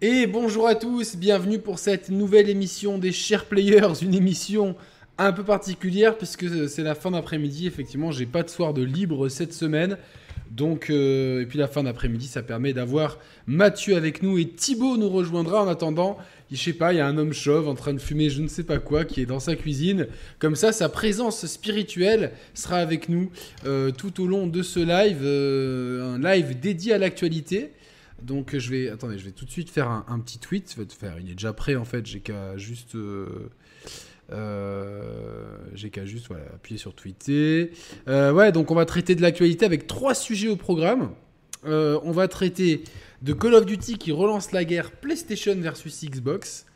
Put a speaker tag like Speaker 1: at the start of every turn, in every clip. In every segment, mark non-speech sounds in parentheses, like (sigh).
Speaker 1: Et bonjour à tous, bienvenue pour cette nouvelle émission des Chers Players, une émission un peu particulière puisque c'est la fin d'après-midi. Effectivement, j'ai pas de soir de libre cette semaine. Donc, euh, et puis la fin d'après-midi, ça permet d'avoir Mathieu avec nous et Thibaut nous rejoindra en attendant. Je sais pas, il y a un homme chauve en train de fumer je ne sais pas quoi qui est dans sa cuisine. Comme ça, sa présence spirituelle sera avec nous euh, tout au long de ce live, euh, un live dédié à l'actualité. Donc je vais, attendez, je vais tout de suite faire un, petit tweet. Faire, il est déjà prêt en fait. J'ai qu'à juste euh, j'ai qu'à juste appuyer sur tweeter. Euh, ouais, donc on va traiter de l'actualité avec trois sujets au programme. Euh, on va traiter de Call of Duty qui relance la guerre PlayStation versus Xbox.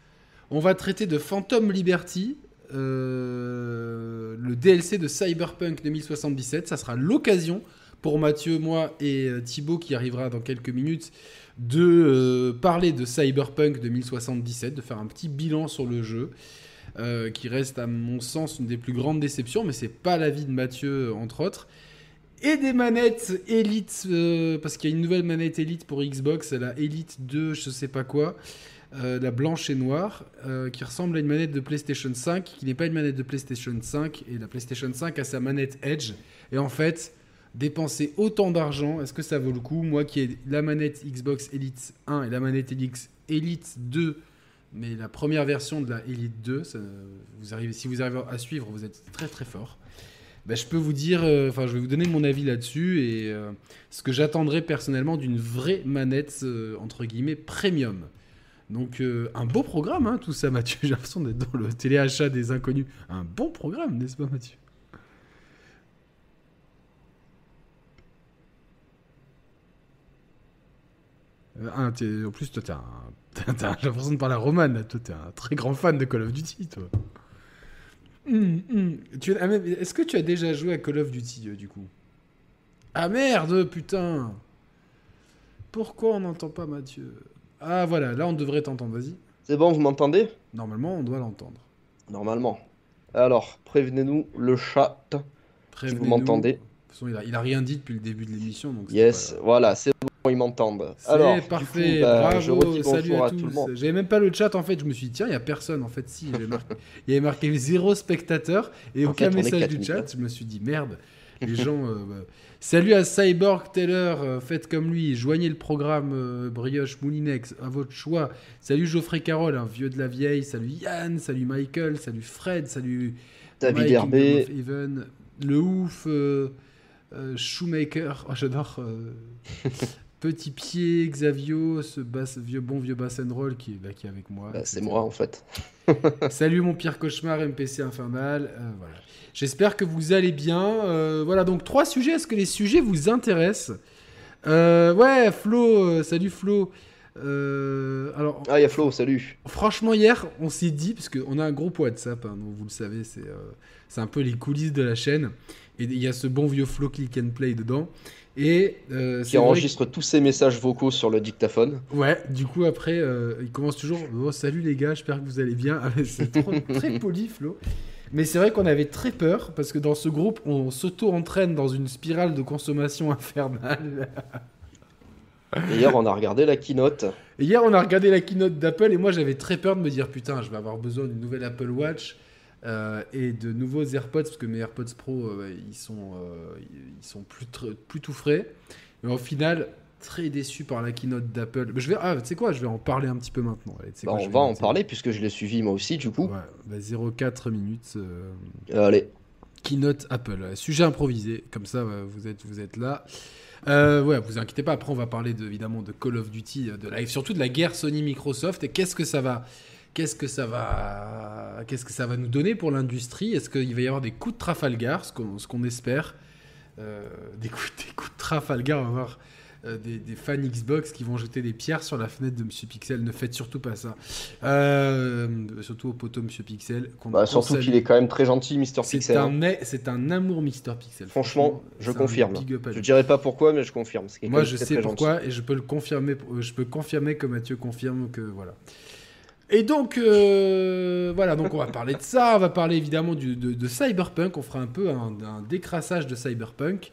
Speaker 1: On va traiter de Phantom Liberty, le DLC de Cyberpunk 2077. Ça sera l'occasion pour Mathieu, moi et Thibaut qui arrivera dans quelques minutes de parler de Cyberpunk 2077, de faire un petit bilan sur le jeu. Euh, qui reste à mon sens une des plus grandes déceptions, mais c'est pas l'avis de Mathieu entre autres. Et des manettes Elite, euh, parce qu'il y a une nouvelle manette Elite pour Xbox, la Elite 2, je sais pas quoi, euh, la blanche et noire, qui ressemble à une manette de PlayStation 5, qui n'est pas une manette de PlayStation 5, et la PlayStation 5 a sa manette Edge. Et en fait, dépenser autant d'argent, est-ce que ça vaut le coup? Moi qui ai la manette Xbox Elite 1 et la manette Elite 2 mais la première version de la Elite 2, vous arrivez, si vous arrivez à suivre, vous êtes très très fort. Ben, je peux vous dire, euh, enfin, je vais vous donner mon avis là-dessus et euh, ce que j'attendrais personnellement d'une vraie manette euh, entre guillemets premium. Donc un beau programme, hein, tout ça, Mathieu. (laughs) J'ai l'impression d'être dans le téléachat des inconnus. Un bon programme, n'est-ce pas, Mathieu? Ah, en plus, toi, t'es un j'ai l'impression de parler à Roman, là. Toi, t'es un très grand fan de Call of Duty, toi. Hum. Ah, est-ce que tu as déjà joué à Call of Duty, euh, du coup? Ah merde, putain Pourquoi on n'entend pas Mathieu? Ah voilà, là on devrait t'entendre, vas-y.
Speaker 2: C'est bon, vous m'entendez?
Speaker 1: Normalement, on doit l'entendre.
Speaker 2: Normalement. Alors, prévenez-nous le chat. si vous m'entendez. De
Speaker 1: toute façon, il a, il a, rien dit depuis le début de l'émission.
Speaker 2: Yes, voilà, c'est ils m'entendent.
Speaker 1: Alors, parfait, bah, bravo, salut à, tous. J'avais même pas le chat en fait, je me suis dit tiens, il y a personne en fait si, il y avait marqué (laughs) zéro spectateur et aucun message du chat, je me suis dit merde, les gens euh, bah. Salut à Cyborg Taylor, euh, faites comme lui, joignez le programme euh, Brioche Moulinex à votre choix. Salut Geoffrey Carole, un vieux de la vieille, salut Yann, salut Michael, salut Fred, salut
Speaker 2: David Herbé,
Speaker 1: le ouf Shoemaker, oh, j'adore (laughs) Petit Pied, Xavio, ce, vieux bon vieux bass and roll qui, bah, qui est avec moi.
Speaker 2: Bah, c'est moi en fait. (laughs) (laughs)
Speaker 1: Salut mon pire cauchemar MPC infernal. Euh, voilà. J'espère que vous allez bien. Euh, voilà donc trois sujets. Est-ce que les sujets vous intéressent? Euh, Ouais, Flo. salut Flo.
Speaker 2: alors, ah, il y a Flo, salut.
Speaker 1: Franchement, hier, on s'est dit, parce qu'on a un groupe WhatsApp, hein, donc vous le savez, c'est c'est un peu les coulisses de la chaîne. Et il y a ce bon vieux Flo Click and Play dedans. Et,
Speaker 2: euh, qui enregistre tous ses messages vocaux sur le dictaphone.
Speaker 1: Ouais, du coup après, euh, il commence toujours oh, Salut les gars, j'espère que vous allez bien. Ah, c'est (laughs) très poli, Flo. Mais c'est vrai qu'on avait très peur parce que dans ce groupe, on s'auto-entraîne dans une spirale de consommation infernale.
Speaker 2: hier, on a regardé la keynote.
Speaker 1: hier, on a regardé la keynote d'Apple et moi, j'avais très peur de me dire Putain, je vais avoir besoin d'une nouvelle Apple Watch. Euh, et de nouveaux AirPods, parce que mes AirPods Pro, euh, ils, sont, euh, ils sont plus, plus tout frais. Mais au final, très déçu par la keynote d'Apple. Je vais, ah, tu sais quoi, je vais en parler un petit peu maintenant.
Speaker 2: Bah, on va en parler puisque je l'ai suivi moi aussi, du coup. Ouais,
Speaker 1: bah, 0,4 minutes.
Speaker 2: Allez.
Speaker 1: Keynote Apple. Sujet improvisé, comme ça, vous, êtes, vous êtes là. Euh, ouais, vous inquiétez pas. Après, on va parler de, évidemment de Call of Duty, de la, surtout de la guerre Sony-Microsoft et qu'est-ce que ça va Qu'est-ce que ça va, qu'est-ce que ça va nous donner pour l'industrie? Est-ce qu'il va y avoir des coups de Trafalgar, ce qu'on, espère euh, des, coups, des coups de Trafalgar, on va voir euh, des, fans Xbox qui vont jeter des pierres sur la fenêtre de Monsieur Pixel? Ne faites surtout pas ça. Euh, surtout au poteau Monsieur Pixel.
Speaker 2: Bah, surtout qu'il est quand même très gentil, Mister Pixel.
Speaker 1: Un, c'est un amour, Mister Pixel.
Speaker 2: Franchement, je confirme. Je dirais pas pourquoi, mais je confirme.
Speaker 1: Moi, je sais pourquoi et je peux le confirmer. Je peux confirmer que Mathieu confirme que voilà. Et donc, euh, voilà, donc on va parler de ça, on va parler évidemment de, Cyberpunk, on fera un peu un, décrassage de Cyberpunk.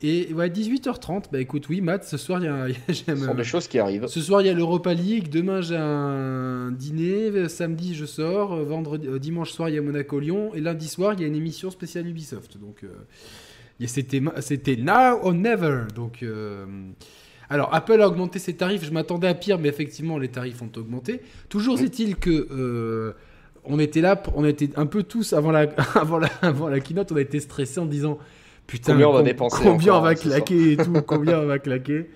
Speaker 1: Et ouais, 18h30, bah écoute, oui, Matt, ce soir, il y a,
Speaker 2: Ce sont des choses qui arrivent.
Speaker 1: Ce soir, il y a l'Europa League. Demain, j'ai un dîner. Samedi, je sors. Vendredi, euh, dimanche soir, il y a Monaco-Lyon. Et lundi soir, il y a une émission spéciale Ubisoft. Donc, euh, c'était, c'était now or never. Donc, euh, alors, Apple a augmenté ses tarifs. Je m'attendais à pire, mais effectivement, les tarifs ont augmenté. Toujours est-il que on était là, on était un peu tous avant la, (laughs) avant la, avant la keynote, on a été stressés en disant putain,
Speaker 2: combien on va dépenser,
Speaker 1: combien on va claquer et tout, (laughs) combien on va claquer.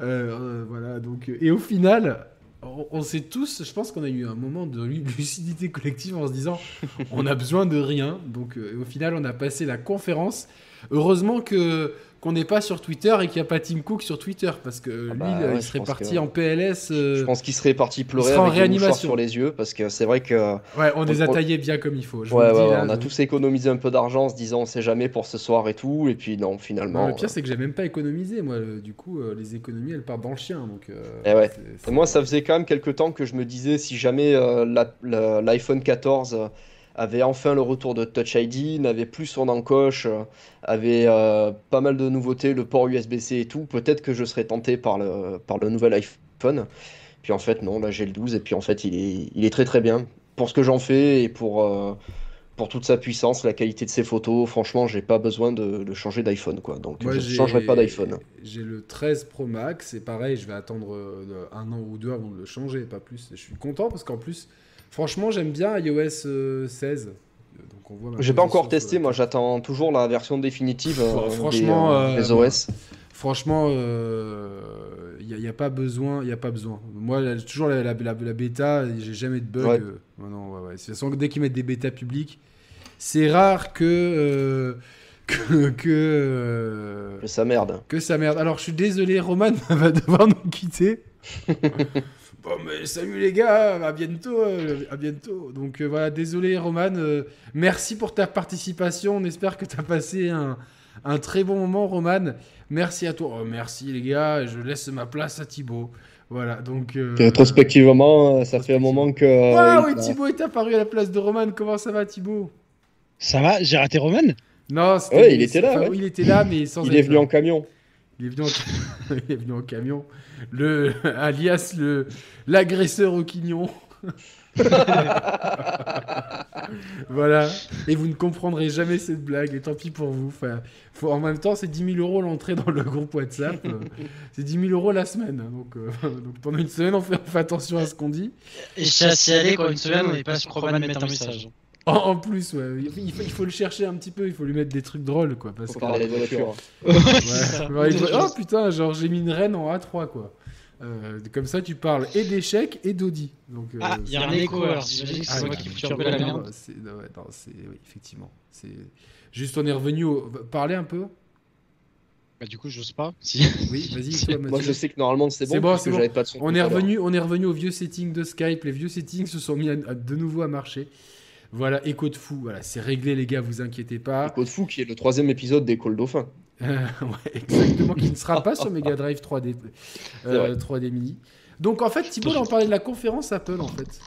Speaker 1: Euh, voilà, donc, et au final, on, sait tous, je pense qu'on a eu un moment de (laughs) lucidité collective en se disant on a besoin de rien. Donc, euh, au final, on a passé la conférence. Heureusement que qu'on n'est pas sur Twitter et qu'il n'y a pas Tim Cook sur Twitter parce que ah lui bah il serait parti en PLS.
Speaker 2: Euh, je pense qu'il serait parti pleurer en réanimation sur les yeux parce que c'est vrai que.
Speaker 1: Ouais, on les a taillés bien comme il faut.
Speaker 2: ouais, on a tous économisé un peu d'argent en se disant on sait jamais pour ce soir et tout et puis non finalement.
Speaker 1: le pire c'est que j'ai même pas économisé moi. Du coup euh, les économies elles partent dans le chien donc.
Speaker 2: Euh, et ouais. moi ça faisait quand même quelques temps que je me disais si jamais l'iPhone 14 avait enfin le retour de Touch ID, n'avait plus son encoche, euh, avait euh, pas mal de nouveautés, le port USB-C et tout, peut-être que je serais tenté par le, par le nouvel iPhone. Puis en fait, non, là j'ai le 12 et puis en fait, il est, il est très très bien. Pour ce que j'en fais et pour, euh, pour toute sa puissance, la qualité de ses photos, franchement, j'ai pas besoin de, changer d'iPhone quoi. Donc je ne changerai pas d'iPhone.
Speaker 1: J'ai le 13 Pro Max et pareil, je vais attendre un an ou deux avant de le changer, pas plus. Je suis content parce qu'en plus, Franchement, j'aime bien iOS 16. Euh,
Speaker 2: J'ai pas encore testé, moi j'attends toujours la version définitive euh, franchement, des, euh, OS.
Speaker 1: Franchement, il n'y a, pas besoin, il a pas besoin. Moi, toujours la, la, la, bêta, j'ai jamais de bug. non, ouais, ouais. dès qu'ils mettent des bêtas publiques, c'est rare que (laughs) que
Speaker 2: que, que ça merde.
Speaker 1: Que ça merde. Alors, je suis désolé, Roman (laughs) va devoir nous quitter. (laughs) Bon, mais salut les gars, à bientôt, euh, à bientôt. Donc euh, voilà, désolé Roman, euh, merci pour ta participation. On espère que tu as passé un, un, très bon moment, Roman. Merci à toi. Oh, merci les gars, je laisse ma place à Thibaut. Voilà, donc.
Speaker 2: Rétrospectivement, ça fait un moment que.
Speaker 1: Ah oui, Thibaut est apparu à la place de Roman. Comment ça va, Thibaut?
Speaker 3: Ça va J'ai raté Roman?
Speaker 1: Non,
Speaker 2: ouais, il était là.
Speaker 1: il était là, mais sans.
Speaker 2: Il est venu en camion.
Speaker 1: Il est venu en, (laughs) il est venu en camion le (laughs) alias le l'agresseur au quignon. (laughs) voilà. Et vous ne comprendrez jamais cette blague, et tant pis pour vous. Enfin, faut, en même temps, c'est 10 000 euros l'entrée dans le groupe WhatsApp. (laughs) c'est 10 000 euros la semaine. Hein, donc, euh, donc, pendant une semaine, on fait, attention à ce qu'on dit.
Speaker 3: Et je suis assez quand une semaine, on n'est pas sur de mettre un message.
Speaker 1: En, plus, ouais. il, faut, le chercher un petit peu, il faut lui mettre des trucs drôles, quoi. Parce
Speaker 2: faut parler des voitures. (laughs)
Speaker 1: oh putain, genre j'ai mis une reine en A3, quoi. Euh, comme ça, tu parles et d'échecs et d'Audi. Donc,
Speaker 3: euh, ah, il y a un écho alors. C'est ah, moi qui me la merde.
Speaker 1: Non, c'est oui, effectivement. C'est juste, on est revenu au... parler un peu.
Speaker 3: Bah, du coup, je sais pas.
Speaker 1: Si. Oui, vas-y. (laughs)
Speaker 2: moi, je sais que normalement c'est bon.
Speaker 1: C'est bon, c'est bon. Pas de son on est revenu, on est revenu aux vieux settings de Skype. Les vieux settings se sont mis de nouveau à marcher. Voilà, Écho de fou. Voilà, c'est réglé, les gars. Vous inquiétez pas.
Speaker 2: Écho de fou, qui est le troisième épisode d'École Dauphin.
Speaker 1: Euh, (laughs) ouais, exactement, qui ne sera pas sur Mega Drive 3D, 3D euh, Mini. Donc en fait, Thibault, on parlait de la conférence Apple en fait.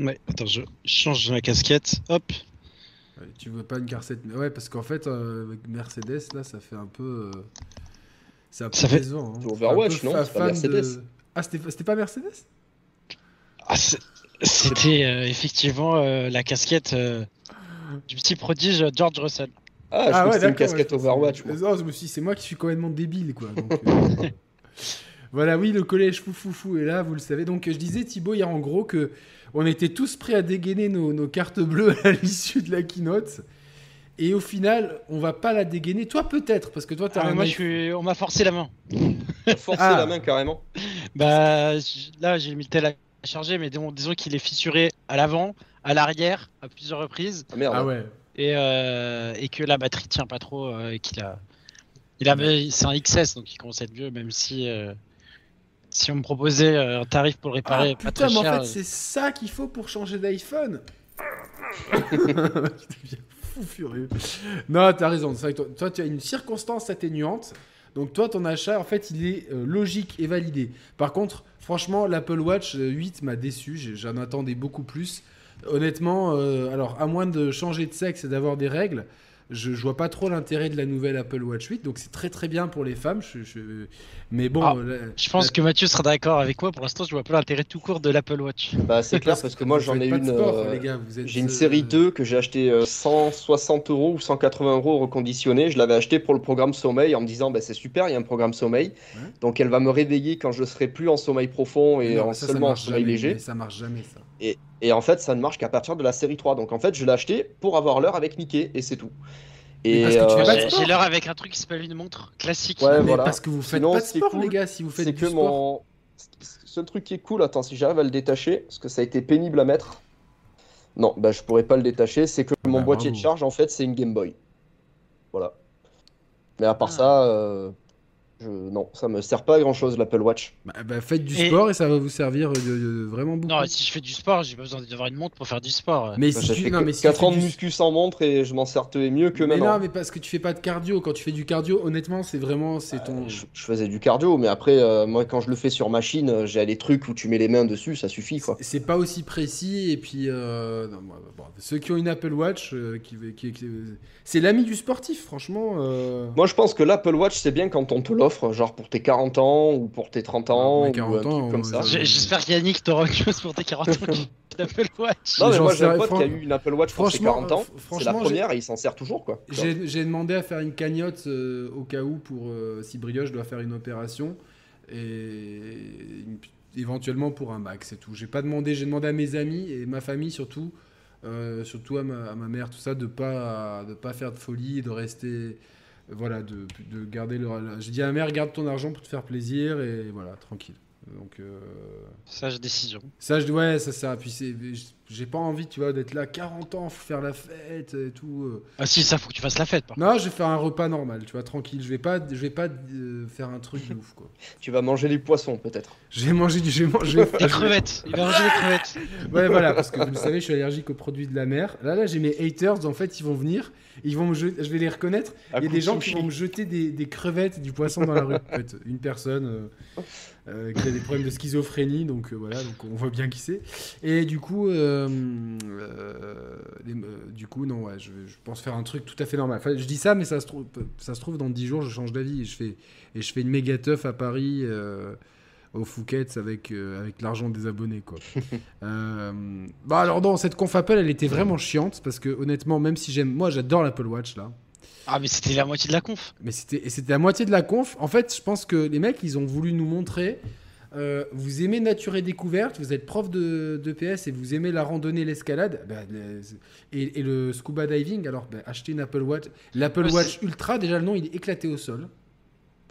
Speaker 3: Ouais, attends, je change ma casquette. Hop.
Speaker 1: tu veux pas une cassette mais ouais, parce qu'en fait, euh, avec Mercedes, là, ça fait un peu.
Speaker 2: c'est un peu ça fait... Hein. Overwatch, non C'est pas Mercedes.
Speaker 1: Ah, c'était pas Mercedes?
Speaker 3: Ah, C'était effectivement la casquette du petit prodige George Russell.
Speaker 2: Ah, je ah ouais, une casquette Overwatch.
Speaker 1: Non, je me suis c'est moi qui suis complètement débile, quoi. Euh, (laughs) voilà, oui, le collège fou fou fou est là, vous le savez. Donc, je disais, Thibaut, hier, en gros, que on était tous prêts à dégainer nos, cartes bleues (laughs) à l'issue de la keynote. Et au final, on va pas la dégainer. Toi, peut-être, parce que toi, tu as
Speaker 3: ah, Moi, je suis... on m'a forcé la main.
Speaker 2: forcé ah. la main, carrément.
Speaker 3: Bah, là, j'ai mis le tel à charger, mais disons, disons qu'il est fissuré à l'avant, à l'arrière, à plusieurs reprises.
Speaker 2: Ah, merde.
Speaker 1: Ah ouais
Speaker 3: et, euh, et que la batterie tient pas trop euh, et qu'il a il a c'est un XS donc il commence à être vieux même si euh, si on me proposait un tarif pour le réparer ah,
Speaker 1: pas putain, mais en fait c'est ça qu'il faut pour changer d'iPhone (laughs) fou furieux non t'as raison c'est toi, toi tu as une circonstance atténuante donc toi, ton achat, en fait, il est logique et validé. Par contre, franchement, l'Apple Watch 8 m'a déçu. J'en attendais beaucoup plus honnêtement, euh, alors à moins de changer de sexe et d'avoir des règles, je, je vois pas trop l'intérêt de la nouvelle Apple Watch 8. Donc c'est très très bien pour les femmes. Je, je- Mais bon,
Speaker 3: Ah,
Speaker 1: la-
Speaker 3: Je pense
Speaker 1: la-
Speaker 3: que Mathieu sera d'accord avec moi. Pour l'instant, je vois pas l'intérêt tout court de l'Apple Watch.
Speaker 2: Bah, c'est clair parce que moi j'en ai une. euh, J'ai une
Speaker 1: euh,
Speaker 2: série 2 que j'ai acheté euh, 160 euros ou 180 euros reconditionné. Je l'avais acheté pour le programme sommeil en me disant bah, c'est super, il y a un programme sommeil.
Speaker 1: Ouais.
Speaker 2: Donc elle va me réveiller quand je serai plus en sommeil profond et
Speaker 1: Non,
Speaker 2: en
Speaker 1: ça
Speaker 2: seulement en sommeil
Speaker 1: jamais,
Speaker 2: léger.
Speaker 1: Ça marche jamais ça.
Speaker 2: Et, et en fait, ça ne marche qu'à partir de la série 3. Donc en fait, je l'ai acheté pour avoir l'heure avec Mickey et c'est tout. Et euh,
Speaker 3: J'ai l'heure avec un truc qui s'appelle une montre classique.
Speaker 2: Ouais,
Speaker 1: mais
Speaker 2: voilà.
Speaker 1: parce que vous faites
Speaker 2: Sinon,
Speaker 1: pas de
Speaker 2: ce
Speaker 1: sport,
Speaker 2: cool,
Speaker 1: les gars. Si vous faites
Speaker 2: c'est
Speaker 1: du
Speaker 2: que
Speaker 1: sport.
Speaker 2: mon seul truc qui est cool, attends, si j'arrive à le détacher, parce que ça a été pénible à mettre. Non, bah je pourrais pas le détacher. C'est que mon
Speaker 1: Bah,
Speaker 2: boîtier de charge, en fait, c'est une Game Boy. Voilà. Mais à part
Speaker 3: Ah.
Speaker 2: ça, euh, je... non, ça me sert pas à grand chose l'Apple Watch.
Speaker 1: Bah, bah, faites du
Speaker 3: Et-
Speaker 1: sport et ça va vous servir de, de- vraiment beaucoup.
Speaker 3: Non, si je fais du sport, j'ai pas besoin d'avoir une montre pour faire du sport.
Speaker 1: mais
Speaker 2: Bah,
Speaker 1: si
Speaker 2: J'ai
Speaker 1: tu, non, mais si tu
Speaker 2: 4
Speaker 1: fais
Speaker 2: ans de
Speaker 1: du-
Speaker 2: muscu sans montre et je m'en sortais mieux que
Speaker 1: mais
Speaker 2: maintenant.
Speaker 1: non, mais parce que tu fais pas de cardio. Quand tu fais du cardio, honnêtement, c'est vraiment c'est ton.
Speaker 2: Je, je faisais du cardio, mais après, euh, moi, quand je le fais sur machine, euh, j'ai des trucs où tu mets les mains dessus, ça suffit, quoi.
Speaker 1: C'est pas aussi précis et puis euh, non, moi, bon, ceux qui ont une Apple Watch, euh, qui, qui- qui- c'est l'ami du sportif, franchement. euh,
Speaker 2: Moi, je pense que l'Apple Watch, c'est bien quand on te l'offre, genre pour tes 40 ans ou pour tes 30 ans,
Speaker 1: Ouais,
Speaker 2: ou
Speaker 1: 40
Speaker 2: un truc
Speaker 1: ans,
Speaker 2: comme
Speaker 1: euh,
Speaker 2: ça.
Speaker 3: J'espère qu'Yannick t'aura une chose pour tes 40 ans (laughs) qui Apple Watch.
Speaker 2: Non, mais moi, j'ai un pote qui a eu une Apple Watch pour ses
Speaker 1: franchement,
Speaker 2: 40 ans.
Speaker 1: f-
Speaker 2: C'est la première et il s'en sert toujours, quoi.
Speaker 1: J'ai j'ai demandé à faire une cagnotte euh, au cas où pour euh, si Brioche doit faire une opération et une- éventuellement pour un Mac, c'est tout. J'ai pas demandé, j'ai demandé à mes amis et ma famille surtout, euh, surtout à ma, à ma mère, tout ça, de pas de pas faire de folie, de rester, euh, voilà, de, de garder le. J'ai dit à ma mère, garde ton argent pour te faire plaisir et voilà, tranquille. Donc euh,
Speaker 3: Sage décision.
Speaker 1: ça, je ouais, ça, ça. Puis c'est, j'ai pas envie, tu vois, d'être là 40 ans, faut faire la fête et tout. euh.
Speaker 3: Ah si, ça faut que tu fasses la fête. Par
Speaker 1: Non, je vais faire un repas normal, tu vois, tranquille. Je vais pas, je vais pas euh, faire un truc de ouf, quoi. (laughs)
Speaker 2: Tu vas manger les poissons, peut-être.
Speaker 1: J'ai mangé du, j'ai mangé.
Speaker 3: Des (laughs) crevettes. Il va manger des crevettes.
Speaker 1: Ouais, voilà, parce que vous le savez, je suis allergique aux produits de la mer. Là, là, j'ai mes haters. En fait, ils vont venir, ils vont me jeter, je vais les reconnaître.
Speaker 2: À
Speaker 1: Il y a des
Speaker 2: de
Speaker 1: gens qui vont me jeter des, des crevettes, du poisson dans la rue. En fait, une personne euh, euh, qui a des problèmes de schizophrénie, donc euh, voilà, donc on voit bien qui c'est. Et du coup, euh, les- du coup, non, ouais, je, je pense faire un truc tout à fait normal. Enfin, je dis ça, mais ça se trouve, ça se trouve dans 10 jours, je change d'avis et je fais et je fais une méga teuf à Paris. Euh, au Fouquet's avec, euh, avec l'argent des abonnés quoi. (laughs) Euh, bah alors non, cette conf Apple elle était vraiment chiante parce que honnêtement même si j'aime moi j'adore l'Apple Watch là,
Speaker 3: Ah mais c'était la moitié de la conf.
Speaker 1: mais c'était la moitié de la conf. En fait je pense que les mecs ils ont voulu nous montrer euh, vous aimez nature et découverte, vous êtes prof de, de PS et vous aimez la randonnée, l'escalade bah, et, et le scuba diving, alors bah, achetez une Apple Watch. L'Apple
Speaker 3: Ouais,
Speaker 1: Watch Ultra, déjà le nom il est éclaté au sol.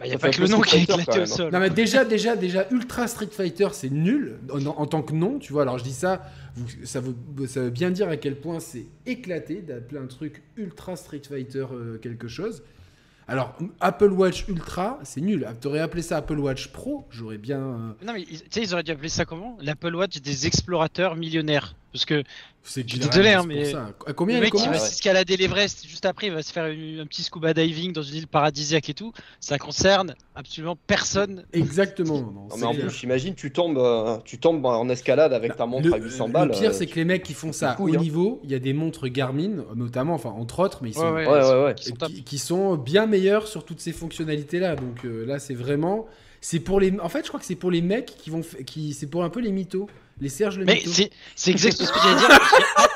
Speaker 3: Bah, y a pas que le nom qui est éclaté au sol.
Speaker 1: Non mais déjà, déjà, déjà, Ultra Street Fighter, c'est nul en, en tant que nom, tu vois. Alors je dis ça, vous- ça veut, ça veut bien dire à quel point c'est éclaté d'appeler un truc Ultra Street Fighter euh, quelque chose. Alors Apple Watch Ultra, c'est nul. T'aurais appelé ça Apple Watch Pro, j'aurais bien. euh,
Speaker 3: Non mais tu sais ils auraient dû appeler ça comment? L'Apple Watch des explorateurs millionnaires. Parce que
Speaker 1: c'est
Speaker 3: désolé, hein, mais
Speaker 1: ça. À combien
Speaker 3: le
Speaker 1: il
Speaker 3: mec qui va s'escalader l'Everest juste après, il va se faire une- un petit scuba diving dans une île paradisiaque et tout. Ça concerne absolument personne.
Speaker 1: Exactement. non,
Speaker 2: mais en plus, j'imagine, tu tombes, euh, tu tombes en escalade avec ta montre
Speaker 1: Le-
Speaker 2: à 800
Speaker 1: le
Speaker 2: balles.
Speaker 1: pire,
Speaker 2: euh,
Speaker 1: c'est que les mecs qui font ça au
Speaker 2: hein.
Speaker 1: niveau, il y a des montres Garmin, notamment, enfin entre autres, mais ils sont,
Speaker 2: ouais, ouais, ouais.
Speaker 3: Qui sont top.
Speaker 1: qui, qui sont bien meilleurs sur toutes ces fonctionnalités là. Donc euh, là, c'est vraiment, c'est pour les, en fait, je crois que c'est pour les mecs qui vont, f- qui, c'est pour un peu les mythos, les Serge le
Speaker 3: Mais c'est c'est exactement ce que j'allais dire. (laughs) J'ai hâte-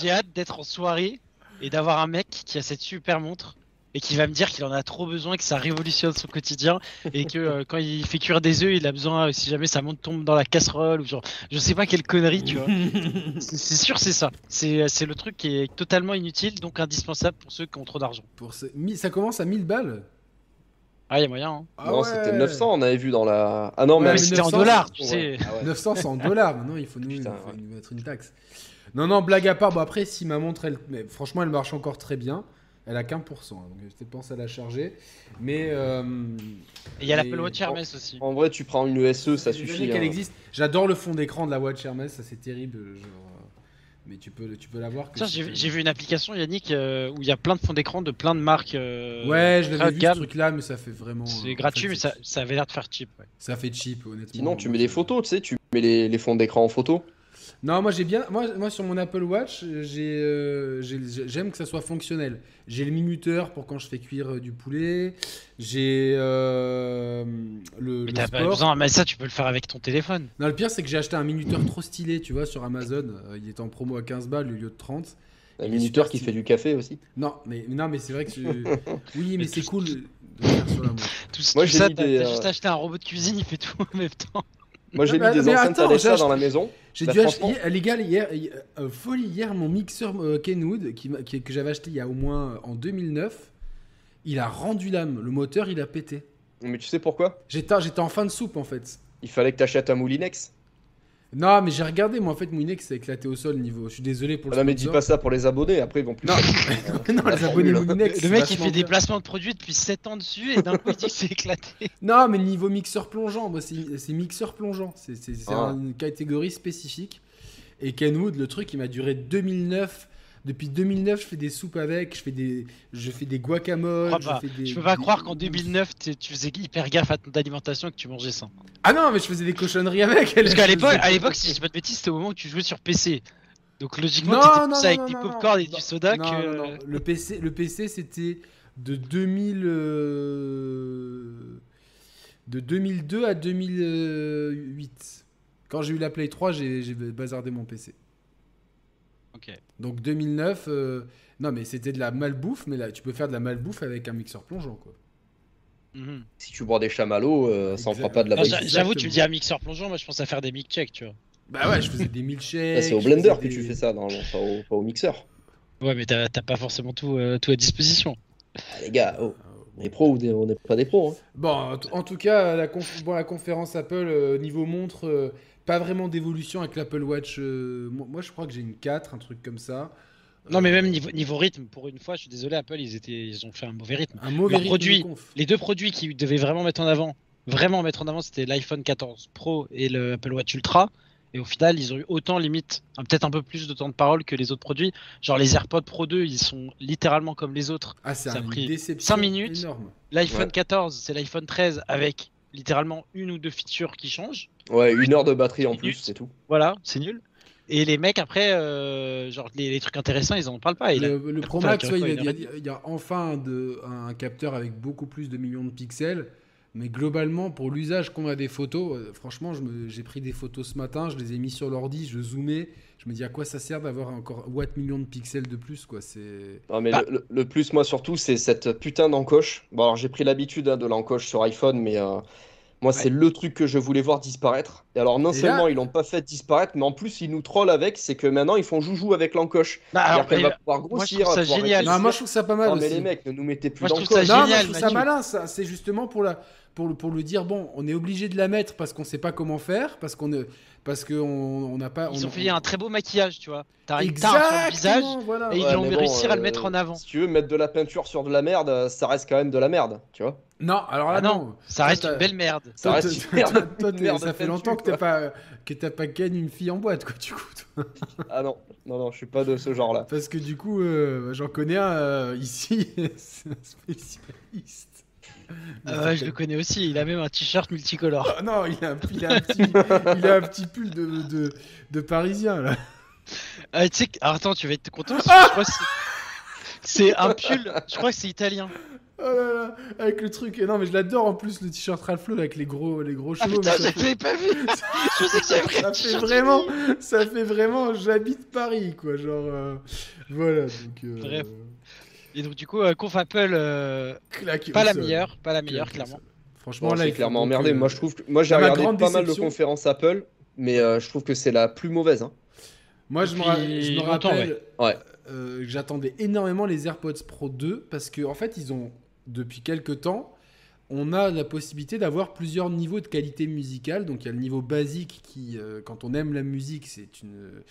Speaker 3: J'ai hâte d'être en soirée et d'avoir un mec qui a cette super montre et qui va me dire qu'il en a trop besoin, que ça révolutionne son quotidien et que euh, quand il fait cuire des œufs, il a besoin, euh, si jamais sa montre tombe dans la casserole ou genre, je sais pas quelle connerie, tu vois. (laughs) C'est c'est sûr, c'est ça. C'est c'est le truc qui est totalement inutile, donc indispensable pour ceux qui ont trop d'argent.
Speaker 1: Pour ce- ça commence à 1000 balles.
Speaker 3: Ah, il y a moyen. Hein.
Speaker 1: Ah
Speaker 2: non,
Speaker 1: ouais.
Speaker 2: c'était 900, on avait vu dans la. Ah non,
Speaker 1: Ouais,
Speaker 2: mais
Speaker 3: mais c'était en
Speaker 1: 900,
Speaker 3: dollars, tu
Speaker 2: ouais.
Speaker 3: sais.
Speaker 2: Ah ouais.
Speaker 1: 900 c'est en dollars. Maintenant, il faut nous,
Speaker 2: Putain,
Speaker 1: il faut
Speaker 2: ouais.
Speaker 1: nous mettre une taxe. Non, non, blague à part. Bon, après, si ma montre, elle, mais franchement, elle marche encore très bien. Elle a qu'un pour cent, hein, donc je pense à la charger. Mais euh,
Speaker 3: Et il y a l'Apple Watch Hermès aussi.
Speaker 2: En vrai, tu prends une ESE, ça suffit.
Speaker 1: qu'elle
Speaker 2: hein.
Speaker 1: existe. J'adore le fond d'écran de la Watch Hermès, ça c'est terrible. genre, mais tu peux, tu peux la voir. que
Speaker 3: Tiens,
Speaker 1: si
Speaker 3: j'ai vu une application, Yannick, euh, où il y a plein de fonds d'écran de plein de marques. euh,
Speaker 1: Ouais, je l'avais vu
Speaker 3: de
Speaker 1: ce
Speaker 3: gamme.
Speaker 1: truc-là, mais ça fait vraiment.
Speaker 3: C'est
Speaker 1: en
Speaker 3: gratuit,
Speaker 1: fait,
Speaker 3: mais ça, ça avait l'air de faire cheap. ouais.
Speaker 1: ça fait cheap, honnêtement.
Speaker 2: Sinon, tu mets des photos, tu sais, tu mets les, les fonds d'écran en photo.
Speaker 1: Non, moi j'ai bien. Moi, moi sur mon Apple Watch, j'ai, euh, j'ai- j'aime que ça soit fonctionnel. J'ai le minuteur pour quand je fais cuire euh, du poulet. J'ai euh, le,
Speaker 3: Mais t'as pas besoin, mais ça tu peux le faire avec ton téléphone.
Speaker 1: Non, le pire c'est que j'ai acheté un minuteur trop stylé, tu vois, sur Amazon. Il était en promo à 15 balles au lieu de 30.
Speaker 2: Un
Speaker 1: est
Speaker 2: minuteur qui
Speaker 1: stylé.
Speaker 2: fait du café aussi.
Speaker 1: Non, mais non, mais c'est vrai que (laughs) oui, mais
Speaker 3: Mais
Speaker 1: c'est
Speaker 3: tout-
Speaker 1: cool de de faire sur la montre.
Speaker 3: Tout,
Speaker 2: Moi,
Speaker 3: tout ça, t'as
Speaker 2: euh,
Speaker 3: juste acheté un robot de cuisine, il fait tout en même temps.
Speaker 2: Moi, j'ai (laughs) mis des enceintes
Speaker 1: attends,
Speaker 2: Alexa
Speaker 1: j'ai
Speaker 2: dans la maison.
Speaker 1: J'ai
Speaker 2: Bah,
Speaker 1: dû acheter, les gars, hier, euh, folie, hier, mon mixeur euh, Kenwood, qui, que j'avais acheté il y a au moins euh, en 2009, il a rendu l'âme. Le moteur, il a pété.
Speaker 2: Mais tu sais pourquoi?
Speaker 1: J'étais j'étais en fin de soupe, en fait.
Speaker 2: Il fallait que tu achètes un Moulinex.
Speaker 1: Non, mais j'ai regardé, moi, en fait, Mouinex s'est éclaté au sol niveau. Je suis désolé pour le
Speaker 2: Ah non, mais dis pas ça pour les abonnés, après ils vont plus.
Speaker 1: Non. (laughs) non, les abonnés. Mouinex.
Speaker 3: Le
Speaker 1: c'est
Speaker 3: mec il fait des placements de produits depuis 7 ans dessus et d'un coup il dit que c'est éclaté. (laughs)
Speaker 1: Non, mais niveau mixeur plongeant, moi, c'est c'est mixeur plongeant. C'est c'est- c'est
Speaker 2: Ah.
Speaker 1: une catégorie spécifique. Et Kenwood, le truc, il m'a duré 2009. Depuis 2009, je fais des soupes avec, je fais des, je fais des guacamoles.
Speaker 3: Je crois
Speaker 1: je,
Speaker 3: pas.
Speaker 1: fais des-
Speaker 3: Je peux pas
Speaker 1: des-
Speaker 3: croire qu'en 2009 t'es- tu faisais hyper gaffe à ton alimentation et que tu mangeais sain.
Speaker 1: Ah non, mais je faisais des cochonneries avec.
Speaker 3: Parce qu'à l'époque, à l'époque, si je dis pas de bêtises, c'était au moment où tu jouais sur PC. Donc logiquement, t'étais plus avec
Speaker 1: non,
Speaker 3: des popcorn et du soda
Speaker 1: Non,
Speaker 3: que.
Speaker 1: non, non. Le PC, le PC c'était de 2000, euh, de 2002 à 2008. Quand j'ai eu la Play 3, j'ai j'ai bazardé mon PC.
Speaker 3: Ok.
Speaker 1: Donc 2009, euh, non mais c'était de la malbouffe, mais là tu peux faire de la malbouffe avec un mixeur plongeant quoi.
Speaker 3: Mhm.
Speaker 2: Si tu bois des chamallows, euh, ça en fera pas de la bonne.
Speaker 3: J'avoue, tu me dis un mixeur plongeant, moi je pense à faire des checks, tu vois.
Speaker 1: Bah ouais, je faisais des milkshakes.
Speaker 2: Ah, C'est au blender que
Speaker 1: des-
Speaker 2: tu fais ça, non, non, pas, au, pas au mixeur.
Speaker 3: Ouais, mais t'as pas forcément tout, euh, tout à disposition.
Speaker 2: Ah, les gars, oh, on est pros ou des- on n'est pas des pros. Hein.
Speaker 1: Bon, en tout cas, la, conf- bon, la conférence Apple, euh, niveau montre, euh, pas vraiment d'évolution avec l'Apple Watch. euh, moi, je crois que j'ai une 4, un truc comme ça.
Speaker 3: Non, mais même niveau, niveau rythme, pour une fois, je suis désolé, Apple, ils, étaient, ils ont fait un mauvais rythme.
Speaker 1: Un mauvais
Speaker 3: Leur
Speaker 1: rythme
Speaker 3: produit.
Speaker 1: de conf.
Speaker 3: Les deux produits qu'ils devaient vraiment mettre en avant, vraiment mettre en avant, c'était l'iPhone 14 Pro et le Apple Watch Ultra. Et au final, ils ont eu autant limite, hein, peut-être un peu plus de temps de parole que les autres produits. Genre les AirPods Pro 2, ils sont littéralement comme les autres.
Speaker 1: Ah, c'est
Speaker 3: ça a pris
Speaker 1: déception
Speaker 3: cinq minutes.
Speaker 1: énorme.
Speaker 3: L'iPhone
Speaker 2: Ouais.
Speaker 3: 14, c'est l'iPhone 13 avec littéralement une ou deux features qui changent.
Speaker 2: Ouais, une heure de batterie en plus, c'est tout.
Speaker 3: Voilà, c'est nul. Et les mecs après, euh, genre les, les trucs intéressants, ils en parlent pas.
Speaker 1: Le, le Pro Max, ouais, il, y a, il y enfin de- un capteur avec beaucoup plus de millions de pixels. Mais globalement, pour l'usage qu'on a des photos, euh, franchement, j'ai pris des photos ce matin, je les ai mis sur l'ordi, je zoomais. Je me dis à quoi ça sert d'avoir encore watt millions de pixels de plus, quoi. C'est.
Speaker 2: Non, mais
Speaker 3: Bah.
Speaker 2: le, plus, moi, surtout, c'est cette putain d'encoche. Bon, alors j'ai pris l'habitude hein, de l'encoche sur iPhone, mais euh, moi, c'est le truc que je voulais voir disparaître. Et alors, non
Speaker 1: Et
Speaker 2: seulement
Speaker 1: là-
Speaker 2: ils l'ont pas fait disparaître, mais en plus, ils nous trollent avec, c'est que maintenant, ils font joujou avec l'encoche.
Speaker 3: Bah, alors,
Speaker 2: qu'elle
Speaker 3: et-
Speaker 2: va pouvoir
Speaker 3: moi, je
Speaker 2: grossir.
Speaker 3: trouve ça génial.
Speaker 1: Non, moi je trouve ça pas mal
Speaker 2: Non, mais
Speaker 1: aussi.
Speaker 2: les mecs, ne nous mettez plus code.
Speaker 1: Non, moi, je trouve ça malin. Ça, c'est justement pour la, pour le, pour le dire. Bon, on est obligé de la mettre parce qu'on sait pas comment faire, parce qu'on ne, parce qu'on on n'a pas.
Speaker 3: Ils
Speaker 1: on-
Speaker 3: ont fait un très beau maquillage, tu vois. T'as une sur le visage.
Speaker 1: Exactement, voilà.
Speaker 3: et ils
Speaker 2: Ouais,
Speaker 3: ont réussi à le
Speaker 2: euh,
Speaker 3: mettre en avant.
Speaker 2: Si tu veux mettre de la peinture sur de la merde, euh, ça reste quand même de la merde, tu vois.
Speaker 1: Non, alors là
Speaker 3: Ah non,
Speaker 1: non.
Speaker 3: ça reste une belle merde.
Speaker 2: Ça
Speaker 1: Toi,
Speaker 2: reste une merde-
Speaker 1: toi,
Speaker 2: une merde
Speaker 1: ça fait longtemps que t'as pas que t'as pas ken une fille en boîte quoi du coup. toi. (laughs)
Speaker 2: Ah non, non, non, je suis pas de ce genre-là.
Speaker 1: Parce que du coup, euh, j'en connais un euh, ici, (laughs) c'est un spécialiste.
Speaker 3: Ah ouais, je le connais aussi. Il a même un t-shirt multicolore.
Speaker 1: Oh, non, il a, un- il a un (laughs) petit, il a un petit pull de, de, de parisien là.
Speaker 3: Ah, tu sais. Alors, attends, tu vas être content. parce que je crois que c'est- un pull. Je crois que c'est italien.
Speaker 1: Oh là là, avec le truc. Non, mais je l'adore en plus le t-shirt Ralph Lauren avec les gros, les gros
Speaker 3: Ah
Speaker 1: cheveux.
Speaker 3: putain,
Speaker 1: mais ça,
Speaker 3: j'avais pas vu. (laughs) Je sais que
Speaker 1: ça fait
Speaker 3: t-shirt
Speaker 1: vraiment, ça fait vraiment, j'habite Paris quoi, genre. euh, voilà donc. euh,
Speaker 3: Bref. Et donc, du coup, euh, conf Apple, euh, pas la meilleure, pas la meilleure, clairement.
Speaker 1: Franchement,
Speaker 2: Bon,
Speaker 1: là,
Speaker 2: c'est clairement emmerdé.
Speaker 1: euh,
Speaker 2: Moi, je trouve que... moi, j'ai regardé pas mal de conférences Apple, mais euh, je trouve que c'est la plus mauvaise. hein.
Speaker 1: Moi, je me,
Speaker 3: Depuis
Speaker 1: ra- je me
Speaker 3: longtemps,
Speaker 1: rappelle
Speaker 2: ouais.
Speaker 1: euh, que j'attendais énormément les AirPods Pro 2 parce qu'en en fait, ils ont, depuis quelques temps, on a la possibilité d'avoir plusieurs niveaux de qualité musicale. Donc, il y a le niveau basique qui, euh, quand on aime la musique, c'est une.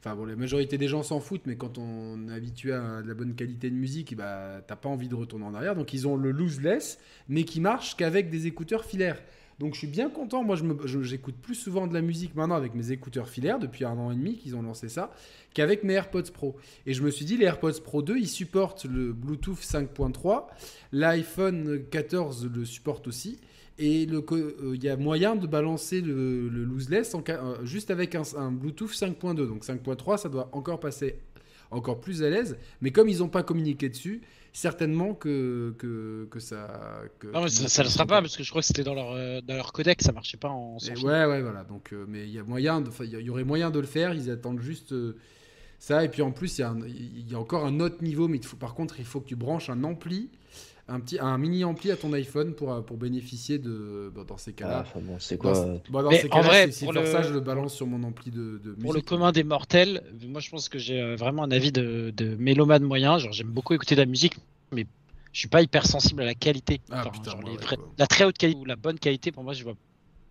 Speaker 1: Enfin, bon, la majorité des gens s'en foutent, mais quand on est habitué à de la bonne qualité de musique, bah, t'as pas envie de retourner en arrière. Donc, ils ont le lossless, mais qui marche qu'avec des écouteurs filaires. Donc je suis bien content. Moi, j'écoute plus souvent de la musique maintenant avec mes écouteurs filaires depuis un an et demi qu'ils ont lancé ça, qu'avec mes AirPods Pro. Et je me suis dit, les AirPods Pro 2, ils supportent le Bluetooth 5.3. L'iPhone 14 le supporte aussi. Et euh, il y a moyen de balancer le, le en ca- euh, juste avec un, un Bluetooth 5.2. Donc 5.3, ça doit encore passer encore plus à l'aise. Mais comme ils n'ont pas communiqué dessus, certainement que, que, que ça. Que,
Speaker 3: Non, mais ça, ça le sera pas parce que je crois que c'était dans leur, euh, dans leur codec, ça marchait pas en
Speaker 1: Et ouais, ouais, voilà. Donc, euh, mais il y a moyen, de- enfin, il y, aurait moyen de le faire. Ils attendent juste euh, ça. Et puis en plus, il y, a y encore un autre niveau. Mais il faut, par contre, il faut que tu branches un ampli, un petit, un mini ampli à ton iPhone pour, euh, pour bénéficier de. bon, dans ces
Speaker 2: Ah,
Speaker 1: cas-là.
Speaker 2: enfin bon, c'est quoi euh,
Speaker 1: bon, dans
Speaker 3: Mais
Speaker 1: ces
Speaker 3: en vrai,
Speaker 1: c'est
Speaker 3: pour le-
Speaker 1: ça je le balance sur mon ampli de, de
Speaker 3: Pour le commun des mortels, moi je pense que j'ai euh, vraiment un avis de, de mélomane moyen. Genre j'aime beaucoup écouter de la musique, mais je suis pas hyper sensible à la qualité.
Speaker 1: Ah,
Speaker 3: Enfin,
Speaker 1: putain,
Speaker 3: genre,
Speaker 1: bah ouais,
Speaker 3: vrais- la très haute qualité ou la bonne qualité, pour moi je vois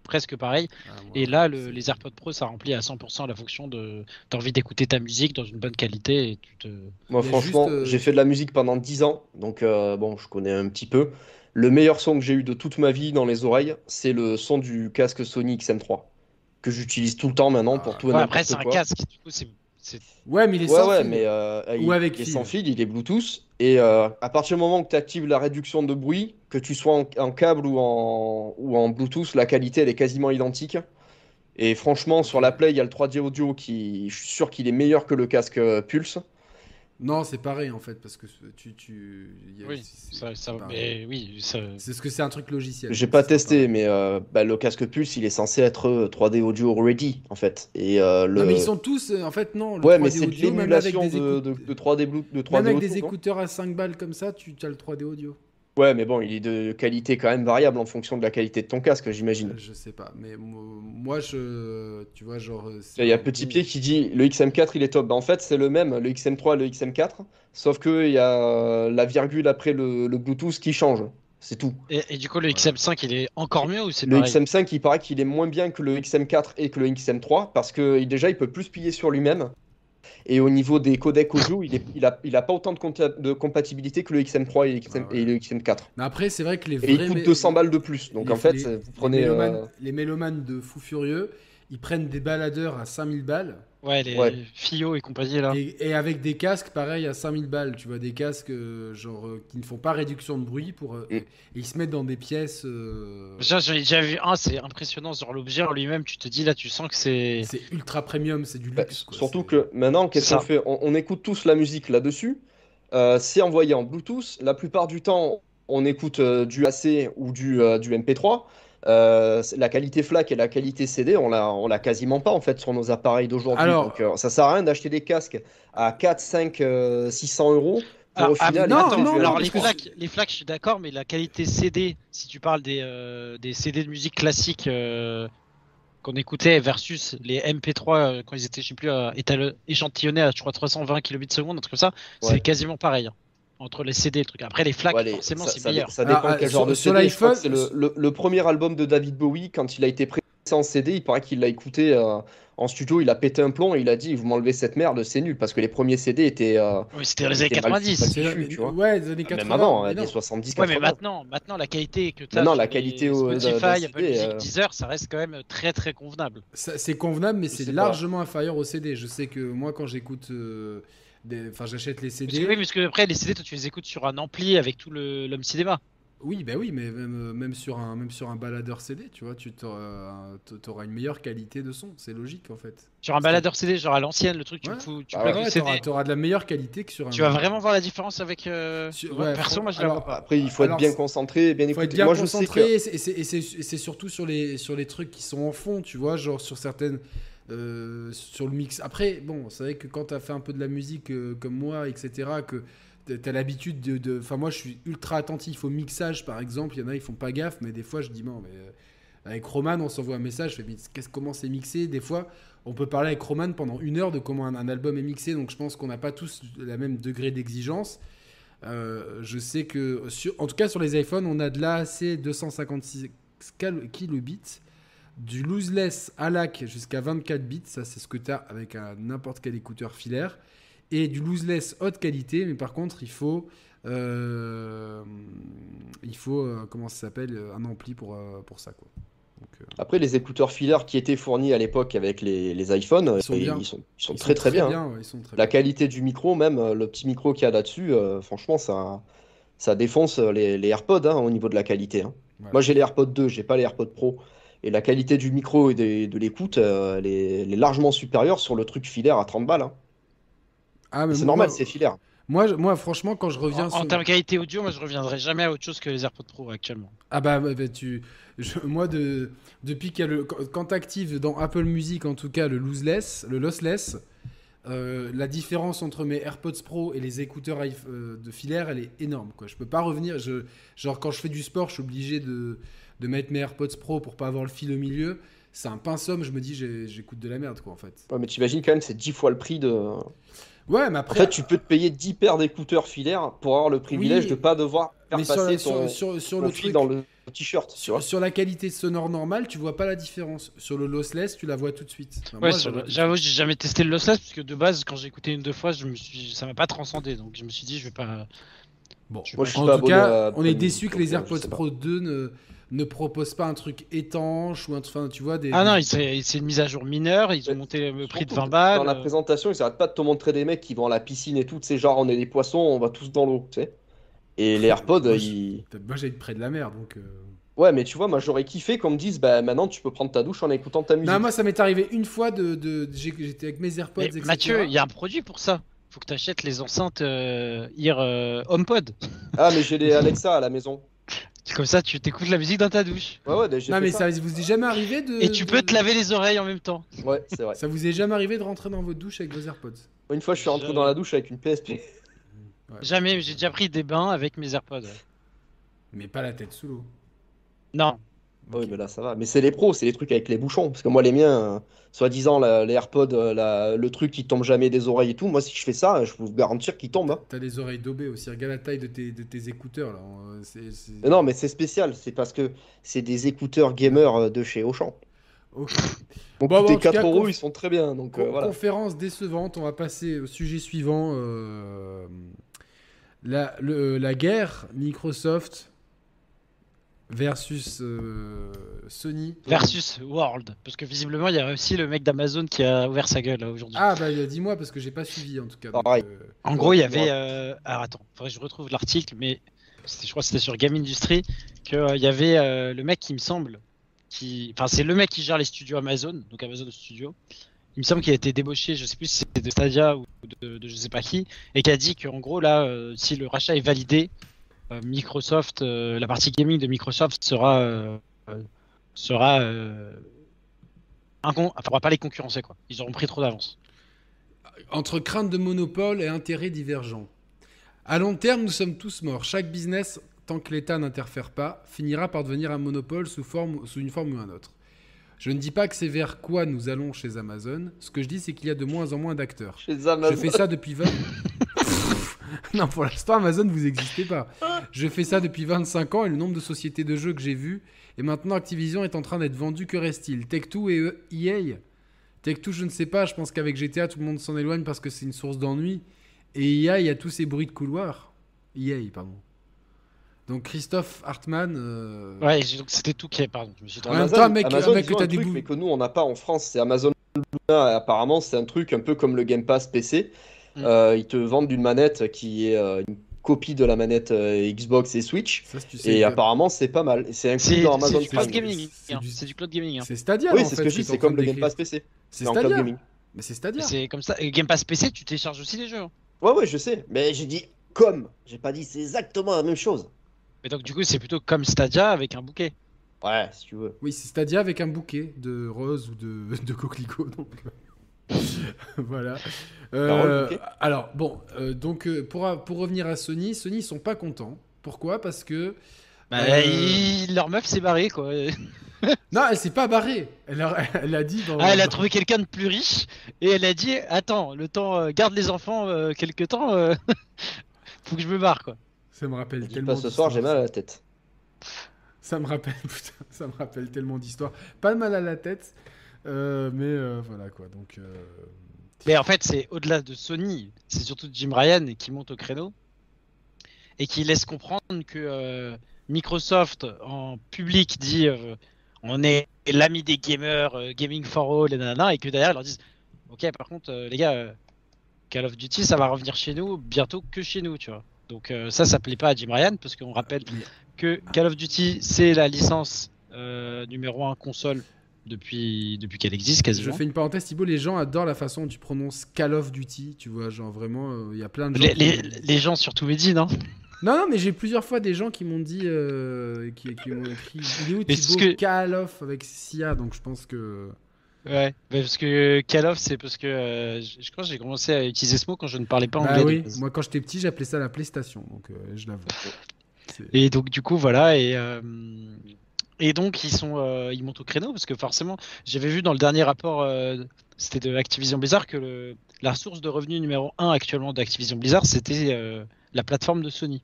Speaker 3: presque pareil.
Speaker 1: Ah,
Speaker 3: Et là, le- les AirPods Pro, ça remplit à 100% la fonction de t'as envie d'écouter ta musique dans une bonne qualité et tu te.
Speaker 2: Moi, franchement,
Speaker 1: euh,
Speaker 2: j'ai fait de la musique pendant 10 ans, donc euh, bon, je connais un petit peu. Le meilleur son que j'ai eu de toute ma vie dans les oreilles, c'est le son du casque Sony XM3, que j'utilise tout le temps maintenant pour tout et
Speaker 3: Ouais, après, c'est un casque, du coup, c'est.
Speaker 1: Ouais, mais il est
Speaker 2: Ouais,
Speaker 1: sans
Speaker 2: ouais,
Speaker 1: fil.
Speaker 2: mais euh,
Speaker 1: Ou
Speaker 2: il,
Speaker 1: avec
Speaker 2: il est
Speaker 1: fil.
Speaker 2: sans fil, il est Bluetooth. Et euh, à partir du moment que tu actives la réduction de bruit, que tu sois en, câble ou en, ou en Bluetooth, la qualité elle est quasiment identique. Et franchement, sur la Play, il y a le 3D audio qui, je suis sûr qu'il est meilleur que le casque euh, Pulse.
Speaker 1: Non, c'est pareil en fait, parce que tu. tu y a-
Speaker 3: Oui,
Speaker 1: c'est-
Speaker 3: ça, mais oui, ça.
Speaker 1: C'est ce que c'est un truc logiciel.
Speaker 2: J'ai pas testé, mais euh, bah, le casque Pulse, il est censé être euh, 3D audio ready en fait. Et euh, le...
Speaker 1: Non, mais ils sont tous. euh, en fait, non. Le
Speaker 2: Ouais,
Speaker 1: 3D
Speaker 2: mais c'est de
Speaker 1: audio, même avec
Speaker 2: l'émulation
Speaker 1: des,
Speaker 2: de,
Speaker 1: écoute-
Speaker 2: de, de 3D Blue, de 3D
Speaker 1: même avec
Speaker 2: audio,
Speaker 1: des écouteurs à 5 balles comme ça, tu as le 3D audio.
Speaker 2: Ouais, mais bon, il est de qualité quand même variable en fonction de la qualité de ton casque, j'imagine.
Speaker 1: Je sais pas, mais mo- moi, je. Tu vois, genre. euh, c'est
Speaker 2: Il y a
Speaker 1: un
Speaker 2: Petit Pied qui dit le XM4 il est top. Bah, en fait, c'est le même, le XM3 et le XM4, sauf qu'il y a la virgule après le, le Bluetooth qui change. C'est tout.
Speaker 3: Et, et du coup, le XM5, il est encore mieux ou c'est
Speaker 2: Le
Speaker 3: pareil
Speaker 2: XM5, il paraît qu'il est moins bien que le XM4 et que le XM3 parce que il- déjà il peut plus se plier sur lui-même. Et au niveau des codecs audio, il, est, il, a, il a pas autant de, compta- de compatibilité que le XM3 et le, XM,
Speaker 1: Ah ouais.
Speaker 2: et le XM4.
Speaker 1: Mais après, c'est vrai que les
Speaker 2: Et il coûte
Speaker 1: mé-
Speaker 2: 200 balles de plus. Donc
Speaker 1: les-
Speaker 2: en fait,
Speaker 1: les-
Speaker 2: vous
Speaker 1: les
Speaker 2: prenez.
Speaker 1: mélomanes,
Speaker 2: euh,
Speaker 1: les mélomanes de fous furieux, ils prennent des baladeurs à 5000 balles.
Speaker 3: Ouais, les
Speaker 2: Ouais.
Speaker 3: FIO et compagnie là.
Speaker 1: Et, et avec des casques, pareil, à 5000 balles. Tu vois, des casques euh, genre euh, qui ne font pas réduction de bruit pour. euh,
Speaker 2: Mm.
Speaker 1: Et ils se mettent dans des pièces. euh,
Speaker 3: Déjà, J'en ai déjà vu un, c'est impressionnant sur l'objet en lui-même. Tu te dis là, tu sens que c'est.
Speaker 1: c'est ultra premium, c'est du
Speaker 2: Bah,
Speaker 1: luxe. quoi,
Speaker 2: surtout que maintenant, qu'est-ce qu'on fait? On, on écoute tous la musique là-dessus. Euh, c'est envoyé en Bluetooth. La plupart du temps, on écoute euh, du AC ou du, euh, du MP3. Euh, la qualité FLAC et la qualité CD, on l'a, on l'a quasiment pas en fait sur nos appareils d'aujourd'hui.
Speaker 1: Alors-
Speaker 2: Donc, euh, ça sert à rien d'acheter des casques à 4, 5, euh, 600 euros pour
Speaker 3: Alors,
Speaker 2: au final.
Speaker 3: ah,
Speaker 1: non,
Speaker 3: attends,
Speaker 2: écouter
Speaker 1: non,
Speaker 2: du-
Speaker 3: alors les flaques, les flaques, je suis d'accord, mais la qualité CD, si tu parles des, euh, des CD de musique classique euh, qu'on écoutait versus les MP3 euh, quand ils étaient, je sais plus, euh, échantillonnés à je crois 320 kbps, un truc comme ça,
Speaker 2: Ouais.
Speaker 3: c'est quasiment pareil hein, entre les CD et le truc. Après les flaques,
Speaker 2: Ouais, les-
Speaker 3: forcément,
Speaker 2: ça,
Speaker 3: c'est meilleur.
Speaker 2: ça dépend
Speaker 1: Ah,
Speaker 2: quel genre
Speaker 1: sur-
Speaker 2: de
Speaker 1: sur
Speaker 2: CD. Je crois que
Speaker 1: l'iPhone-
Speaker 2: c'est le, le- le premier album de David Bowie, quand il a été pressé en CD, il paraît qu'il l'a écouté euh, en studio, il a pété un plomb et il a dit Vous m'enlevez cette merde, c'est nul. Parce que les premiers CD étaient. euh,
Speaker 3: Oui, c'était dans les années
Speaker 2: c'était mal-
Speaker 3: 90.
Speaker 2: mal tu vois.
Speaker 1: Ouais, des années 80.
Speaker 2: Même euh, des
Speaker 1: non.
Speaker 2: 70,
Speaker 3: Ouais, mais
Speaker 2: 80.
Speaker 3: maintenant, maintenant la qualité que tu as sur
Speaker 2: la
Speaker 3: les
Speaker 2: qualité
Speaker 3: Spotify, Apple
Speaker 2: CD,
Speaker 3: Music,
Speaker 2: euh,
Speaker 3: Deezer, ça reste quand même très très convenable.
Speaker 1: C'est convenable, mais c'est largement inférieur au CD. Je sais que moi, quand j'écoute. Euh, des- Enfin, j'achète les
Speaker 3: Parce
Speaker 1: CD.
Speaker 3: que, oui, parce que après les CD, toi tu les écoutes sur un ampli avec tout le l'homme cinéma.
Speaker 1: Oui, bah oui, mais même, même, sur un, même sur un baladeur CD, tu vois, tu t'auras t'auras une meilleure qualité de son. C'est logique en fait.
Speaker 3: Sur un baladeur CD, genre à l'ancienne, le truc, tu
Speaker 1: Ouais.
Speaker 3: fous, tu
Speaker 2: Ah ouais,
Speaker 3: CD.
Speaker 1: t'auras de la meilleure qualité que sur un.
Speaker 3: Tu vas vraiment voir la différence avec. euh,
Speaker 1: Sur-
Speaker 3: ouais,
Speaker 1: ouais,
Speaker 3: perso,
Speaker 1: faut-
Speaker 3: moi je la
Speaker 1: alors,
Speaker 3: vois pas.
Speaker 2: Après, il faut être bien concentré, bien
Speaker 1: Il faut
Speaker 2: écouter.
Speaker 1: être bien
Speaker 2: Moi, je sais
Speaker 1: concentré,
Speaker 2: que.
Speaker 1: et c'est surtout sur les, sur les trucs qui sont en fond, tu vois, genre sur certaines. Euh, sur le mix. Après, bon, c'est vrai que quand tu as fait un peu de la musique euh, comme moi, etc., que tu as l'habitude de. Enfin, moi, je suis ultra attentif au mixage, par exemple. Il y en a, ils font pas gaffe, mais des fois, je dis, bon, mais. euh, Avec Roman, on s'envoie un message, je fais, mais comment c'est mixé? Des fois, on peut parler avec Roman pendant une heure de comment un, album est mixé, donc je pense qu'on n'a pas tous le même degré d'exigence. Je sais que, en tout cas sur les iPhones, on a de l'AAC 256 cal- kilobits, du lossless ALAC jusqu'à 24 bits, ça c'est ce que tu as avec un- n'importe quel écouteur filaire, et du lossless haute qualité, mais par contre il faut, euh, il faut euh, comment ça s'appelle, un ampli pour, euh, pour ça. Quoi. euh,
Speaker 2: Après, les écouteurs filaires qui étaient fournis à l'époque avec les, les iPhones,
Speaker 1: Ils sont
Speaker 2: et
Speaker 1: bien.
Speaker 2: ils sont, ils sont
Speaker 1: ils
Speaker 2: très
Speaker 1: sont
Speaker 2: très bien. hein.
Speaker 1: ouais, ils sont très
Speaker 2: La
Speaker 1: bien.
Speaker 2: qualité du micro, même euh, le petit micro qu'il y a là-dessus, euh, franchement, ça, ça défonce euh, les, les AirPods hein, au niveau de la qualité. hein. Moi, j'ai les AirPods 2, j'ai pas les AirPods Pro. Et la qualité du micro et des- de, l'écoute, euh, elle, est, elle est largement supérieure sur le truc filaire à 30 balles. hein.
Speaker 1: Ah,
Speaker 2: C'est normal, c'est filaire.
Speaker 1: Moi, je- moi, franchement, quand je reviens
Speaker 3: En,
Speaker 1: sur.
Speaker 3: en termes de qualité audio, moi je reviendrai jamais à autre chose que les AirPods Pro actuellement.
Speaker 1: Ah bah, bah, bah, tu, je- moi de, depuis qu'il y a le, quand, t'actives dans Apple Music en tout cas le lossless, le lossless, euh, la différence entre mes AirPods Pro et les écouteurs euh, de filaire, elle est énorme quoi. Je peux pas revenir, je, genre quand je fais du sport, je suis obligé de, de mettre mes AirPods Pro pour pas avoir le fil au milieu. C'est un pinceau, je me dis j'écoute de la merde quoi en fait.
Speaker 2: Ouais, mais t'imagines quand même, c'est 10 fois le prix de. En
Speaker 1: Ouais, mais après.
Speaker 2: fait, tu peux te payer 10 paires d'écouteurs filaires pour avoir le privilège
Speaker 1: Oui,
Speaker 2: de pas devoir faire
Speaker 1: mais
Speaker 2: passer
Speaker 1: sur,
Speaker 2: ton,
Speaker 1: sur, sur
Speaker 2: ton
Speaker 1: le
Speaker 2: fil
Speaker 1: truc,
Speaker 2: dans le t-shirt.
Speaker 1: sur, la qualité sonore normale, tu vois pas la différence. Sur le lossless, tu la vois tout de suite. Enfin,
Speaker 3: Ouais,
Speaker 1: moi,
Speaker 3: j'avoue, j'ai jamais testé le lossless parce que de base, quand j'ai écouté une deux fois, je me suis, ça m'a pas transcendé, donc je me suis dit, je vais pas.
Speaker 1: Bon,
Speaker 3: Je-
Speaker 2: Moi, je suis
Speaker 1: en
Speaker 2: pas
Speaker 1: tout cas,
Speaker 2: à
Speaker 1: on est déçu que les
Speaker 2: euh,
Speaker 1: AirPods. Pro 2 ne, ne proposent pas un truc étanche ou un truc, enfin, tu vois, des.
Speaker 3: Ah non, c'est c'est une mise à jour mineure, ils ont
Speaker 2: Mais
Speaker 3: monté le prix de
Speaker 2: Surtout
Speaker 3: 20 balles.
Speaker 2: Dans la
Speaker 3: euh,
Speaker 2: présentation, ils arrêtent pas de te montrer des mecs qui vont à la piscine et tout, tu sais, genre on est des poissons, on va tous dans l'eau, tu sais. Et les AirPods,
Speaker 1: Moi,
Speaker 2: ils...
Speaker 1: Moi, j'habite près de la mer, donc. euh,
Speaker 2: Ouais, mais tu vois, moi j'aurais kiffé qu'on me dise, bah maintenant tu peux prendre ta douche en écoutant ta musique.
Speaker 1: Non, moi, ça m'est arrivé une fois de. de, de- j'ai- J'étais avec mes AirPods,
Speaker 3: mais
Speaker 1: etc.
Speaker 3: Mathieu, il y a un produit pour ça. Faut que tu achètes les enceintes euh, Ear euh, HomePod.
Speaker 2: Ah, mais j'ai les Alexa à la maison.
Speaker 3: Comme ça, tu t'écoutes la musique dans ta douche.
Speaker 2: Ouais, ouais, j'ai
Speaker 1: Non,
Speaker 2: fait
Speaker 1: mais
Speaker 2: ça.
Speaker 1: ça vous est jamais arrivé de.
Speaker 3: Et tu
Speaker 1: de-
Speaker 3: peux te laver les oreilles en même temps.
Speaker 2: Ouais, c'est vrai.
Speaker 1: Ça vous est jamais arrivé de rentrer dans votre douche avec vos AirPods?
Speaker 2: Une fois, je suis rentré
Speaker 3: Jamais.
Speaker 2: dans la douche avec une PSP.
Speaker 3: Jamais, mais j'ai déjà pris des bains avec mes AirPods. ouais.
Speaker 1: Mais pas la tête sous l'eau.
Speaker 3: Non,
Speaker 2: Oui, mais là ça va. Mais c'est les pros, c'est les trucs avec les bouchons. Parce que moi, les miens, euh, soi-disant, la- les AirPods, euh, la- le truc qui tombe jamais des oreilles et tout, moi, si je fais ça, je peux vous garantir qu'il tombe. hein.
Speaker 1: T'as les oreilles daubées aussi. Regarde la taille de tes, de tes écouteurs là. Euh,
Speaker 2: Mais non, mais c'est spécial. C'est parce que c'est des écouteurs gamers de chez Auchan.
Speaker 1: Ok.
Speaker 2: Donc,
Speaker 1: Bon, bon,
Speaker 2: tes
Speaker 1: en tout
Speaker 2: 4
Speaker 1: cas,
Speaker 2: euros,
Speaker 1: conf-
Speaker 2: ils sont très bien. Donc, euh, voilà.
Speaker 1: Conférence décevante, on va passer au sujet suivant. euh, la, le- la guerre Microsoft versus euh, Sony.
Speaker 3: versus World. Parce que visiblement, il y a aussi le mec d'Amazon qui a ouvert sa gueule aujourd'hui.
Speaker 1: Ah bah dis-moi parce que j'ai pas suivi en tout cas. donc, euh,
Speaker 3: En gros, il y avait. Euh... Alors attends, faudrait que je retrouve l'article, mais je crois que c'était sur Game Industry qu'il y avait euh, le mec qui me semble. Qui... Enfin, c'est le mec qui gère les studios Amazon, donc Amazon Studio. Il me semble qu'il a été débauché, je sais plus si c'était de Stadia ou de, de je sais pas qui, et qui a dit qu'en gros, là, euh, si le rachat est validé, Microsoft, euh, la partie gaming de Microsoft sera. euh, euh, sera. Euh... incon- Enfin, on va pas les concurrencer, quoi. Ils auront pris trop d'avance.
Speaker 1: entre crainte de monopole et intérêts divergents. À long terme, nous sommes tous morts. Chaque business, tant que l'État n'interfère pas, finira par devenir un monopole sous, forme, sous une forme ou un autre. Je ne dis pas que c'est vers quoi nous allons chez Amazon. Ce que je dis, c'est qu'il y a de moins en moins d'acteurs.
Speaker 2: Chez
Speaker 1: Je fais ça depuis 20... (laughs) non, pour l'instant, Amazon, vous n'existez pas. Je fais ça depuis 25 ans et le nombre de sociétés de jeux que j'ai vues. Et maintenant, Activision est en train d'être vendu. Que reste-t-il? Tech2 et E- EA Tech2, je ne sais pas. Je pense qu'avec GTA, tout le monde s'en éloigne parce que c'est une source d'ennui. Et EA, il y a tous ces bruits de couloir. EA, pardon. Donc Christophe Hartmann. euh,
Speaker 3: Ouais, c'était tout qui est, pardon. Je me suis
Speaker 1: En même temps, un mec-
Speaker 2: Amazon,
Speaker 1: mec
Speaker 2: ils
Speaker 1: que
Speaker 2: ont
Speaker 1: t'as
Speaker 2: un truc, mais que nous on n'a pas en France, c'est Amazon apparemment, c'est un truc un peu comme le Game Pass PC.
Speaker 3: Mm.
Speaker 2: Euh, ils te vendent une manette qui est euh, une copie de la manette euh, Xbox et Switch.
Speaker 1: ça, tu sais
Speaker 2: Et
Speaker 1: que-
Speaker 2: apparemment, c'est pas mal. C'est inclus dans Amazon
Speaker 3: du cloud
Speaker 2: Prime.
Speaker 3: gaming.
Speaker 1: C'est
Speaker 3: hein.
Speaker 1: du-
Speaker 3: C'est du cloud gaming. hein.
Speaker 1: c'est Stadia.
Speaker 2: Oui, c'est ce que je dis, c'est comme le Game. Pass PC.
Speaker 1: C'est
Speaker 2: C'est en cloud
Speaker 1: Stadia.
Speaker 2: gaming.
Speaker 1: Mais c'est Stadia.
Speaker 3: C'est comme ça. Et Game Pass PC, tu télécharges aussi les jeux. hein.
Speaker 2: Ouais, ouais, je sais. Mais j'ai dit comme. J'ai pas dit c'est exactement la même chose.
Speaker 3: Mais donc du coup, c'est plutôt comme Stadia avec un bouquet.
Speaker 2: Ouais, si tu veux.
Speaker 1: Oui, c'est Stadia avec un bouquet de roses ou de, (laughs) de coquelicots. Donc... (laughs) voilà. Euh, alors, bon, euh, donc euh, pour, pour revenir à Sony, Sony, ils sont pas contents. Pourquoi? Parce que.
Speaker 3: Bah,
Speaker 1: Euh.
Speaker 3: il- Leur meuf s'est barrée quoi. (laughs)
Speaker 1: Non, elle s'est pas barrée. Elle a, (laughs) elle a dit dans.
Speaker 3: Ah, elle a trouvé quelqu'un de plus riche et elle a dit Attends, le temps, euh, garde les enfants euh, quelque temps, euh, faut que je me barre quoi.
Speaker 1: Ça me rappelle tellement.
Speaker 2: pas ce soir, j'ai mal à la tête.
Speaker 1: Ça me rappelle, putain, ça me rappelle tellement d'histoires. Pas de mal à la tête, mais euh, voilà quoi. Donc. euh,
Speaker 3: Mais en fait, c'est au-delà de Sony, c'est surtout Jim Ryan qui monte au créneau et qui laisse comprendre que euh, Microsoft en public dit euh, on est l'ami des gamers, euh, gaming for all, et nanana, et que derrière ils leur disent, ok, par contre, euh, les gars, euh, Call of Duty, ça va revenir chez nous bientôt que chez nous, tu vois. Donc euh, ça, ça plaît pas à Jim Ryan parce qu'on rappelle
Speaker 1: Mais-
Speaker 3: que Call of Duty, c'est la licence euh, numéro 1 console depuis, depuis qu'elle existe
Speaker 1: Je
Speaker 3: quasiment.
Speaker 1: fais une parenthèse, Thibaut, les gens adorent la façon dont tu prononces Call of Duty, tu vois, genre vraiment, euh, il y a plein de gens.
Speaker 3: Les,
Speaker 1: qui-
Speaker 3: les, les gens surtout Medine, hein.
Speaker 1: Non, non, mais j'ai plusieurs fois des gens qui m'ont dit, euh, qui, qui m'ont écrit, il est où Thibaut
Speaker 3: que-
Speaker 1: Call of avec Sia, donc je pense que...
Speaker 3: Ouais, parce que Call of, c'est parce que euh, je je crois que j'ai commencé à utiliser ce mot quand je ne parlais pas
Speaker 1: Bah
Speaker 3: anglais.
Speaker 1: oui, moi quand j'étais petit, j'appelais ça la PlayStation, donc euh, je l'avoue.
Speaker 3: Et donc du coup voilà et et donc ils sont euh, ils montent au créneau parce que forcément j'avais vu dans le dernier rapport euh, c'était de Activision Blizzard que le, la source de revenus numéro 1 actuellement d'Activision Blizzard c'était euh, la plateforme de Sony.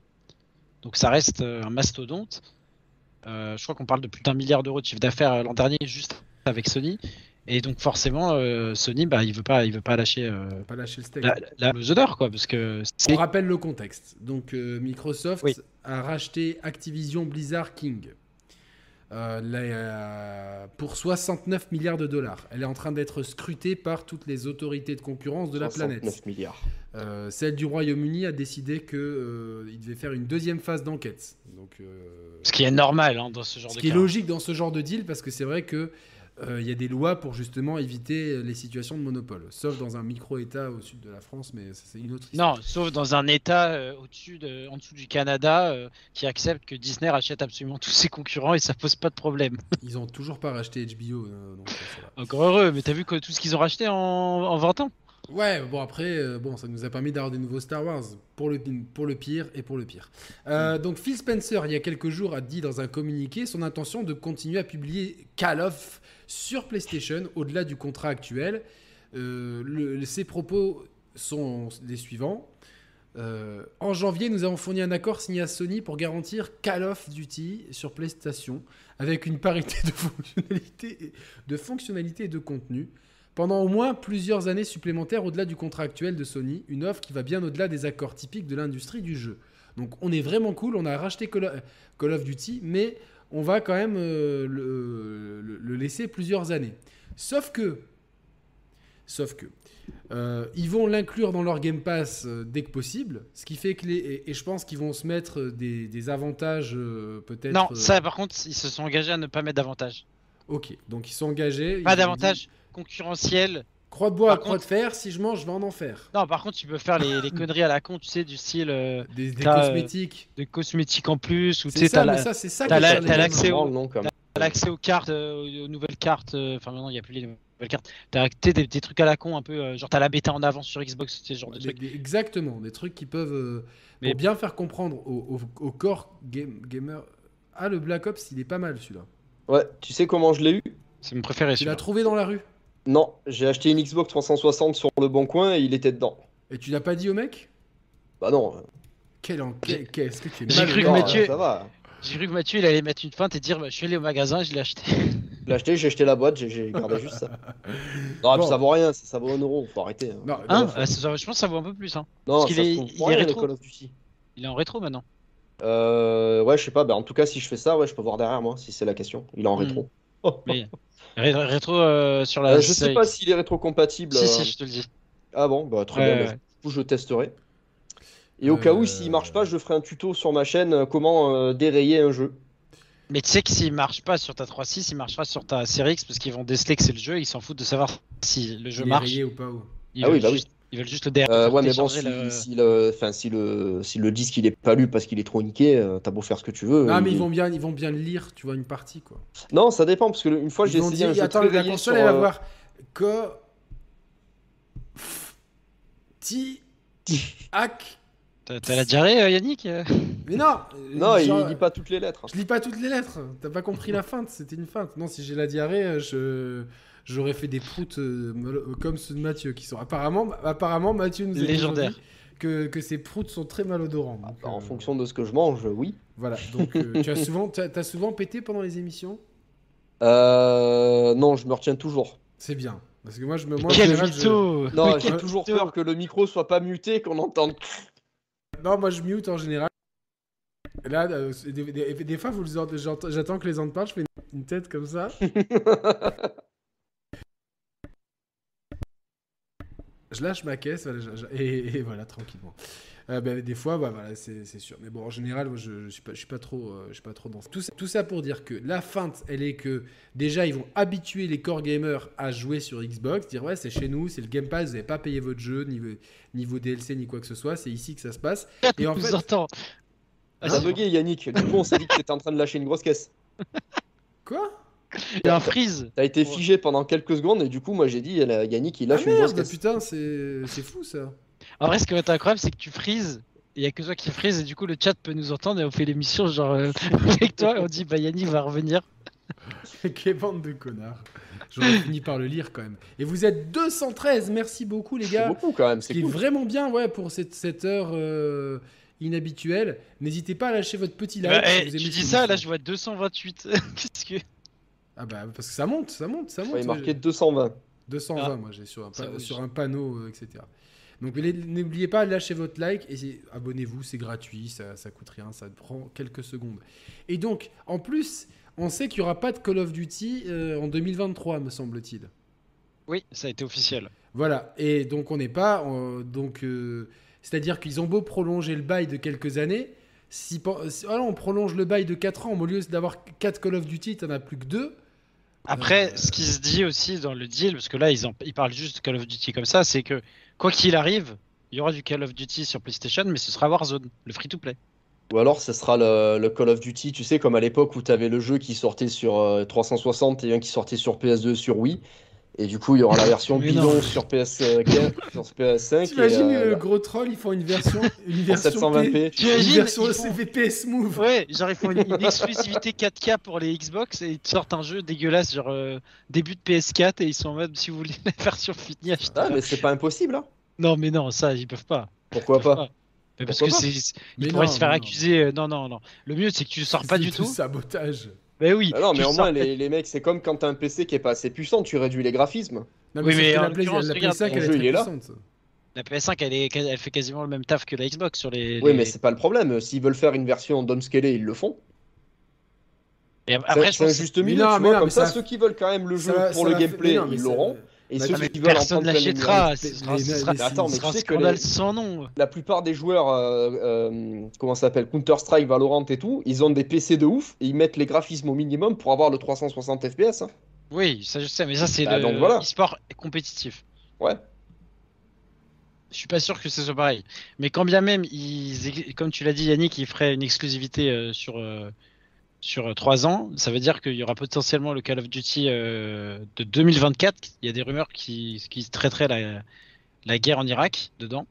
Speaker 3: Donc ça reste euh, un mastodonte. Je crois qu'on parle de plus d'un milliard d'euros de chiffre d'affaires l'an dernier juste avec Sony. Et donc forcément Sony bah il veut pas il veut pas lâcher
Speaker 1: Pas lâcher le steak.
Speaker 3: la, la, le d'or quoi parce que
Speaker 1: On rappelle le contexte. Donc Microsoft
Speaker 3: Oui.
Speaker 1: a racheté Activision Blizzard King euh, là, euh, pour 69 milliards de dollars. Elle est en train d'être scrutée par toutes les autorités de concurrence de la
Speaker 2: 69
Speaker 1: planète.
Speaker 2: milliards.
Speaker 1: Euh, celle du Royaume-Uni a décidé que euh, il devait faire une deuxième phase d'enquête. Donc, euh,
Speaker 3: ce qui est normal hein, dans ce genre
Speaker 1: ce
Speaker 3: de
Speaker 1: qui est logique dans ce genre de deal parce que c'est vrai que euh, il y a des lois pour justement éviter les situations de monopole, sauf dans un micro-État au sud de la France, mais c'est une autre histoire.
Speaker 3: Non, sauf dans un État euh, au-dessus de, en dessous du Canada euh, qui accepte que Disney rachète absolument (laughs) tous ses concurrents et ça pose pas de problème. (laughs)
Speaker 1: Ils ont toujours pas racheté HBO, donc ça va.
Speaker 3: Encore heureux, mais t'as vu que tout ce qu'ils ont racheté en, en 20 ans?
Speaker 1: Ouais, bon après, euh, bon, ça nous a permis d'avoir des nouveaux Star Wars pour le, pour le pire et pour le pire. Euh, Donc Phil Spencer, il y a quelques jours, a dit dans un communiqué son intention de continuer à publier Call of sur PlayStation au-delà du contrat actuel. Euh, le- ses propos sont les suivants. En janvier, nous avons fourni un accord signé à Sony pour garantir Call of Duty sur PlayStation avec une parité de (laughs) fonctionnalités et de, fonctionnalités et de contenu. Pendant au moins plusieurs années supplémentaires au-delà du contrat actuel de Sony, une offre qui va bien au-delà des accords typiques de l'industrie du jeu. Donc on est vraiment cool, on a racheté Call of, Call of Duty, mais on va quand même euh, le, le- le laisser plusieurs années. Sauf que, sauf que, euh, ils vont l'inclure dans leur Game Pass euh, dès que possible, ce qui fait que les, et, et je pense qu'ils vont se mettre des, des avantages euh, peut-être.
Speaker 3: Non, ça par contre, ils se sont engagés à ne pas mettre d'avantages.
Speaker 1: Ok, donc ils sont engagés.
Speaker 3: Pas d'avantages
Speaker 1: dit,
Speaker 3: concurrentiels.
Speaker 1: Croix de bois à
Speaker 3: Par
Speaker 1: croix de fer, si je mange, je vais en enfer.
Speaker 3: Non, par contre, tu peux faire les, les conneries à la con, tu sais, du style euh,
Speaker 1: Des, des
Speaker 3: euh,
Speaker 1: cosmétiques.
Speaker 3: de cosmétiques en plus, ou tu
Speaker 1: C'est
Speaker 3: sais,
Speaker 1: ça,
Speaker 3: t'as l'accès au- aux cartes, euh, aux, nouvelles cartes. euh, Enfin, maintenant, il n'y a plus les nouvelles cartes. T'as tu sais, des, des trucs à la con, un peu. euh, genre, t'as la bêta en avance sur Xbox, ce genre de
Speaker 1: Des-
Speaker 3: trucs.
Speaker 1: des- exactement, des trucs qui peuvent euh,
Speaker 3: Mais-
Speaker 1: pour bien faire comprendre au, au- au corps game- gamer. Ah, le Black Ops, il est pas mal celui-là.
Speaker 2: Ouais, tu sais comment je l'ai eu?
Speaker 3: C'est mon préféré,
Speaker 1: Tu l'as trouvé dans la rue?
Speaker 2: Non, j'ai acheté une Xbox 360 sur le bon coin et il était dedans.
Speaker 1: et tu l'as pas dit au mec?
Speaker 2: Bah non.
Speaker 1: Quel en... quel- Qu'est-ce que tu es
Speaker 3: J'ai cru que Mathieu-
Speaker 2: Ça va.
Speaker 3: J'ai cru que Mathieu, il allait mettre une feinte et dire bah, Je suis allé au magasin, je l'ai acheté. (laughs)
Speaker 2: Je l'ai acheté, j'ai acheté la boîte, j'ai- gardé juste ça. (laughs) Non,
Speaker 1: Bon.
Speaker 2: puis ça vaut rien, ça, ça vaut un euro, faut arrêter. hein.
Speaker 1: Non,
Speaker 3: Hein
Speaker 1: non,
Speaker 3: Ah, ça- Je pense que ça vaut un peu plus. Hein.
Speaker 2: Non,
Speaker 3: qu'il
Speaker 2: ça
Speaker 3: est- il est
Speaker 2: les
Speaker 3: rétro.
Speaker 2: Call of Duty.
Speaker 3: Il est en rétro maintenant.
Speaker 2: Euh, ouais, je sais pas, bah, en tout cas, si je fais ça, ouais, je peux voir derrière moi, si c'est la question. Il est en
Speaker 3: Hmm.
Speaker 2: rétro.
Speaker 3: Mais rétro euh, sur la.
Speaker 2: Euh, je sais pas s'il est rétro-compatible.
Speaker 3: Si,
Speaker 2: euh,
Speaker 3: si, je te le dis.
Speaker 2: Ah bon, bah très
Speaker 3: Ouais,
Speaker 2: bien, bah, du coup, je testerai. Et au cas où,
Speaker 1: Euh,
Speaker 2: s'il marche pas, je ferai un tuto sur ma chaîne euh, comment euh, dérayer un jeu.
Speaker 3: Mais tu sais que s'il marche pas sur ta 3.6, il marchera sur ta Series X parce qu'ils vont déceler que c'est le jeu. Ils s'en foutent de savoir si le jeu
Speaker 1: il est
Speaker 3: marche.
Speaker 1: rayé ou pas ou-
Speaker 2: Ah oui, bah oui.
Speaker 3: Ils veulent juste le DR.
Speaker 2: Euh, ouais, mais bon, si,
Speaker 3: le-
Speaker 2: si le, si le, si le disque il est pas lu parce qu'il est trop niqué, euh, t'as beau faire ce que tu veux.
Speaker 1: Non,
Speaker 2: euh,
Speaker 1: mais
Speaker 2: il-
Speaker 1: ils vont bien, ils vont bien le lire, tu vois, une partie quoi.
Speaker 2: Non, ça dépend parce que une fois
Speaker 1: Ils
Speaker 2: j'ai
Speaker 1: vont
Speaker 2: essayé
Speaker 1: dire,
Speaker 2: un jeu
Speaker 1: attends, la console,
Speaker 2: sur,
Speaker 1: elle va
Speaker 2: euh,
Speaker 1: voir co ti hack.
Speaker 3: T'as t'as la diarrhée, Yannick
Speaker 1: Mais non.
Speaker 2: Non,
Speaker 1: euh,
Speaker 2: il
Speaker 1: genre,
Speaker 2: lit pas toutes les lettres.
Speaker 1: Je lis pas toutes les lettres. T'as pas compris la feinte, c'était une feinte. Non, si j'ai la diarrhée, je j'aurais fait des proutes euh, euh, comme ceux de Mathieu qui sont apparemment apparemment Mathieu nous a dit
Speaker 3: Légendaire.
Speaker 1: aujourd'hui que que ces proutes sont très malodorants. Donc,
Speaker 2: En
Speaker 1: euh,
Speaker 2: fonction de ce que je mange, oui.
Speaker 1: Voilà. Donc euh, tu as souvent t'as as souvent pété pendant les émissions?
Speaker 2: Euh, non, je me retiens toujours.
Speaker 1: C'est bien parce que moi je me moi,
Speaker 3: Quel
Speaker 1: général, je-
Speaker 2: Non, j'ai toujours peur que le micro soit pas muté, qu'on entende.
Speaker 1: Non, moi je mute en général. Là, euh, des, des- des fois, vous les entendez- j'entends- j'attends que les gens parlent, je fais. une tête comme ça. (laughs) je lâche ma caisse voilà, je- je- et, et voilà, tranquillement. Euh, ben, des fois, bah, voilà, c'est sûr. Mais bon, en général, moi, je, je suis pas, je suis pas trop, euh, je suis pas trop dans ça. Tout, ça. tout ça pour dire que la feinte, elle est que déjà, ils vont habituer les core gamers à jouer sur Xbox, dire ouais, c'est chez nous, c'est le Game Pass, vous n'avez pas payé votre jeu, niveau, niveau DLC, ni quoi que ce soit, c'est ici que ça se passe. Et en fait-
Speaker 3: entend. Ah,
Speaker 2: T'as
Speaker 3: c'est
Speaker 2: bugué Yannick, du coup on s'est dit que t'étais en train de lâcher une grosse caisse.
Speaker 1: Quoi? (laughs)
Speaker 3: Il y a un freeze.
Speaker 2: T'as été figé pendant quelques secondes et du coup moi j'ai dit elle a- Yannick il
Speaker 1: Ah
Speaker 2: lâche une grosse
Speaker 1: merde, putain, c'est c'est fou ça.
Speaker 3: En vrai, ce qui va être incroyable, c'est que tu freezes. Il y a que toi qui freeze et du coup le chat peut nous entendre et on fait l'émission genre euh, (laughs) avec toi et on dit bah Yannick va revenir. (laughs)
Speaker 1: Quelle bande de connards. J'aurais fini par le lire quand même. Et vous êtes 213, merci beaucoup les
Speaker 2: C'est
Speaker 1: gars.
Speaker 2: beaucoup quand même,
Speaker 1: Ce
Speaker 2: c'est
Speaker 1: est
Speaker 2: cool.
Speaker 1: vraiment bien ouais, pour cette, cette heure euh, inhabituelle. N'hésitez pas à lâcher votre petit like.
Speaker 3: Bah,
Speaker 1: si
Speaker 3: eh,
Speaker 1: vous
Speaker 3: tu dis ça, là je vois 228. Qu'est-ce que.
Speaker 1: Ah bah parce que ça monte, ça monte, ça monte.
Speaker 2: Il marqué 220.
Speaker 1: 220
Speaker 3: Ah.
Speaker 1: moi j'ai sur un,
Speaker 3: Ça
Speaker 1: pa-
Speaker 3: bouge.
Speaker 1: sur un panneau, euh, etc. Donc mais n'oubliez pas de lâcher votre like et abonnez-vous, c'est gratuit, ça, ça coûte rien, ça prend quelques secondes. Et donc, en plus, on sait qu'il n'y aura pas de Call of Duty euh, en 2023, me semble-t-il.
Speaker 3: Oui, ça a été officiel.
Speaker 1: Voilà, et donc on n'est pas... donc, euh, C'est-à-dire qu'ils ont beau prolonger le bail de quelques années, si, voilà, on prolonge le bail de 4 ans, au lieu d'avoir 4 Call of Duty, tu n'en as plus que 2.
Speaker 3: Après,
Speaker 1: Euh,
Speaker 3: ce qui se dit aussi dans le deal, parce que là ils, en- ils parlent juste de Call of Duty comme ça, c'est que quoi qu'il arrive, il y aura du Call of Duty sur PlayStation, mais ce sera Warzone, le free-to-play.
Speaker 2: Ou alors ce sera le, le Call of Duty, tu sais, comme à l'époque où t'avais le jeu qui sortait sur euh, 360 et un qui sortait sur PS2 sur Wii. Et du coup, il y aura la (laughs) version
Speaker 3: Mais
Speaker 2: bidon
Speaker 3: non.
Speaker 2: sur PS4, (laughs) sur PS5. et,
Speaker 1: T'imagines
Speaker 2: euh,
Speaker 1: le gros troll, ils font une version, une (laughs) version,
Speaker 2: 720p.
Speaker 1: P- une
Speaker 3: T'imagines,
Speaker 1: version
Speaker 3: ils font-
Speaker 1: CVPS Move.
Speaker 3: Ouais, genre ils font une, une exclusivité 4K pour les Xbox et ils te sortent un jeu dégueulasse, genre euh, début de PS4 et ils sont en mode si vous voulez la version finie, achetez
Speaker 2: Ah, mais c'est pas impossible, hein.
Speaker 3: Non, mais non, ça ils peuvent pas.
Speaker 2: Pourquoi
Speaker 3: peuvent
Speaker 2: pas?
Speaker 3: Mais parce
Speaker 2: Pourquoi
Speaker 3: que c'est.
Speaker 1: Mais
Speaker 3: Ils pourraient
Speaker 1: non,
Speaker 3: se faire
Speaker 1: non.
Speaker 3: accuser. euh, Non, non, non. Le mieux c'est que tu sors pas
Speaker 1: C'est
Speaker 3: du tout.
Speaker 1: sabotage.
Speaker 3: Mais oui.
Speaker 2: Ah non, mais au moins, les, les mecs, c'est comme quand t'as un PC qui est pas assez puissant, tu réduis les graphismes.
Speaker 1: Non,
Speaker 3: Oui, mais
Speaker 1: que
Speaker 3: en
Speaker 1: la, Play- la
Speaker 3: regarde,
Speaker 1: PS5, elle est
Speaker 2: jeu, est là.
Speaker 1: puissante.
Speaker 3: La PS5 elle, est... elle fait quasiment le même taf que la Xbox sur les.
Speaker 2: Oui,
Speaker 3: les-
Speaker 2: mais c'est pas le problème. S'ils veulent faire une version downscalée, ils le font.
Speaker 3: Et après, je
Speaker 2: c'est un
Speaker 3: pense que
Speaker 2: juste
Speaker 1: Mais
Speaker 2: milieu,
Speaker 1: non,
Speaker 2: tu
Speaker 1: mais
Speaker 2: vois.
Speaker 1: non,
Speaker 2: Comme
Speaker 1: mais
Speaker 2: ça,
Speaker 1: ça-
Speaker 2: ceux qui veulent quand même le jeu
Speaker 1: Ça-
Speaker 2: pour
Speaker 1: ça
Speaker 2: le gameplay,
Speaker 1: mais non, mais
Speaker 2: ils l'auront. Et
Speaker 1: Bah,
Speaker 2: ceux qui veulent en
Speaker 3: personne l'achètera.
Speaker 2: attends, mais que
Speaker 3: scandale sans nom.
Speaker 2: La plupart des joueurs, euh, euh, comment ça s'appelle, Counter-Strike, Valorant et tout, ils ont des PC de ouf et ils mettent les graphismes au minimum pour avoir le 360 FPS. hein.
Speaker 3: Oui, ça je sais, mais ça c'est
Speaker 2: Bah,
Speaker 3: le
Speaker 2: donc voilà.
Speaker 3: e-sport compétitif.
Speaker 2: Ouais.
Speaker 3: Je suis pas sûr que ce soit pareil. Mais quand bien même, ils, comme tu l'as dit Yannick, ils feraient une exclusivité euh, sur, euh, sur 3 ans, ça veut dire qu'il y aura potentiellement le Call of Duty euh, de 2024. Il y a des rumeurs qui, qui traiteraient la, la guerre en Irak dedans.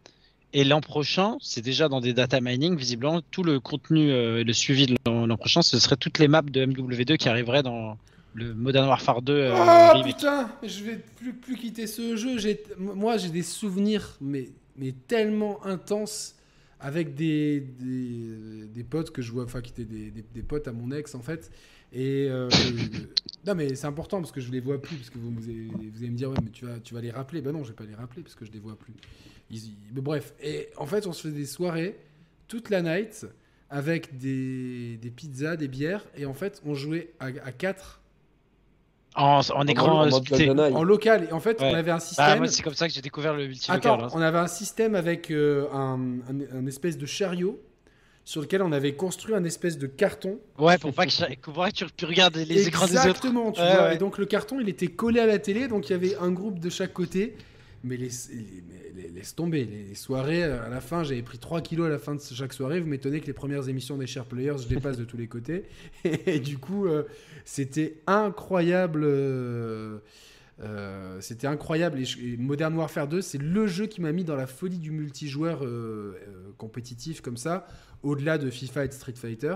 Speaker 3: Et l'an prochain, c'est déjà dans des data mining, visiblement, tout le contenu euh, et le suivi de l'an prochain, ce serait toutes les maps de MW2 qui arriveraient dans le Modern Warfare 2 euh, remake.
Speaker 1: putain, je vais plus, plus quitter ce jeu. Moi, j'ai des souvenirs, mais, mais tellement intenses avec des, des, des potes que je vois, enfin, qui étaient des, des, potes à mon ex en fait. Et euh, (coughs) non, mais c'est important parce que je les vois plus. Parce que vous, vous, allez, me dire, ouais, mais tu vas, tu vas les rappeler. Ben non, je vais pas les rappeler parce que je les vois plus. Mais bref, et en fait, on se fait des soirées toute la night avec des, pizzas, des bières. Et en fait, on jouait à, à 4
Speaker 3: En, en écran
Speaker 2: en
Speaker 3: euh,
Speaker 1: en local. Et en fait,
Speaker 3: Ouais.
Speaker 1: on avait un
Speaker 3: Bah,
Speaker 1: système.
Speaker 3: moi, c'est comme ça que j'ai découvert le multilocal.
Speaker 1: Attends,
Speaker 3: hein.
Speaker 1: on avait un système avec euh, un, un- un espèce de chariot sur lequel on avait construit un espèce de carton.
Speaker 3: Ouais, pour pas que, que tu, tu regardes les écrans des autres.
Speaker 1: Exactement, tu
Speaker 3: Ouais,
Speaker 1: vois.
Speaker 3: ouais.
Speaker 1: Et donc le carton, il était collé à la télé, donc il y avait un groupe de chaque côté. Mais, laisse tomber, les, soirées, euh, à la fin, j'avais pris 3 kilos à la fin de chaque soirée. Vous m'étonnez que les premières émissions des Share Players, je les passe de tous les côtés. (laughs) Et, du coup, euh, c'était incroyable. euh, c'était incroyable. Et, Modern Warfare 2, c'est le jeu qui m'a mis dans la folie du multijoueur compétitif comme ça, au-delà de FIFA et de Street Fighter.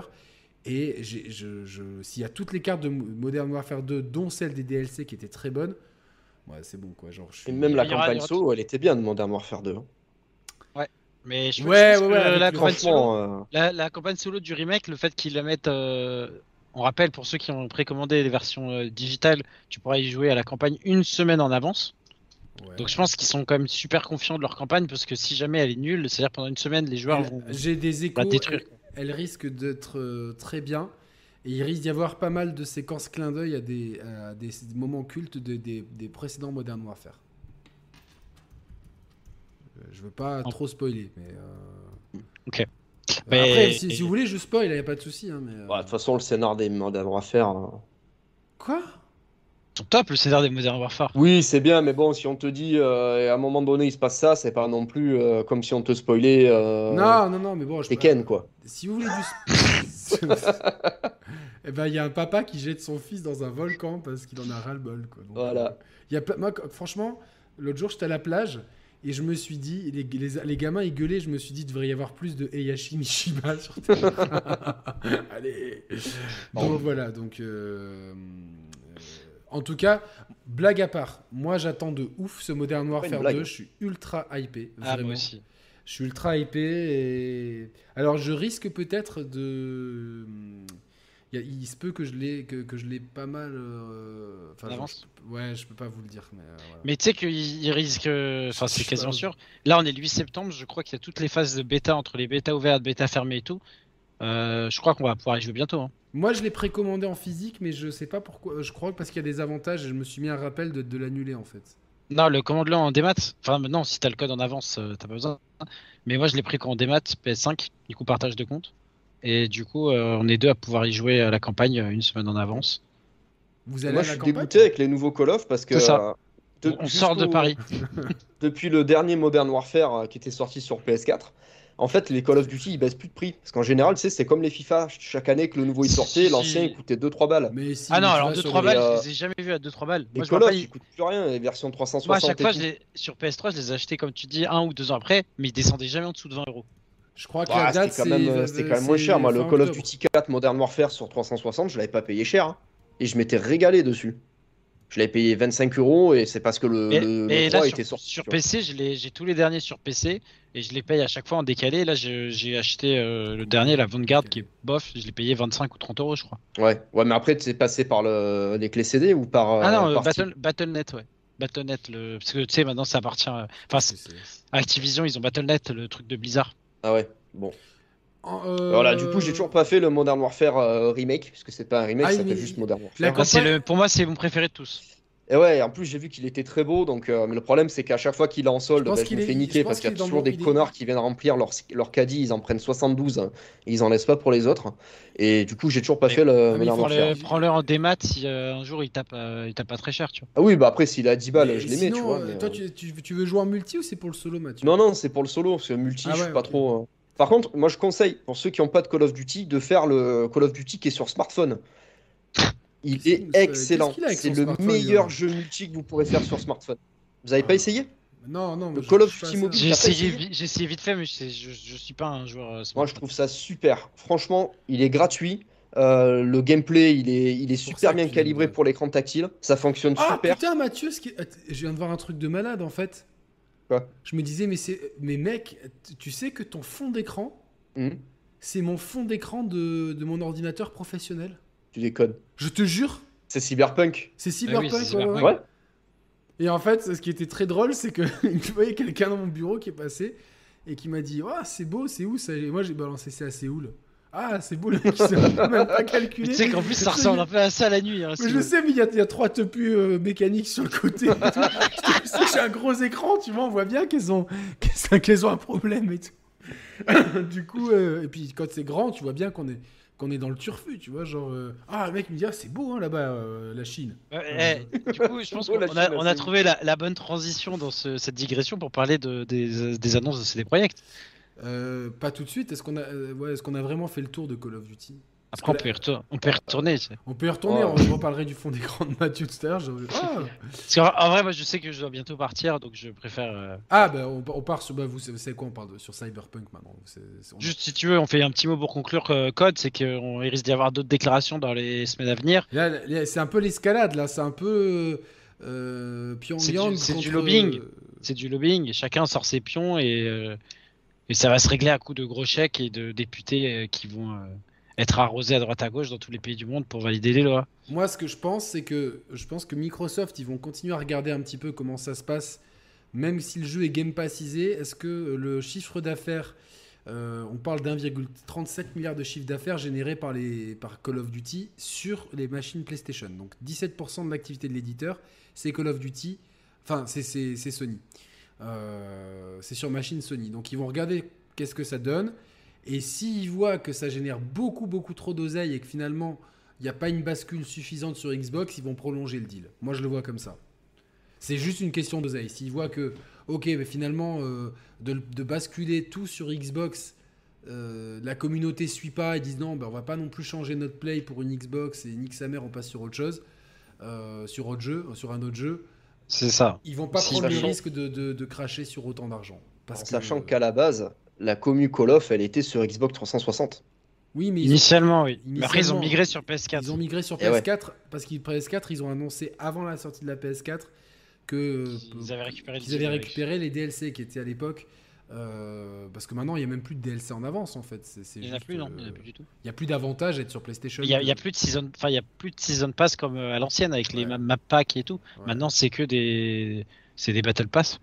Speaker 1: Et s'il y a toutes les cartes de Mo- Modern Warfare 2, dont celle des DLC qui étaient très bonnes, ouais, c'est bon quoi. Genre, je suis...
Speaker 2: Et même la
Speaker 3: Il
Speaker 2: campagne solo, elle était bien de Modern Warfare 2. hein.
Speaker 3: Mais je,
Speaker 1: Ouais,
Speaker 3: je pense
Speaker 1: ouais,
Speaker 3: que
Speaker 1: ouais,
Speaker 3: la, campagne solo,
Speaker 2: euh,
Speaker 3: la, la campagne solo du remake, le fait qu'ils la mettent. euh, on rappelle pour ceux qui ont précommandé les versions euh, digitales, tu pourras y jouer à la campagne une semaine en avance.
Speaker 1: Ouais.
Speaker 3: Donc je pense qu'ils sont quand même super confiants de leur campagne parce que si jamais elle est nulle, c'est-à-dire pendant une semaine, les joueurs
Speaker 1: Elle-
Speaker 3: vont.
Speaker 1: J'ai des échos.
Speaker 3: détruire.
Speaker 1: Elle, elle risque d'être euh, très bien. Et il risque d'y avoir pas mal de séquences clin d'œil à des, à des moments cultes de- des, des précédents Modern Warfare. Euh, Je veux pas trop spoiler, mais. euh,
Speaker 3: Ok.
Speaker 1: euh,
Speaker 3: Mais-
Speaker 1: Après, si, si vous voulez, je spoil, il n'y a pas de souci. hein, mais,
Speaker 2: Bah, De toute façon, le scénar des Modern Warfare. hein.
Speaker 1: Quoi?
Speaker 3: Sont top le scénario des Modern Warfare.
Speaker 2: Oui, c'est bien, mais bon, si on te dit euh, à un moment donné il se passe ça, c'est pas non plus euh, comme si on te spoilait euh,
Speaker 1: Non, non, non, mais bon, je
Speaker 2: Tekken, quoi.
Speaker 1: Si vous voulez du. (laughs) Eh ben, il y a un papa qui jette son fils dans un volcan parce qu'il en a ras le bol. Quoi. Donc,
Speaker 2: Voilà.
Speaker 1: euh, il y a Moi, franchement, l'autre jour, j'étais à la plage et je me suis dit, les, les, les gamins, ils gueulaient, je me suis dit, il devrait y avoir plus de Heihachi Mishiba sur Terre. (laughs) Allez. Donc voilà, donc. euh, euh, En tout cas, blague à part, moi j'attends de ouf ce Modern Warfare
Speaker 2: blague.
Speaker 1: 2, je suis ultra hypé.
Speaker 3: Ah,
Speaker 1: vraiment.
Speaker 3: moi aussi.
Speaker 1: Je suis ultra hypé et alors je risque peut-être de il, y a- il se peut que je l'ai que, que je l'ai pas mal euh, je- ouais, je peux pas vous le dire mais euh, voilà.
Speaker 3: Mais tu sais qu'il il risque. Enfin, c'est quasiment sûr. Là, on est le 8 septembre. Je crois qu'il y a toutes les phases de bêta entre les bêtas ouvertes, bêta fermées et tout. Euh, je crois qu'on va pouvoir y jouer bientôt. hein.
Speaker 1: Moi je l'ai précommandé en physique mais je sais pas pourquoi je crois que parce qu'il y a des avantages et je me suis mis un rappel de, de l'annuler en fait.
Speaker 3: Non, le commande-le en démat. Enfin, non, si t'as le code en avance, euh, t'as pas besoin. Mais moi, je l'ai pris qu'en démat PS5, du coup, partage de compte. Et du coup, euh, on est deux à pouvoir y jouer à la campagne euh, une semaine en avance.
Speaker 1: Vous allez
Speaker 2: Moi,
Speaker 1: à
Speaker 2: je
Speaker 1: la
Speaker 2: suis
Speaker 1: campagne?
Speaker 2: dégoûté avec les nouveaux Call of parce que.
Speaker 3: C'est ça.
Speaker 2: euh, de-
Speaker 3: on sort de Paris. (laughs) (laughs)
Speaker 2: Depuis le dernier Modern Warfare euh, qui était sorti sur PS4, en fait, les Call of Duty ils baissent plus de prix. Parce qu'en général, tu sais, c'est comme les FIFA. Chaque année que le nouveau est sorti,
Speaker 3: si.
Speaker 2: l'ancien il coûtait 2-3 balles.
Speaker 1: Mais si,
Speaker 3: Ah non, alors
Speaker 1: vas
Speaker 3: 2-3
Speaker 1: sur
Speaker 3: balles,
Speaker 2: les, euh,
Speaker 3: je les ai jamais vus à 2-3 balles.
Speaker 2: Les
Speaker 3: Moi,
Speaker 2: Call of
Speaker 3: rappelle,
Speaker 2: ils coûtent plus rien, les versions 360
Speaker 3: moi, à chaque fois, je les- sur PS3, je les ai achetés, comme tu dis, un ou deux ans après, mais ils descendaient jamais en dessous de 20 euros.
Speaker 1: Je crois que date
Speaker 2: c'était quand même, euh, c'était quand même moins cher. Moi, le Call of. Duty 4 Modern Warfare sur 360, je l'avais pas payé cher. hein. Et je m'étais régalé dessus. Je l'avais payé 25 euros et c'est parce que le,
Speaker 3: Et,
Speaker 2: le, le
Speaker 3: et
Speaker 2: 3
Speaker 3: là,
Speaker 2: était
Speaker 3: sur,
Speaker 2: sorti.
Speaker 3: sur. PC, j'ai tous les derniers sur PC et je les paye à chaque fois en décalé. Là, je- j'ai acheté euh, le dernier, la Vanguard, qui est bof. Je l'ai payé 25 ou 30 euros, je crois.
Speaker 2: Ouais. ouais, mais après, tu es passé par le... les clés CD ou par.
Speaker 3: ah non,
Speaker 2: euh, par
Speaker 3: Battle, Battle.net, ouais. Battle.net, le... parce que tu sais, maintenant ça appartient. euh, Enfin, Activision, ils ont Battle.net, le truc de Blizzard.
Speaker 2: Ah ouais, bon.
Speaker 1: Euh,
Speaker 2: Voilà, du coup, j'ai toujours pas fait le Modern Warfare euh, remake, parce que c'est pas un remake,
Speaker 1: Ah,
Speaker 2: ça
Speaker 1: mais-
Speaker 2: s'appelle juste Modern Warfare.
Speaker 1: Campagne-
Speaker 3: le... Pour moi, c'est mon préféré de tous.
Speaker 2: Et ouais, en plus, j'ai vu qu'il était très beau, donc. euh, mais le problème, c'est qu'à chaque fois qu'il est en solde,
Speaker 1: Je
Speaker 2: bah, je
Speaker 1: qu'il
Speaker 2: me
Speaker 1: est-
Speaker 2: fais niquer parce qu'il y a toujours des connards qui viennent remplir leur, leur caddie, ils en prennent 72, hein, et ils en laissent pas pour les autres. Et du coup, j'ai toujours pas
Speaker 3: Mais-
Speaker 2: fait le
Speaker 1: Ah,
Speaker 2: Modern Warfare.
Speaker 3: Prends-le prends-le en démat si euh, un jour il tape, euh, il tape pas très cher, tu vois.
Speaker 2: Ah oui, bah après, s'il a 10 balles,
Speaker 1: Mais
Speaker 2: je les mets, tu vois. mais,
Speaker 1: Toi, tu, tu- veux jouer en multi ou c'est pour le solo, Mathieu?
Speaker 2: Non, non, c'est pour le solo, parce que multi,
Speaker 1: Ah
Speaker 2: je suis pas trop. Euh. Par contre, moi je conseille, pour ceux qui n'ont pas de Call of Duty, de faire le Call of Duty qui est sur smartphone. Il est
Speaker 1: euh,
Speaker 2: excellent. C'est le meilleur jeu multi que vous pourrez faire sur smartphone. Vous avez pas
Speaker 1: Ah.
Speaker 2: essayé?
Speaker 1: Non, non,
Speaker 2: Le
Speaker 1: mais je-
Speaker 2: Call of Duty
Speaker 1: pas
Speaker 2: mobile.
Speaker 3: J'ai
Speaker 2: pas
Speaker 3: essayé, vite fait, mais je, sais- je, je suis pas un joueur. euh,
Speaker 2: Moi, je trouve ça super. Franchement, il est gratuit. Euh, le gameplay, il est, il est
Speaker 1: pour
Speaker 2: super bien calibré pour l'écran tactile. Ça fonctionne
Speaker 1: Ah
Speaker 2: super.
Speaker 1: putain, Mathieu, ce qui... Att- je viens de voir un truc de malade en fait.
Speaker 2: Quoi
Speaker 1: Je me disais, mais c'est, mais mec, tu sais que ton fond d'écran,
Speaker 2: Hmm,
Speaker 1: c'est mon fond d'écran de, de mon ordinateur professionnel.
Speaker 2: tu déconnes.
Speaker 1: Je te jure,
Speaker 2: C'est Cyberpunk.
Speaker 1: c'est
Speaker 3: Ah
Speaker 1: Cyberpunk.
Speaker 3: oui, c'est
Speaker 1: ouais,
Speaker 3: Cyberpunk.
Speaker 1: ouais.
Speaker 2: Ouais.
Speaker 1: Et en fait, ce qui était très drôle, c'est que (laughs) je voyais quelqu'un dans mon bureau qui est passé et qui m'a dit, ah c'est beau, c'est où ça? Et moi j'ai balancé, c'est à Séoul. Ah c'est beau, le mec, il même pas
Speaker 3: Mais
Speaker 1: calculer.
Speaker 3: tu sais qu'en plus, ça
Speaker 1: Le
Speaker 3: ressemble un peu à ça la nuit. Hein,
Speaker 1: Mais je sais, mais il y, a- il y a trois tepus euh, mécaniques sur le côté. j'ai un gros écran, tu vois, on voit bien qu'elles ont, qu'elles (laughs) qu'elles ont un problème et tout. (laughs) du coup, euh, et puis quand c'est grand, tu vois bien qu'on est, qu'on est dans le turfu, tu vois, genre... euh, ah, le mec me dit, ah, c'est beau hein, là-bas, euh, la Chine.
Speaker 3: Ouais, eh, du coup, je pense
Speaker 2: Oh,
Speaker 3: qu'on a, on trouvé la, la bonne transition dans ce- cette digression pour parler de, des, des annonces de CD Projekt.
Speaker 1: Euh, pas tout de suite, est-ce qu'on a, euh, ouais, est-ce qu'on a vraiment fait le tour de Call of Duty?
Speaker 3: Après, on peut y retourner. On peut y retourner tu sais.
Speaker 1: On peut y retourner,
Speaker 2: Ouais.
Speaker 1: on je reparlerai du fond d'écran de Mathieu tout à l'heure. Ah,
Speaker 3: Parce qu'en en vrai, moi, je sais que je dois bientôt partir, donc je préfère. euh,
Speaker 1: Ah, bah on, on part sur... Bah, vous savez c'est quoi, on parle de, sur Cyberpunk maintenant. c'est- c'est- on-
Speaker 3: Juste si tu veux, on fait un petit mot pour conclure euh, Code, c'est qu'il risque d'y avoir d'autres déclarations dans les semaines à venir.
Speaker 1: Là, là, c'est un peu l'escalade, là. C'est un peu euh, Pyongyang.
Speaker 3: C'est du- c'est du
Speaker 1: contre-
Speaker 3: lobbying. C'est du lobbying, chacun sort ses pions et, euh, et ça va se régler à coup de gros chèques et de députés euh, qui vont euh, être arrosés à droite à gauche dans tous les pays du monde pour valider les lois.
Speaker 1: Moi, ce que je pense, c'est que je pense que Microsoft, ils vont continuer à regarder un petit peu comment ça se passe, même si le jeu est Game Passisé. Est-ce que le chiffre d'affaires Euh, on parle d'1,37 milliard de chiffre d'affaires généré par, les, par Call of Duty sur les machines PlayStation. Donc 17% de l'activité de l'éditeur, c'est Call of Duty, enfin c'est Sony. Euh, c'est sur machine Sony. Donc ils vont regarder qu'est-ce que ça donne. Et s'ils voient que ça génère beaucoup, beaucoup trop d'oseille et que finalement il n'y a pas une bascule suffisante sur Xbox, ils vont prolonger le deal. Moi je le vois comme ça. C'est juste une question d'oseille. S'ils voient que ok, mais finalement, euh, de, basculer tout sur Xbox, euh, la communauté suit pas et disent non, ben, on va pas non plus changer notre play pour une Xbox et nique sa mère, on passe sur autre chose, sur autre jeu, sur un autre jeu.
Speaker 3: C'est ça.
Speaker 1: Ils vont pas prendre le risque de, cracher sur autant d'argent.
Speaker 2: En sachant qu'à la base, la commu Call of, elle était sur Xbox 360.
Speaker 3: Oui, mais initialement, oui. Mais après, ils ont migré sur PS4.
Speaker 1: Ils ont migré sur PS4 parce qu'ils PS4, ils ont annoncé avant la sortie de la PS4 que
Speaker 3: ils avaient récupéré,
Speaker 1: avaient récupéré les DLC qui étaient à l'époque. Euh, parce que maintenant, il n'y a même plus de DLC en avance en fait.
Speaker 3: il n'y en a plus, non, il n'y en a plus du tout.
Speaker 1: Il n'y a plus d'avantage à être sur PlayStation.
Speaker 3: Il n'y a, plus de season, enfin, il y a plus de season pass comme euh, à l'ancienne avec les map packs et tout. Maintenant, c'est que des, c'est des battle pass.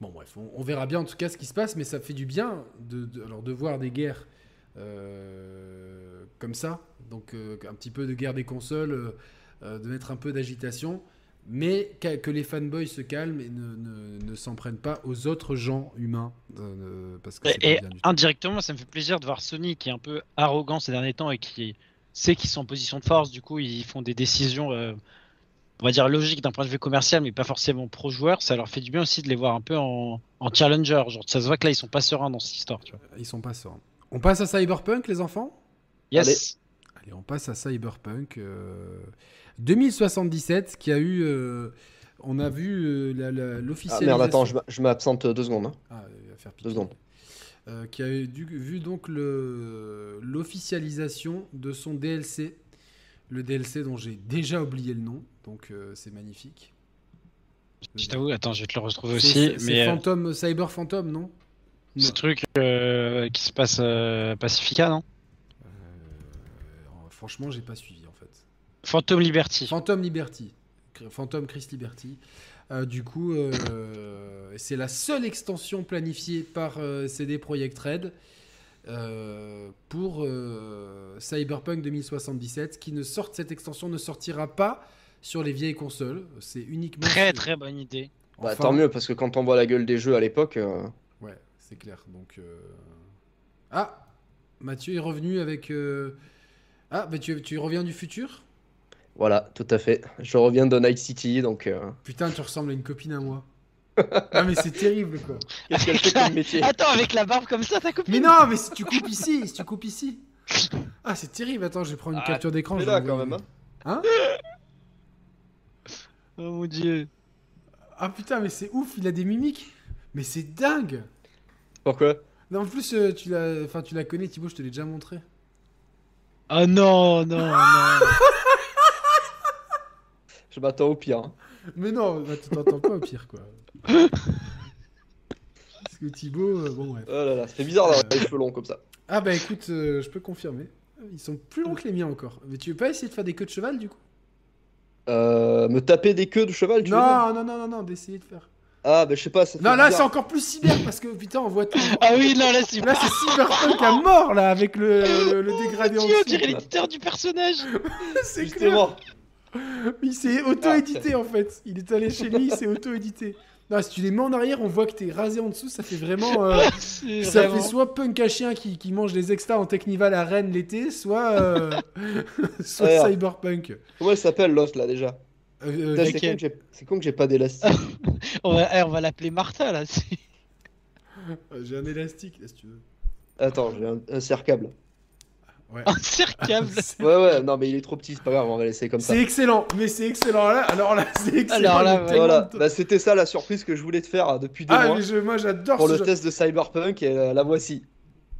Speaker 1: Bon, bref, on, verra bien en tout cas ce qui se passe, mais ça fait du bien de, alors de voir des guerres euh, comme ça, donc un petit peu de guerre des consoles, de mettre un peu d'agitation mais que les fanboys se calment et ne, s'en prennent pas aux autres gens humains.
Speaker 3: Euh, parce que et, indirectement, ça me fait plaisir de voir Sony qui est un peu arrogant ces derniers temps et qui sait qu'ils sont en position de force. Du coup, ils font des décisions, euh, on va dire, logiques d'un point de vue commercial, mais pas forcément pro-joueur. Ça leur fait du bien aussi de les voir un peu en, challenger. Genre, ça se voit que là, ils sont pas sereins dans cette histoire. Tu vois.
Speaker 1: Ils sont pas sereins. On passe à Cyberpunk, les enfants?
Speaker 3: Yes.
Speaker 1: Allez. on passe à Cyberpunk. Euh... 2077 qui a eu. Euh, on a vu euh, l'officialisation.
Speaker 2: Ah merde, attends, je m'absente deux secondes. Hein.
Speaker 1: Ah, il va faire Deux secondes. Euh, qui a eu, vu donc l'officialisation de son DLC. Le DLC dont j'ai déjà oublié le nom, donc c'est magnifique.
Speaker 3: Je t'avoue, attends, je vais te le retrouver aussi.
Speaker 1: C'est Phantom, Cyber Phantom, non?
Speaker 3: Ce truc qui se passe Pacifica, non?
Speaker 1: Franchement, j'ai pas suivi.
Speaker 3: Phantom Liberty.
Speaker 1: Phantom Liberty. Phantom Chris Liberty. Euh, du coup, euh, c'est la seule extension planifiée par euh, CD Projekt Red pour Cyberpunk 2077. Qui ne sorte cette extension ne sortira pas sur les vieilles consoles. C'est uniquement.
Speaker 3: Très très bonne idée.
Speaker 2: Bah, tant mieux parce que quand on voit la gueule des jeux à l'époque.
Speaker 1: Ouais, c'est clair. Donc. Ah, Mathieu est revenu avec. Ah, bah tu, tu reviens du futur?
Speaker 2: Voilà, tout à fait. Je reviens de Night City, donc. Euh,
Speaker 1: Putain, tu ressembles à une copine à moi. ah mais c'est terrible quoi.
Speaker 2: Qu'est-ce qu'elle fait comme métier
Speaker 3: Attends, avec la barbe comme ça, ta copine
Speaker 1: Mais non, mais si tu coupes ici, si tu coupes ici. Ah, c'est terrible. Attends, je vais prendre une ah, capture d'écran.
Speaker 2: là quand même. Hein,
Speaker 1: hein
Speaker 3: Oh mon dieu.
Speaker 1: Ah putain, mais c'est ouf, il a des mimiques. Mais c'est dingue.
Speaker 2: Pourquoi?
Speaker 1: Non, en plus, euh, tu la, enfin, tu la connais, Thibaut, je te l'ai déjà montré.
Speaker 3: Oh non, non, non. (laughs)
Speaker 2: Je m'attends au pire. Hein.
Speaker 1: Mais non, bah, tu t'entends pas au pire, quoi. Parce que Thibaut, euh, bon, bref.
Speaker 2: Oh là là, ça fait bizarre d'avoir les cheveux longs comme ça.
Speaker 1: Ah bah écoute, euh, je peux confirmer. Ils sont plus longs que les miens encore. Mais tu veux pas essayer de faire des queues de cheval, du coup?
Speaker 2: Euh, me taper des queues de cheval, tu veux
Speaker 1: Non, non, non, non, non, d'essayer de faire.
Speaker 2: Ah bah je sais pas, ça
Speaker 1: Non, là c'est encore plus cyber parce que putain, on voit tout. (laughs)
Speaker 3: Ah oui, non, là c'est
Speaker 1: Là c'est cyberpunk à mort là avec le, (laughs) le, dégradé en
Speaker 3: dessous. on dirait l'éditeur du personnage. (laughs)
Speaker 1: c'est clair. (laughs) Il s'est auto-édité en fait. Il est allé chez lui, il s'est auto-édité. Non, si tu les mets en arrière, on voit que t'es rasé en dessous. Ça fait vraiment. Euh, (laughs) ça fait soit punk à chien qui, qui mange des extras en Technival à Rennes l'été, soit, euh, (laughs) soit Cyberpunk.
Speaker 2: Comment elle s'appelle Lost là déjà? Euh, C'est con que j'ai pas d'élastique.
Speaker 3: on va, eh, on va l'appeler Martha là.
Speaker 1: j'ai un élastique là si tu veux.
Speaker 2: Attends, j'ai un, un serre-câble.
Speaker 3: Ouais. Un câble (laughs)
Speaker 2: Ouais, ouais, non, mais il est trop petit, c'est pas grave, on va laisser comme ça.
Speaker 1: C'est excellent, mais c'est excellent là. Alors là, c'est excellent. Alors là,
Speaker 2: voilà. Bah, c'était ça la surprise que je voulais te faire hein, depuis deux
Speaker 1: ah,
Speaker 2: mois.
Speaker 1: Mais je, moi, j'adore
Speaker 2: Pour le test de Cyberpunk, et euh, la voici.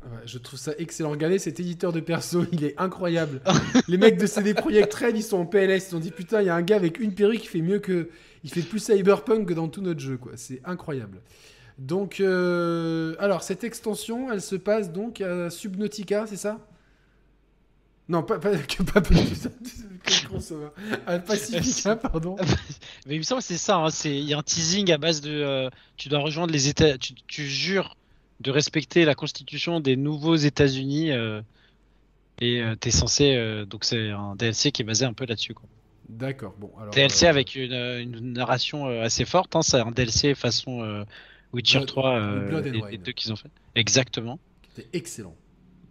Speaker 1: Ouais, je trouve ça excellent. Regardez cet éditeur de perso, il est incroyable. (laughs) Les mecs de CD Projekt Red, ils sont en PLS. Ils ont dit putain, il y a un gars avec une perruque qui fait mieux que. Il fait plus Cyberpunk que dans tout notre jeu, quoi. C'est incroyable. Donc, euh... alors, cette extension, elle se passe donc à Subnautica, c'est ça? Non, pas, pas, pas, pas (laughs) Pacifica, (laughs) pardon. (laughs)
Speaker 3: Mais il me semble que c'est ça. Hein, il y a un teasing à base de. Euh, tu dois rejoindre les États. Tu, tu jures de respecter la constitution des nouveaux États-Unis. euh, et euh, t'es censé. euh, donc c'est un DLC qui est basé un peu là-dessus. quoi.
Speaker 1: D'accord. Bon, alors.
Speaker 3: DLC
Speaker 1: euh,
Speaker 3: avec une, euh, une narration euh, assez forte. Hein, c'est un DLC façon euh, Witcher
Speaker 1: Blood-
Speaker 3: 3 euh,
Speaker 1: Blood and
Speaker 3: et,
Speaker 1: Wine.
Speaker 3: qu'ils ont fait. Exactement.
Speaker 1: C'était excellent.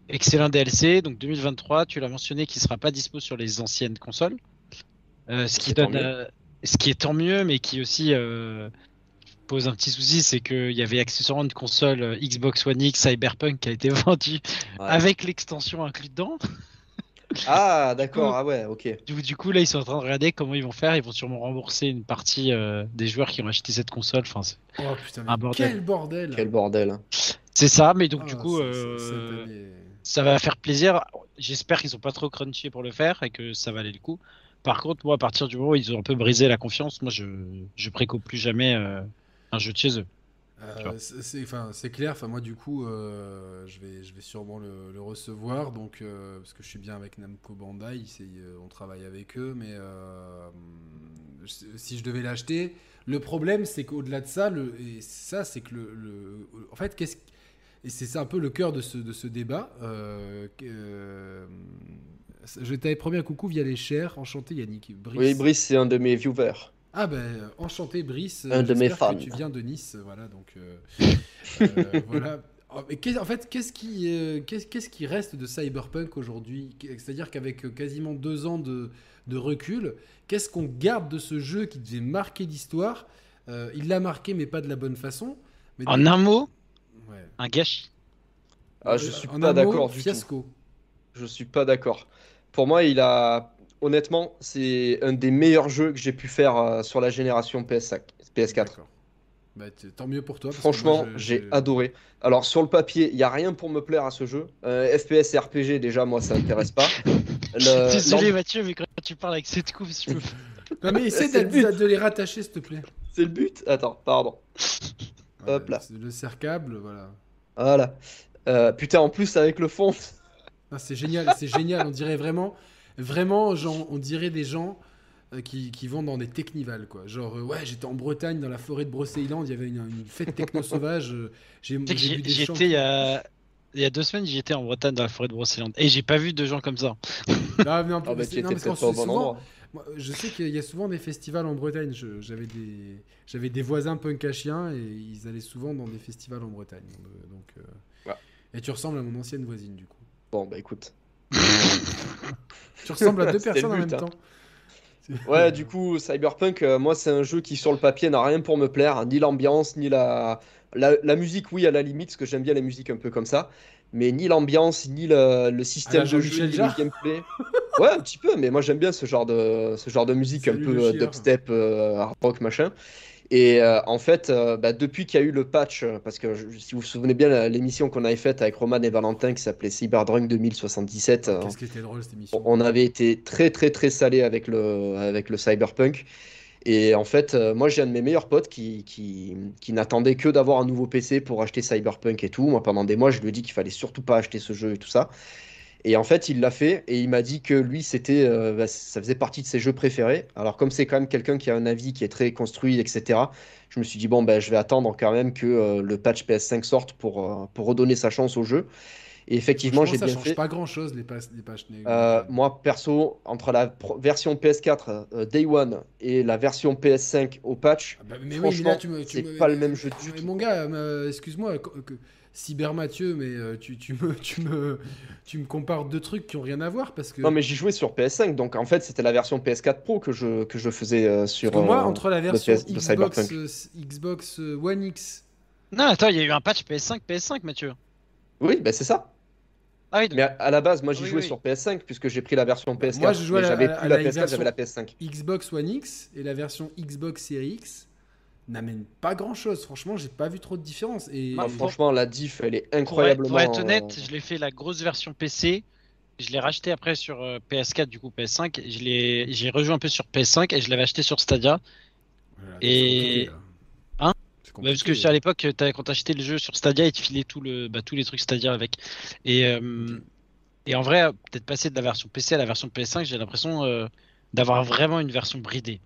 Speaker 3: Excellent DLC. Donc 2023, tu l'as mentionné, qui sera pas dispo sur les anciennes consoles. Euh, ce qui
Speaker 2: C'est tant
Speaker 3: donne, euh, ce qui est tant mieux, mais qui aussi euh, pose un petit souci, c'est qu'il y avait accessoirement une console euh, Xbox One X Cyberpunk qui a été (laughs) vendue
Speaker 2: Ouais.
Speaker 3: avec l'extension inclue dedans.
Speaker 2: Ah, d'accord, ah ouais, ok.
Speaker 3: Du, du coup, là, ils sont en train de regarder comment ils vont faire. Ils vont sûrement rembourser une partie euh, des joueurs qui ont acheté cette console. Enfin,
Speaker 1: Oh putain, mais
Speaker 3: Un bordel.
Speaker 1: quel bordel.
Speaker 2: Quel bordel.
Speaker 3: c'est ça, mais donc
Speaker 1: Ah,
Speaker 3: du coup, euh, ça va faire plaisir. J'espère qu'ils sont pas trop crunchés pour le faire et que ça va aller le coup. Par contre, moi, à partir du moment où ils ont un peu brisé la confiance, moi, je, je préco plus jamais euh, un jeu de chez eux.
Speaker 1: Euh, c'est clair. Moi, du coup, euh, je vais, je vais sûrement le, recevoir, donc parce que je suis bien avec Namco Bandai, on travaille avec eux, mais si je devais l'acheter, le problème, c'est qu'au-delà de ça, le, ça, c'est que le- en fait, qu'est-ce et c'est un peu le cœur de ce, de ce débat. Euh, euh, je t'avais promis un coucou via les chers. Enchanté Yannick. Brice.
Speaker 2: Oui, Brice, c'est un de mes viewers.
Speaker 1: Ah ben euh, enchanté Brice.
Speaker 2: Un de mes
Speaker 1: que
Speaker 2: fans.
Speaker 1: Tu viens de Nice, voilà donc euh, (laughs) euh, voilà. Oh, en fait, qu'est-ce qui, euh, qu'est-ce qu'est-ce qui reste de Cyberpunk aujourd'hui? C'est-à-dire qu'avec quasiment deux ans de, de recul, qu'est-ce qu'on garde de ce jeu qui devait marquer l'histoire? Euh, Il l'a marqué, mais pas de la bonne façon. Mais
Speaker 3: En un mot,
Speaker 1: Ouais.
Speaker 3: un gâchis.
Speaker 2: Ah, je suis
Speaker 1: en
Speaker 2: pas d'accord du tout. Je suis pas d'accord. Pour moi, il a. Honnêtement, c'est un des meilleurs jeux que j'ai pu faire euh, sur la génération PS5, PS4.
Speaker 1: D'accord. Bah, tant mieux pour toi. parce
Speaker 2: Franchement, j'ai adoré. Alors, sur le papier, il n'y a rien pour me plaire à ce jeu. Euh, FPS et RPG, déjà, moi, ça m'intéresse pas. (laughs) Le-
Speaker 3: Désolé Mathieu, mais quand tu parles avec cette coupe, je peux.
Speaker 1: Non mais essaie (laughs)
Speaker 2: C'est le
Speaker 1: de, de les rattacher, s'il te plaît.
Speaker 2: C'est le but Attends, pardon. Hop là.
Speaker 1: Le serre-câble, voilà.
Speaker 2: Voilà. Euh, putain, en plus, avec le fond.
Speaker 1: Ah, c'est génial, c'est génial. On dirait vraiment, vraiment, genre, on dirait des gens euh, qui, qui vont dans des technivals, quoi. Genre, euh, ouais, j'étais en Bretagne, dans la forêt de Brocéliande, il y avait une, une fête techno (laughs) sauvage. j'ai
Speaker 3: Tu sais que
Speaker 1: j'ai
Speaker 3: j'y
Speaker 1: vu des
Speaker 3: j'y
Speaker 1: chants.
Speaker 3: étais il y a... il y a deux semaines, j'y étais en Bretagne dans la forêt de Brocéliande et j'ai pas vu de gens comme ça.
Speaker 1: Ah, mais en plus,
Speaker 2: Ah, bah,
Speaker 1: c'est-
Speaker 2: tu
Speaker 1: non, parce souvent-. Moi, je sais qu'il y a souvent des festivals en Bretagne. J'avais des, j'avais des voisins punk à chiens et ils allaient souvent dans des festivals en Bretagne. Euh, Donc, euh,
Speaker 2: Ouais.
Speaker 1: Et tu ressembles à mon ancienne voisine, du coup.
Speaker 2: Bon, bah écoute. (laughs)
Speaker 1: Tu ressembles à deux (laughs) personnes en même
Speaker 2: hein.
Speaker 1: temps. (laughs)
Speaker 2: Ouais, du coup, Cyberpunk, euh, moi, c'est un jeu qui, sur le papier, n'a rien pour me plaire. Ni l'ambiance, ni la... la... la musique, oui, à la limite, parce que j'aime bien la musique un peu comme ça. Mais ni l'ambiance, ni le, le système
Speaker 1: Ah,
Speaker 2: de jeu, ni le gameplay. (laughs) Ouais, un petit peu, mais moi, j'aime bien ce genre de, ce genre de musique un peu euh, dubstep, euh, hard rock, machin. Et euh, en fait, euh, bah, depuis qu'il y a eu le patch, parce que je- si vous vous souvenez bien, l'émission qu'on avait faite avec Roman et Valentin qui s'appelait Cyberdrunk 2077, euh,
Speaker 1: Qu'est-ce qui était drôle cette émission.
Speaker 2: on avait été très très très salé avec le, avec le cyberpunk. Et en fait, euh, moi j'ai un de mes meilleurs potes qui, qui, qui n'attendait que d'avoir un nouveau PC pour acheter Cyberpunk et tout. Moi pendant des mois je lui ai dit qu'il fallait surtout pas acheter ce jeu et tout ça. Et en fait il l'a fait et il m'a dit que lui c'était, euh, bah, ça faisait partie de ses jeux préférés. Alors comme c'est quand même quelqu'un qui a un avis qui est très construit, etc. Je me suis dit bon ben je vais attendre quand même que euh, le patch PS5 sorte pour, pour redonner sa chance au jeu. Et effectivement j'ai
Speaker 1: ça
Speaker 2: bien
Speaker 1: change
Speaker 2: fait.
Speaker 1: pas grand chose les, pas- les patchs négro.
Speaker 2: Euh, moi, perso, entre la version PS4 euh, Day One et la version PS5 au patch,
Speaker 1: Ah bah, mais
Speaker 2: franchement, c'est pas le même jeu du
Speaker 1: Mais
Speaker 2: tout.
Speaker 1: Mon gars, euh, excuse-moi, Cyber Mathieu, mais tu, tu me, tu, me, tu me compares deux trucs qui ont rien à voir parce que,
Speaker 2: Non, mais j'y jouais sur PS5, donc en fait, c'était la version PS4 Pro que je, que je faisais sur.
Speaker 1: parce que moi,
Speaker 2: euh,
Speaker 1: entre la version
Speaker 2: PS
Speaker 1: Xbox, Xbox One X,
Speaker 3: Non, attends, il y a eu un patch PS5, PS5, Mathieu.
Speaker 2: Oui, bah, c'est ça.
Speaker 3: Ah oui, donc-
Speaker 2: Mais à, à la base, moi, j'y
Speaker 3: Oui,
Speaker 2: jouais
Speaker 3: oui.
Speaker 2: sur PS5 puisque j'ai pris la version PS4.
Speaker 1: moi, je jouais
Speaker 2: mais
Speaker 1: à la-
Speaker 2: j'avais
Speaker 1: à
Speaker 2: plus
Speaker 1: à
Speaker 2: la
Speaker 1: la
Speaker 2: PS4,
Speaker 1: version-
Speaker 2: j'avais la PS5.
Speaker 1: Xbox One X et la version Xbox Series X n'amènent pas grand-chose. Franchement, j'ai pas vu trop de différence. Et
Speaker 3: Ah,
Speaker 2: Non, franchement, la diff, elle est
Speaker 3: pour être,
Speaker 2: incroyablement.
Speaker 3: pour être honnête,
Speaker 2: euh,
Speaker 3: je l'ai fait la grosse version PC. Je l'ai racheté après sur euh, PS4, du coup PS5. Je l'ai, j'ai rejoint un peu sur PS5 et je l'avais acheté sur Stadia.
Speaker 1: Voilà,
Speaker 3: Et-
Speaker 1: compliqué,
Speaker 3: parce que à l'époque, t'as- quand t'achetais le jeu sur Stadia, ils te filaient tout le, bah, tous les trucs Stadia avec. Et, euh, et en vrai, peut-être passer de la version PC à la version PS5, j'ai l'impression euh, d'avoir vraiment une version bridée.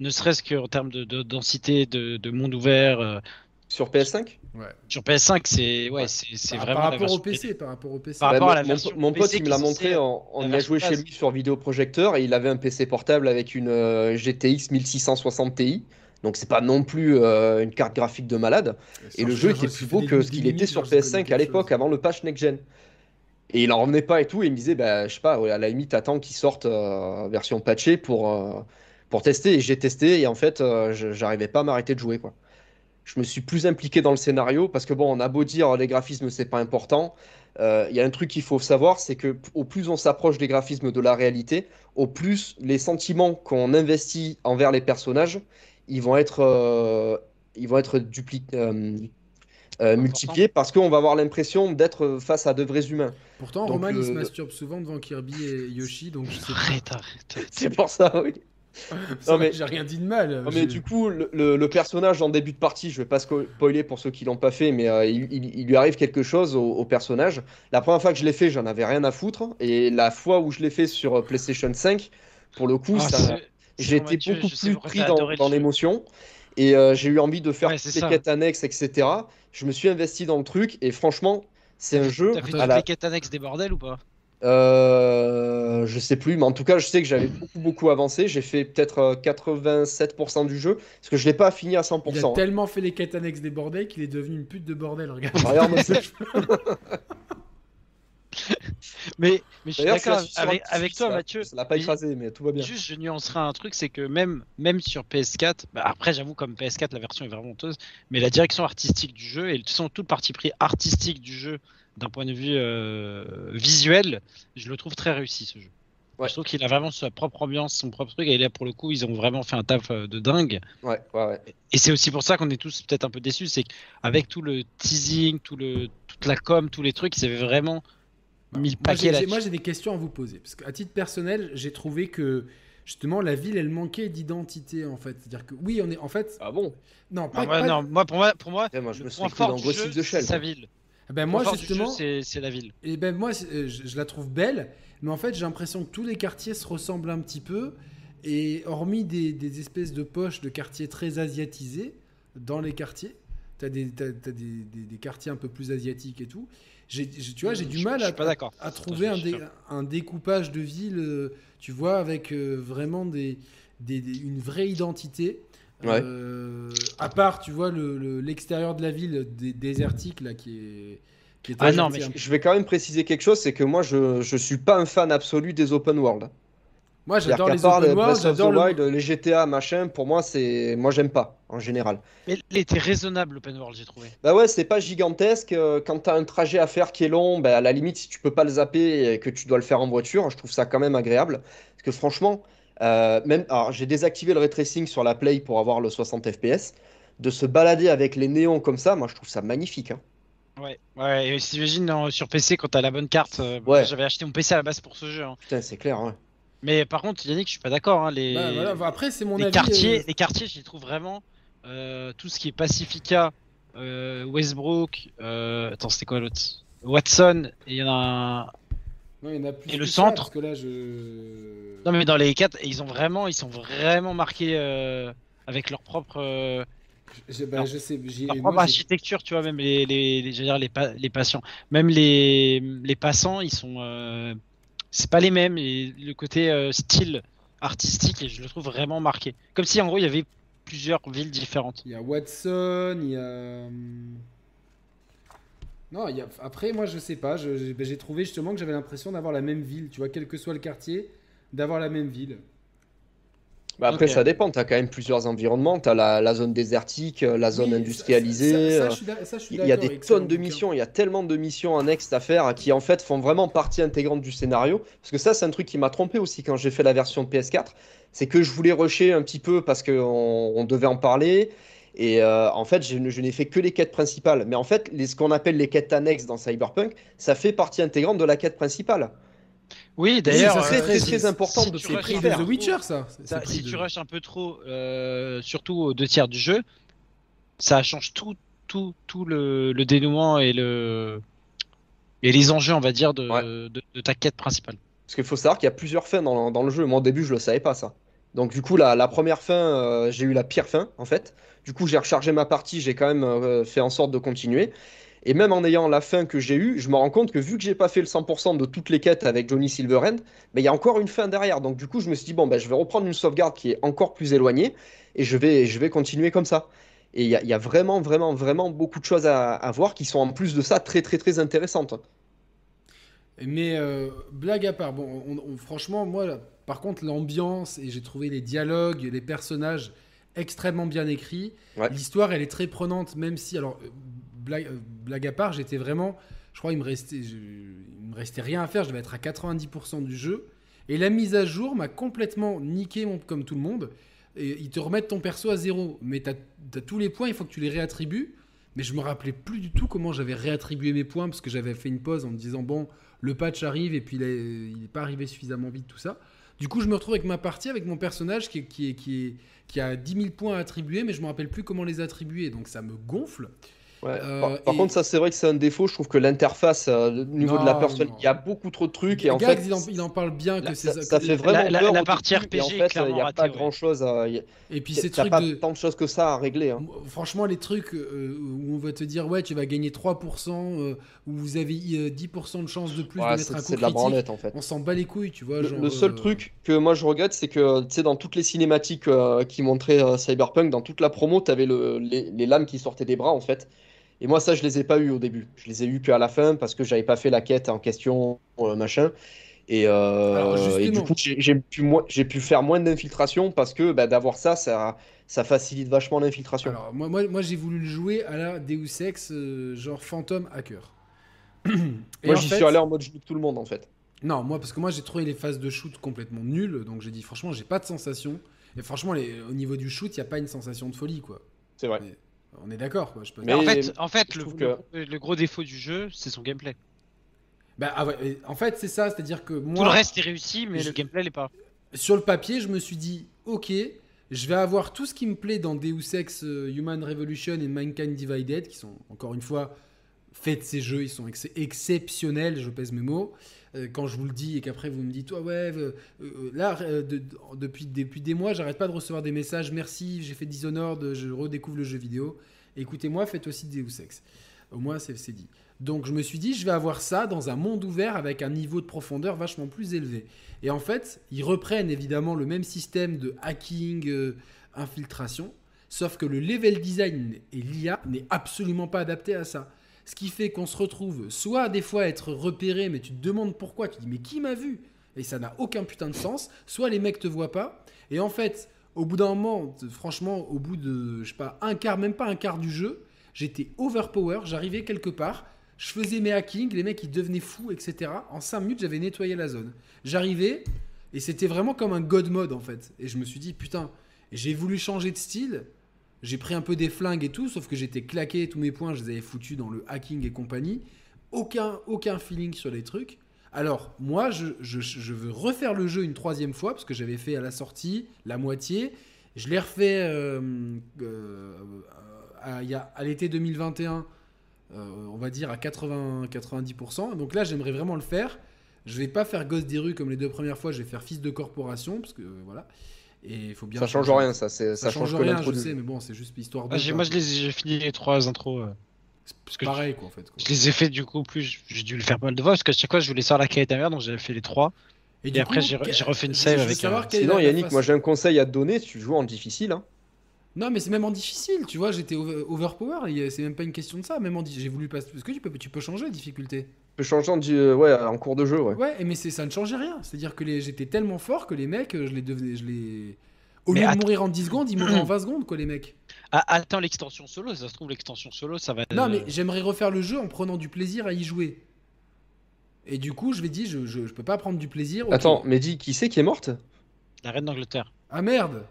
Speaker 3: Ne serait-ce qu'en termes de, de densité, de, de monde ouvert, euh,
Speaker 2: Sur PS5
Speaker 3: Sur PS5, c'est ouais, c'est vraiment
Speaker 1: par
Speaker 3: la
Speaker 1: rapport au PC, par rapport au PC.
Speaker 3: Par
Speaker 2: Bah,
Speaker 3: rapport à
Speaker 2: mon-
Speaker 3: la
Speaker 2: mon-
Speaker 3: version
Speaker 2: Mon, pote,
Speaker 3: PC
Speaker 2: il me l'a montré,
Speaker 3: censée,
Speaker 2: on, a joué chez lui sur vidéoprojecteur et il avait un PC portable avec une euh, GTX 1660 Ti. Donc c'est pas non plus euh, une carte graphique de malade. Et le jeu était plus beau que ce qu'il était sur PS5 à l'époque, avant le patch Next Gen. Et il en revenait pas et tout, et il me disait, bah, je sais pas, à la limite, attends qu'il sorte euh, version patchée pour, euh, pour tester. Et j'ai testé, et en fait, euh, je- j'arrivais pas à m'arrêter de jouer, quoi. Je me suis plus impliqué dans le scénario, parce que bon, on a beau dire les graphismes, c'est pas important. Il y a un truc qu'il faut savoir, c'est que au plus on s'approche des graphismes de la réalité, au plus les sentiments qu'on investit envers les personnages, ils vont être, euh, ils vont être dupliqués. euh, multipliés parce qu'on va avoir l'impression d'être face à de vrais humains.
Speaker 1: Pourtant,
Speaker 2: Donc,
Speaker 1: Roman, il se
Speaker 2: euh,
Speaker 1: masturbe souvent devant Kirby et Yoshi, donc je sais pas.
Speaker 3: Arrête, arrête.
Speaker 2: C'est pour ça, oui.
Speaker 1: Ça,
Speaker 2: Non, mais-
Speaker 1: J'ai rien dit de mal.
Speaker 2: Non, mais du coup, le, le- le personnage en début de partie, je vais pas spoiler pour ceux qui l'ont pas fait, mais euh, il, il- il lui arrive quelque chose au, au personnage. La première fois que je l'ai fait, j'en avais rien à foutre, et la fois où je l'ai fait sur euh, PlayStation 5, pour le coup,
Speaker 3: Ah,
Speaker 2: ça,
Speaker 3: Mathieu,
Speaker 2: beaucoup plus pris dans, l'émotion, et euh, j'ai eu envie de faire
Speaker 3: Ouais,
Speaker 2: toutes les
Speaker 3: ça.
Speaker 2: quêtes annexes, etc. Je me suis investi dans le truc, et franchement, c'est un jeu
Speaker 3: T'as fait toutes
Speaker 2: la-
Speaker 3: les quêtes annexes des bordels ou pas?
Speaker 2: Euh, je sais plus, mais en tout cas, je sais que j'avais (coughs) beaucoup, beaucoup avancé. J'ai fait peut-être euh, 87% du jeu, parce que je l'ai pas fini à
Speaker 1: Il a
Speaker 2: 100%. hein.
Speaker 1: tellement fait les quêtes annexes des bordels qu'il est devenu une pute de bordel. Regarde.
Speaker 2: Regarde, c'est- (laughs) (laughs)
Speaker 3: Mais, mais je suis d'accord avec, toi,
Speaker 2: là.
Speaker 3: Mathieu.
Speaker 2: Ça l'a pas écrasé, mais tout va bien.
Speaker 3: Juste, je nuancerai un truc, c'est que même, même sur PS4, bah après, j'avoue, comme PS4, la version est vraiment honteuse, mais la direction artistique du jeu et de toute façon, tout le parti pris artistique du jeu, d'un point de vue euh, visuel, je le trouve très réussi ce jeu.
Speaker 2: Ouais.
Speaker 3: Je trouve qu'il a vraiment sa propre ambiance, son propre truc, et là, pour le coup, ils ont vraiment fait un taf euh, de dingue.
Speaker 2: Ouais.
Speaker 3: Et c'est aussi pour ça qu'on est tous peut-être un peu déçus, c'est qu'avec tout le teasing, tout le, toute la com, tous les trucs, ils avaient vraiment mis
Speaker 1: Moi,
Speaker 3: paquet
Speaker 1: j'ai-
Speaker 3: là
Speaker 1: j'ai- Moi, j'ai des questions à vous poser. Parce qu'à titre personnel, j'ai trouvé que justement la ville, elle manquait d'identité en fait. C'est-à-dire que oui, on est en fait.
Speaker 2: Ah bon?
Speaker 1: Non, pas.
Speaker 3: Ah, ouais,
Speaker 1: pas-
Speaker 3: non, moi, pour moi, pour moi,
Speaker 2: Eh, Moi, je me suis dans Ghost
Speaker 3: jeu,
Speaker 2: in the
Speaker 3: c'est
Speaker 2: Shell.
Speaker 3: sa ville.
Speaker 1: Ben
Speaker 3: Le
Speaker 1: moi justement.
Speaker 3: c'est c'est la ville.
Speaker 1: Et ben moi, c'est- euh, je, je la trouve belle, mais en fait, j'ai l'impression que tous les quartiers se ressemblent un petit peu. Et hormis des, des espèces de poches de quartiers très asiatisés dans les quartiers, t'as des, t'as- t'as des, des- des quartiers un peu plus asiatiques et tout. J'ai, j'ai- tu vois, j'ai du
Speaker 3: Je-
Speaker 1: mal
Speaker 3: je
Speaker 1: à,
Speaker 3: suis pas d'accord.
Speaker 1: à trouver un, dé- découpage de ville, euh, tu vois, avec euh, vraiment des, des- des- une vraie identité.
Speaker 2: Ouais.
Speaker 1: Euh, à part, tu vois, le- le- l'extérieur de la ville dé- désertique, là, qui est. Qui est
Speaker 3: Ah
Speaker 1: très
Speaker 3: non, mais.
Speaker 2: Je vais quand même préciser quelque chose, c'est que moi, je, je suis pas un fan absolu des open world.
Speaker 1: Moi, j'adore les
Speaker 2: part
Speaker 1: open world, j'adore le...
Speaker 2: Wild, les GTA, machin, pour moi, c'est, moi, j'aime pas, en général.
Speaker 3: Mais il était raisonnable, l'open world, j'ai trouvé.
Speaker 2: Bah ouais, c'est pas gigantesque. euh, Quand t'as un trajet à faire qui est long, bah à la limite, si tu peux pas le zapper et que tu dois le faire en voiture, je trouve ça quand même agréable. Parce que franchement, euh, même, alors j'ai désactivé le ray tracing sur la Play pour avoir le 60 FPS. De se balader avec les néons comme ça, moi je trouve ça magnifique. hein.
Speaker 3: Ouais, ouais, et t'imagines dans- sur PC quand t'as la bonne carte. euh,
Speaker 2: Ouais.
Speaker 3: J'avais acheté mon PC à la base pour ce jeu. hein.
Speaker 2: Putain, c'est clair. hein.
Speaker 3: Mais par contre, Yannick, je suis pas d'accord. hein, les...
Speaker 1: Bah, voilà, bah, après, c'est mon
Speaker 3: les
Speaker 1: avis.
Speaker 3: quartiers,
Speaker 1: euh,
Speaker 3: les quartiers, j'y trouve vraiment euh, tout ce qui est Pacifica, euh, Westbrook. euh, Attends, c'était quoi l'autre? Watson. Et il y en a un.
Speaker 1: Non, il y en a plus
Speaker 3: Et le
Speaker 1: ça,
Speaker 3: centre
Speaker 1: parce que là, je.
Speaker 3: Non, mais dans les quatre, ils ont vraiment, ils sont vraiment marqués avec leur propre,
Speaker 1: Je, bah, je sais. j'ai-
Speaker 3: leur
Speaker 1: moi,
Speaker 3: propre architecture. Tu vois, même les, les, les, les, pa- les patients, même les, les passants, ils sont, c'est pas les mêmes. Et le côté euh, style artistique, et je le trouve vraiment marqué. Comme si en gros il y avait plusieurs villes différentes.
Speaker 1: Il y a Watson, il y a. hum, Non, il y a... après, moi, je sais pas. bah, j'ai trouvé justement que j'avais l'impression d'avoir la même ville, tu vois, quel que soit le quartier, d'avoir la même ville.
Speaker 2: Bah après, ça dépend. T'as quand même plusieurs environnements. T'as la, la zone désertique, la zone
Speaker 1: Oui,
Speaker 2: industrialisée.
Speaker 1: ça- ça, ça,
Speaker 2: Il y a des tonnes de missions, il y a tellement de missions annexes à faire qui en fait font vraiment partie intégrante du scénario. Parce que ça, c'est un truc qui m'a trompé aussi quand j'ai fait la version PS4. C'est que je voulais rusher un petit peu parce qu'on on devait en parler. Et euh, en fait, je, n'ai fait que les quêtes principales. Mais en fait, les, ce qu'on appelle les quêtes annexes dans Cyberpunk, ça fait partie intégrante de la quête principale.
Speaker 3: Oui, d'ailleurs,
Speaker 1: ça,
Speaker 2: c'est
Speaker 3: euh,
Speaker 2: très, important
Speaker 3: si
Speaker 2: de
Speaker 1: pris
Speaker 3: un
Speaker 1: de. The Witcher, ça.
Speaker 3: Si
Speaker 1: de-
Speaker 3: tu rushes un peu trop, euh, surtout aux deux tiers du jeu, ça change tout, tout, tout le, le dénouement et le et les enjeux, on va dire, de,
Speaker 2: Ouais.
Speaker 3: de, de ta quête principale.
Speaker 2: Parce qu'il faut savoir qu'il y a plusieurs fins dans, dans le jeu. Moi, au début, je le savais pas, ça. Donc du coup, la, la première fin, euh, j'ai eu la pire fin en fait. Du coup, j'ai rechargé ma partie, j'ai quand même euh, fait en sorte de continuer. Et même en ayant la fin que j'ai eue, je me rends compte que vu que j'ai pas fait le 100% de toutes les quêtes avec Johnny Silverhand, il y a encore une fin derrière. Donc du coup, je me suis dit, bon, ben, je vais reprendre une sauvegarde qui est encore plus éloignée et je vais, je vais continuer comme ça. Et il y, a- il y a vraiment, vraiment, vraiment beaucoup de choses à, à voir qui sont en plus de ça très, très, très intéressantes.
Speaker 1: Mais euh, blague à part, bon, on- on- franchement, moi, là, par contre, l'ambiance et j'ai trouvé les dialogues, les personnages extrêmement bien écrits.
Speaker 2: Ouais.
Speaker 1: L'histoire, elle est très prenante, même si, alors, blague, euh, blague à part, j'étais vraiment, je crois, il me restait, il me restait rien à faire. Je devais être à 90% du jeu. Et la mise à jour m'a complètement niqué, comme tout le monde. Et ils te remettent ton perso à zéro, mais t'as as tous les points, il faut que tu les réattribues. Mais je me rappelais plus du tout comment j'avais réattribué mes points parce que j'avais fait une pause en me disant bon, le patch arrive et puis il est, il est pas arrivé suffisamment vite tout ça. Du coup, je me retrouve avec ma partie avec mon personnage qui, qui, qui, a 10 000 points à attribuer, mais je me rappelle plus comment les attribuer, donc ça me gonfle.
Speaker 2: Ouais.
Speaker 1: Euh,
Speaker 2: par par
Speaker 1: et-
Speaker 2: contre, ça, c'est vrai que c'est un défaut. Je trouve que l'interface, euh, au niveau de la personne, il y a beaucoup trop de trucs. Et en
Speaker 1: Gags,
Speaker 2: fait,
Speaker 1: il, en, il en parle bien que
Speaker 3: la-
Speaker 1: c'est
Speaker 2: ça, ça fait vraiment
Speaker 3: la-
Speaker 2: peur
Speaker 3: la
Speaker 2: au
Speaker 3: partie
Speaker 2: début, et en
Speaker 3: RPG est
Speaker 2: fait, il n'y a pas
Speaker 3: ouais.
Speaker 2: grand chose à.
Speaker 1: Et puis ces
Speaker 2: T'as
Speaker 1: trucs
Speaker 2: pas
Speaker 1: de.
Speaker 2: tant de choses que ça à régler. hein.
Speaker 1: Franchement, les trucs euh, où on va te dire, ouais, tu vas gagner 3%, euh, où vous avez euh, 10% de chance de plus
Speaker 2: Ouais,
Speaker 1: de mettre un coup
Speaker 2: c'est de la
Speaker 1: critique,
Speaker 2: branlette en fait.
Speaker 1: on s'en bat les couilles, tu vois.
Speaker 2: Le,
Speaker 1: genre,
Speaker 2: le seul
Speaker 1: euh,
Speaker 2: truc que moi je regrette, c'est que tu sais, dans toutes les cinématiques qui montraient Cyberpunk, dans toute la promo, tu avais les, les lames qui sortaient des bras en fait. Et moi, ça, je les ai pas eu au début. Je les ai eu qu'à la fin parce que j'avais pas fait la quête en question, euh, machin. Et, euh,
Speaker 1: Alors,
Speaker 2: et du coup, j'ai pu, pu faire moins d'infiltration parce que bah, d'avoir ça, ça, ça facilite vachement l'infiltration.
Speaker 1: Alors, moi, moi, moi j'ai voulu le jouer à la Deus Ex, euh, genre Phantom Hacker. (clears throat) Et
Speaker 2: Moi, j'y
Speaker 1: fait-
Speaker 2: suis allé en mode je loot tout le monde en fait.
Speaker 1: Non, moi, parce que moi, j'ai trouvé les phases de shoot complètement nulles, donc j'ai dit, franchement, j'ai pas de sensation. Et franchement, les- au niveau du shoot, il n'y a pas une sensation de folie, quoi.
Speaker 2: C'est vrai.
Speaker 1: Mais on est d'accord, quoi. Je peux...
Speaker 2: Mais-
Speaker 3: en fait, en fait
Speaker 2: je
Speaker 3: le, le-
Speaker 2: que-
Speaker 3: le gros défaut du jeu, c'est son gameplay.
Speaker 1: Bah, ah ouais, en fait, c'est ça, c'est-à-dire que moi.
Speaker 3: Tout le reste est réussi, mais
Speaker 1: je-
Speaker 3: le gameplay l'est pas.
Speaker 1: sur le papier, je me suis dit, ok, je vais avoir tout ce qui me plaît dans Deus Ex euh, Human Revolution et Mankind Divided, qui sont, encore une fois, faits de ces jeux, ils sont ex- exceptionnels, je pèse mes mots. Euh, quand je vous le dis et qu'après vous me dites, ouais, ouais, euh, euh, là, de- de- depuis, depuis des mois, j'arrête pas de recevoir des messages, merci, j'ai fait Dishonored, je redécouvre le jeu vidéo. Écoutez-moi, faites aussi Deus Ex. Au moins, c'est dit. Donc, je me suis dit, je vais avoir ça dans un monde ouvert avec un niveau de profondeur vachement plus élevé. Et en fait, ils reprennent évidemment le même système de hacking, infiltration, sauf que le level design et l'IA n'est absolument pas adapté à ça. Ce qui fait qu'on se retrouve soit des fois à être repéré, mais tu te demandes pourquoi, tu te dis mais qui m'a vu? Et ça n'a aucun putain de sens. Soit les mecs te voient pas, et en fait, au bout d'un moment, franchement, au bout de, je sais pas, un quart, même pas un quart du jeu, j'étais overpower, j'arrivais quelque part, je faisais mes hackings, les mecs ils devenaient fous, etc. En 5 minutes, j'avais nettoyé la zone. J'arrivais, et c'était vraiment comme un god mode en fait. Et je me suis dit, putain, j'ai voulu changer de style, j'ai pris un peu des flingues et tout, sauf que j'étais claqué, tous mes points, je les avais foutus dans le hacking et compagnie. Aucun, aucun feeling sur les trucs. Alors, moi, je, veux refaire le jeu une troisième fois, parce que j'avais fait à la sortie la moitié. Je l'ai refait euh, euh, à, à l'été 2021, euh, on va dire à 80-90%. Donc là, j'aimerais vraiment le faire. Je vais pas faire des rues comme les deux premières fois, je vais faire fils de corporation, parce que euh, voilà. Et il faut bien
Speaker 2: Ça change rien, ça. c'est-
Speaker 1: Ça, change,
Speaker 2: que
Speaker 1: rien, je sais, mais bon, c'est juste histoire de.
Speaker 3: Ah, moi, je les ai- j'ai fini les trois intros. euh, parce que
Speaker 1: Pareil, quoi, en fait. quoi.
Speaker 3: je les ai fait du coup, plus j'ai dû le faire pas mal de fois parce que chaque fois je voulais sortir la qualité mère, donc j'avais fait les trois. Et, après j'ai refait une save avec. euh,
Speaker 2: Sinon, Yannick, moi j'ai un conseil à te donner. Tu joues en difficile. hein.
Speaker 1: Non, mais c'est même en difficile, tu vois, j'étais over- overpower, c'est même pas une question de ça, même en j'ai voulu passer parce que tu peux tu peux changer la difficulté.
Speaker 2: Tu peux changer en, euh, ouais, en cours de jeu. Ouais.
Speaker 1: Ouais, et mais c'est ça ne changeait rien, c'est-à-dire que les j'étais tellement fort que les mecs, euh, je les devenais je les au
Speaker 3: Mais
Speaker 1: lieu de mourir en 10 secondes, ils mouraient en 20 secondes quoi les mecs.
Speaker 3: Ah, attends l'extension solo, ça se trouve l'extension solo ça va.
Speaker 1: Non,
Speaker 3: euh,
Speaker 1: mais j'aimerais refaire le jeu en prenant du plaisir à y jouer. Et du coup, je vais dire je, je, je peux pas prendre du plaisir.
Speaker 2: Attends, mais dis, qui c'est qui est morte?
Speaker 3: La reine d'Angleterre.
Speaker 1: Ah merde.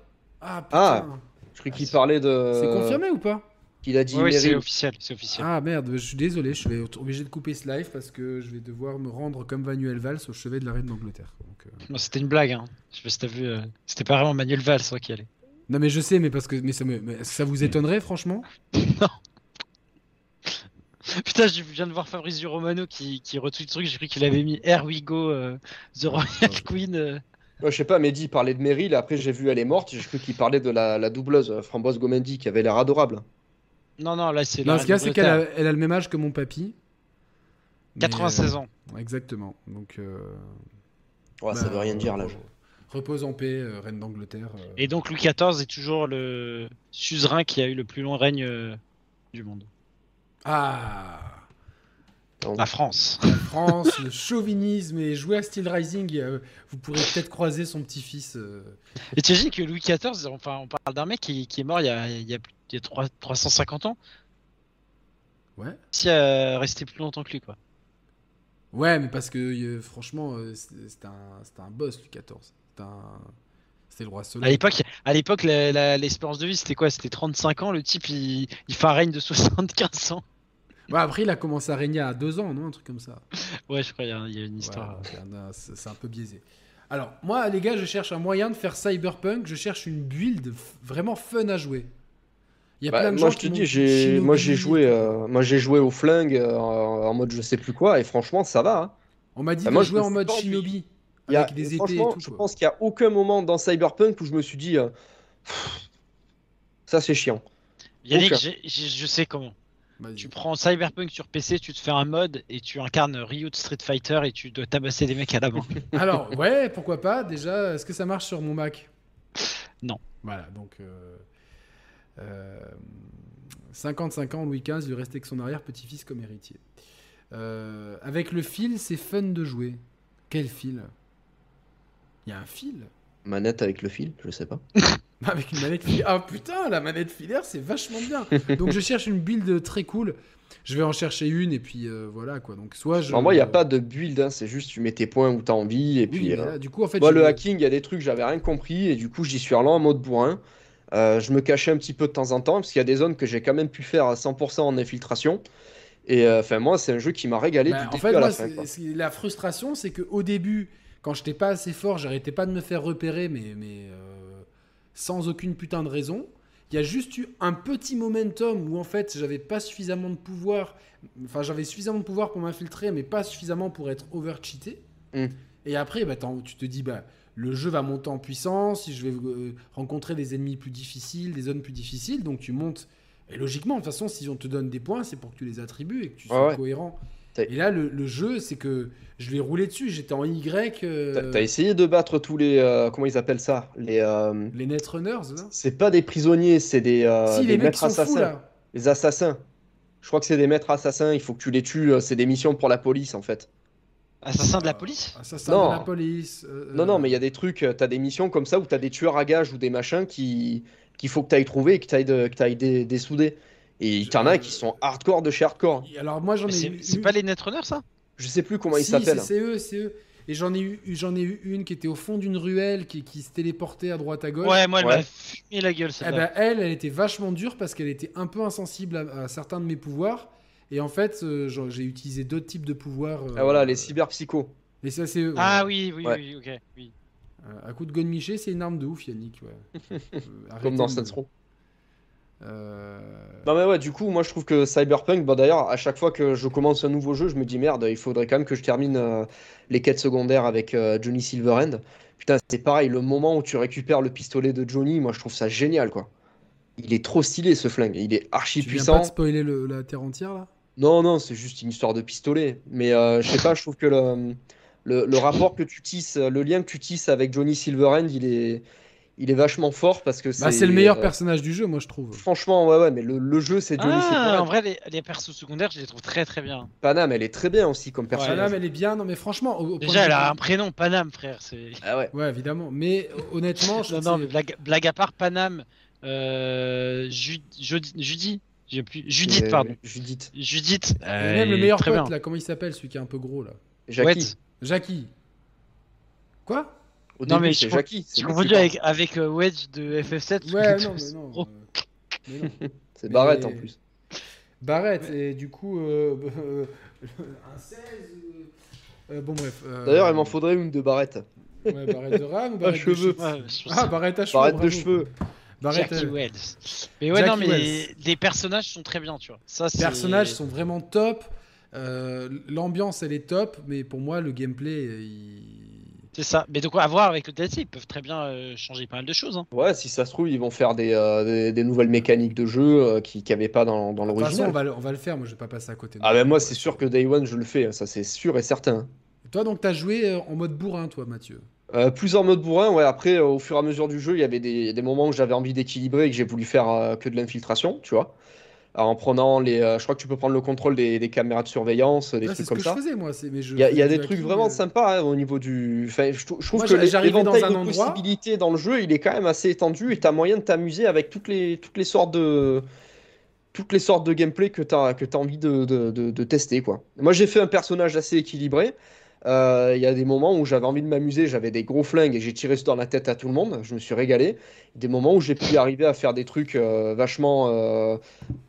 Speaker 1: Ah putain.
Speaker 2: Ah. Je croyais qu'il parlait de.
Speaker 1: C'est confirmé ou pas
Speaker 2: Qu'il a dit
Speaker 3: Oui, c'est officiel, c'est officiel.
Speaker 1: Ah merde, je suis désolé, je vais être obligé de couper ce live parce que je vais devoir me rendre comme Manuel Valls au chevet de la reine d'Angleterre. Euh,
Speaker 3: Non, C'était une blague, hein. Je sais pas si t'as vu. euh, C'était pas vraiment Manuel Valls toi, qui allait.
Speaker 1: Non mais je sais, mais parce que mais ça, me, mais ça vous étonnerait franchement (laughs)
Speaker 3: Putain, je viens de voir Fabrizio Romano qui, qui retweet le truc, j'ai cru qu'il avait mis Here we go, euh, The Royal Queen.
Speaker 2: Je sais pas, Mehdi parlait de Meryl, après j'ai vu elle est morte, j'ai cru qu'il parlait de la, la doubleuse euh, Framboise Gomendi qui avait l'air adorable.
Speaker 3: Non, non, là c'est
Speaker 1: Non,
Speaker 3: la
Speaker 1: ce qu'il y a,
Speaker 3: reine
Speaker 1: c'est qu'elle a,
Speaker 3: d'Angleterre.
Speaker 1: elle a le même âge que mon papy. Mais,
Speaker 3: 96
Speaker 1: euh,
Speaker 3: ans.
Speaker 1: Exactement. Donc. euh,
Speaker 2: Ouais, ça
Speaker 1: bah,
Speaker 2: veut rien dire l'âge.
Speaker 1: Repose en paix, euh, reine d'Angleterre. euh.
Speaker 3: Et donc Louis XIV est toujours le suzerain qui a eu le plus long règne euh, du monde.
Speaker 1: Ah
Speaker 3: La France.
Speaker 1: La France, le chauvinisme et jouer à Steel Rising, euh, vous pourrez peut-être croiser son petit-fils. euh.
Speaker 3: Et tu imagines que Louis XIV, enfin on parle d'un mec qui, qui est mort il y a, il y a, plus- il y a trois- 350 ans,
Speaker 1: Ouais.
Speaker 3: si euh, resté plus longtemps que lui quoi.
Speaker 1: Ouais, mais parce que franchement, c'était un, un boss, Louis XIV. C'était un... C'était le roi
Speaker 3: À
Speaker 1: soleil.
Speaker 3: l'époque, à l'époque, l'espérance de vie c'était quoi? C'était 35 ans. Le type, il, il fait un règne de 75 ans.
Speaker 1: Ouais, après, il a commencé à régner à deux ans, non Un truc comme ça.
Speaker 3: Ouais, je crois il y a- il y, a une histoire.
Speaker 1: Ouais, c'est un- peu biaisé. Alors, moi, les gars, je cherche un moyen de faire cyberpunk. Je cherche une build vraiment fun à jouer. Il y a
Speaker 2: Bah,
Speaker 1: plein de
Speaker 2: moi
Speaker 1: gens
Speaker 2: je te dis, j'ai, moi j'ai joué, euh, moi j'ai joué au flingue euh, en mode je sais plus quoi et franchement ça va. hein.
Speaker 1: On m'a dit
Speaker 2: Bah,
Speaker 1: de
Speaker 2: moi, je
Speaker 1: jouer en mode. Shinobi.
Speaker 2: Il y a-
Speaker 1: Avec des épées et
Speaker 2: franchement,
Speaker 1: tout.
Speaker 2: je
Speaker 1: quoi.
Speaker 2: pense qu'il y a aucun moment dans Cyberpunk où je me suis dit, euh, Pff, ça c'est chiant.
Speaker 3: Yannick, je sais comment. Tu prends Cyberpunk sur PC, tu te fais un mode et tu incarnes Ryu de Street Fighter et tu dois tabasser des mecs à la main. (laughs)
Speaker 1: Alors, ouais, pourquoi pas. Déjà, est-ce que ça marche sur mon Mac?
Speaker 3: Non.
Speaker 1: Voilà, donc. euh, euh, 55 ans, Louis XV, lui restait que son arrière-petit-fils comme héritier. Euh, avec le fil, c'est fun de jouer. Quel fil? Il y a un fil?
Speaker 2: Manette avec le fil, je sais pas. (laughs) (laughs)
Speaker 1: Avec une manette filaire. Ah putain, la manette filaire, c'est vachement bien. (laughs) Donc je cherche une build très cool. Je vais en chercher une et puis euh, voilà quoi. Donc soit je.
Speaker 2: Alors moi il n'y a pas de build, hein, c'est juste tu mets tes points où t'as envie et
Speaker 1: Oui,
Speaker 2: puis. euh,
Speaker 1: du coup en fait.
Speaker 2: Moi,
Speaker 1: je-
Speaker 2: le hacking, il y a des trucs, j'avais rien compris, et du coup, j'y suis allé en mode bourrin. Euh, je me cachais un petit peu de temps en temps, parce qu'il y a des zones que j'ai quand même pu faire à 100% en infiltration. Et euh, enfin, moi, c'est un jeu qui m'a régalé
Speaker 1: Bah,
Speaker 2: du
Speaker 1: en
Speaker 2: début
Speaker 1: fait,
Speaker 2: à la fin.
Speaker 1: frustration, c'est qu'au début, quand j'étais pas assez fort, j'arrêtais pas de me faire repérer, mais, mais euh, sans aucune putain de raison. Il y a juste eu un petit momentum où en fait j'avais pas suffisamment de pouvoir, enfin j'avais suffisamment de pouvoir pour m'infiltrer, mais pas suffisamment pour être over-cheaté.
Speaker 2: Mm.
Speaker 1: Et après, bah, tu te dis, bah, le jeu va monter en puissance, je vais euh, rencontrer des ennemis plus difficiles, des zones plus difficiles, donc tu montes. Et logiquement, de toute façon, si on te donne des points, c'est pour que tu les attribues et que tu sois
Speaker 2: ouais.
Speaker 1: cohérent. Et là, le, le jeu, c'est que je l'ai roulé dessus, j'étais en Y. euh,
Speaker 2: T'as essayé de battre tous les. euh, comment ils appellent ça? Les. euh,
Speaker 1: Les Netrunners,
Speaker 2: c'est pas des prisonniers, c'est des, euh,
Speaker 1: Si,
Speaker 2: des
Speaker 1: les mecs
Speaker 2: maîtres
Speaker 1: sont fous,
Speaker 2: assassins.
Speaker 1: là.
Speaker 2: Les assassins. Je crois que c'est des maîtres assassins, il faut que tu les tues, c'est des missions pour la police en fait.
Speaker 3: Assassin de la police?
Speaker 1: Assassin
Speaker 2: Non.
Speaker 1: de la police. euh,
Speaker 2: Non, non, mais il y a des trucs, t'as des missions comme ça où t'as des tueurs à gages ou des machins qui qu'il faut que t'ailles trouver et que t'ailles dé- dessouder. Et
Speaker 1: Je-
Speaker 2: t'en as qui sont hardcore de chez hardcore.
Speaker 1: Alors, moi, j'en ai
Speaker 3: C'est
Speaker 1: eu.
Speaker 3: c'est
Speaker 1: une-
Speaker 3: pas les Netrunners ça?
Speaker 2: Je sais plus comment ils s'appellent.
Speaker 1: c'est c'est eux, c'est eux. Et j'en ai eu, j'en ai eu une qui était au fond d'une ruelle, qui, qui se téléportait à droite à gauche.
Speaker 3: Ouais, moi elle
Speaker 2: Ouais.
Speaker 3: m'a fumé la gueule
Speaker 1: Eh
Speaker 3: celle-là.
Speaker 1: ben, elle, elle était vachement dure parce qu'elle était un peu insensible à, à certains de mes pouvoirs. Et en fait, euh, genre, j'ai utilisé d'autres types de pouvoirs. euh,
Speaker 2: Ah voilà, les cyberpsychos.
Speaker 1: Et ça, c'est eux.
Speaker 3: Ah
Speaker 1: ouais.
Speaker 3: oui, oui,
Speaker 2: Ouais.
Speaker 3: oui, ok. Oui.
Speaker 1: Euh, À coup de gonne-miché, c'est une arme de ouf, Yannick. Ouais. (laughs) Euh,
Speaker 2: Comme dans Saints Row.
Speaker 1: Euh,
Speaker 2: Non mais ouais, du coup, moi je trouve que Cyberpunk, bah d'ailleurs, à chaque fois que je commence un nouveau jeu, je me dis merde, il faudrait quand même que je termine euh, les quêtes secondaires avec euh, Johnny Silverhand. Putain, c'est pareil, le moment où tu récupères le pistolet de Johnny, moi je trouve ça génial quoi. Il est trop stylé ce flingue, il est archi
Speaker 1: Tu viens pas
Speaker 2: puissant.
Speaker 1: de spoiler le- la terre entière là?
Speaker 2: Non, non, c'est juste une histoire de pistolet. Mais euh, je sais pas, je trouve que le, le, le rapport que tu tisses, le lien que tu tisses avec Johnny Silverhand, il est, il est vachement fort parce que c'est.
Speaker 1: Bah, c'est le meilleur
Speaker 2: euh,
Speaker 1: personnage du jeu, moi je trouve.
Speaker 2: Franchement, ouais, ouais, mais le, le jeu, c'est Johnny
Speaker 3: Ah, en vrai, les, les persos secondaires, je les trouve très très bien.
Speaker 2: Panam, elle est très bien aussi comme personnage.
Speaker 1: Panam, elle est bien, non mais franchement. au- au
Speaker 3: Déjà, elle a un prénom, Panam, frère. C'est...
Speaker 2: Ah ouais.
Speaker 1: Ouais, évidemment. Mais euh, honnêtement, je (laughs)
Speaker 3: Non, mais blague, blague à part, Panam, euh, Ju- Judy, j'ai plus, Judith,
Speaker 2: Euh,
Speaker 3: pardon.
Speaker 2: Judith.
Speaker 3: Judith,
Speaker 1: Et
Speaker 3: euh,
Speaker 1: même le meilleur
Speaker 3: très
Speaker 1: pote
Speaker 3: bien.
Speaker 1: là, comment il s'appelle celui qui est un peu gros là?
Speaker 2: Jackie.
Speaker 1: Jackie. Quoi?
Speaker 2: Au
Speaker 3: Non,
Speaker 2: début,
Speaker 3: mais
Speaker 2: c'est
Speaker 3: je-
Speaker 2: Jackie.
Speaker 3: confondu avec, avec euh, Wedge de FF7.
Speaker 1: Ouais, non,
Speaker 3: que
Speaker 1: mais non.
Speaker 3: Oh.
Speaker 1: euh, mais non.
Speaker 2: C'est
Speaker 1: Mais-
Speaker 2: Barrett en plus.
Speaker 1: Barrett, et du coup, euh, (laughs) un 16. euh, euh, bon, bref. euh,
Speaker 2: D'ailleurs, il m'en faudrait une de Barrett.
Speaker 1: Ouais, Barrett de rame (laughs) ou Barrett
Speaker 2: cheveux.
Speaker 1: de Ah, Barrett à cheveux.
Speaker 2: Barrett de cheveux.
Speaker 1: Barrett,
Speaker 3: Jackie
Speaker 1: euh,
Speaker 3: Wells. Mais ouais, non, mais les, les personnages sont très bien, tu vois. Ça,
Speaker 1: Les personnages sont vraiment top. Euh, L'ambiance, elle est top, mais pour moi, le gameplay, il...
Speaker 3: C'est ça. Mais donc, à voir avec le DLC, ils peuvent très bien euh, changer pas mal de choses. hein.
Speaker 2: Ouais, si ça se trouve, ils vont faire des, euh, des, des nouvelles mécaniques de jeu euh, qui n'y avait pas dans, dans
Speaker 1: façon, on
Speaker 2: l'original.
Speaker 1: va, le- on va le faire, moi je vais pas passer à côté.
Speaker 2: Ah ben moi, c'est sûr que Day One, je le fais, ça c'est sûr et certain.
Speaker 1: Toi donc t'as joué euh, en mode bourrin, toi Mathieu?
Speaker 2: Euh, plus en mode bourrin, ouais. Après, euh, au fur et à mesure du jeu, il y avait des, des moments où j'avais envie d'équilibrer et que j'ai voulu faire euh, que de l'infiltration, tu vois. En prenant les. euh, je crois que tu peux prendre le contrôle des, des caméras de surveillance, des
Speaker 1: Là, c'est
Speaker 2: trucs
Speaker 1: ce
Speaker 2: comme
Speaker 1: que
Speaker 2: ça.
Speaker 1: je faisais moi. c'est- Mais je
Speaker 2: Il y a, il y a
Speaker 1: faisais
Speaker 2: des trucs vraiment
Speaker 1: euh,
Speaker 2: sympas hein, au niveau du. Enfin, je, je trouve
Speaker 1: Moi,
Speaker 2: que l'éventail de
Speaker 1: endroit-
Speaker 2: possibilités dans le jeu, il est quand même assez étendu et t'as moyen de t'amuser avec toutes les, toutes les sortes de. Toutes les sortes de gameplay que t'as que t'as envie de, de, de- de tester, quoi. Moi, j'ai fait un personnage assez équilibré. Euh, Il y a des moments où j'avais envie de m'amuser, j'avais des gros flingues et j'ai tiré dans la tête à tout le monde. Je me suis régalé. Des moments où j'ai pu arriver à faire des trucs euh, vachement euh,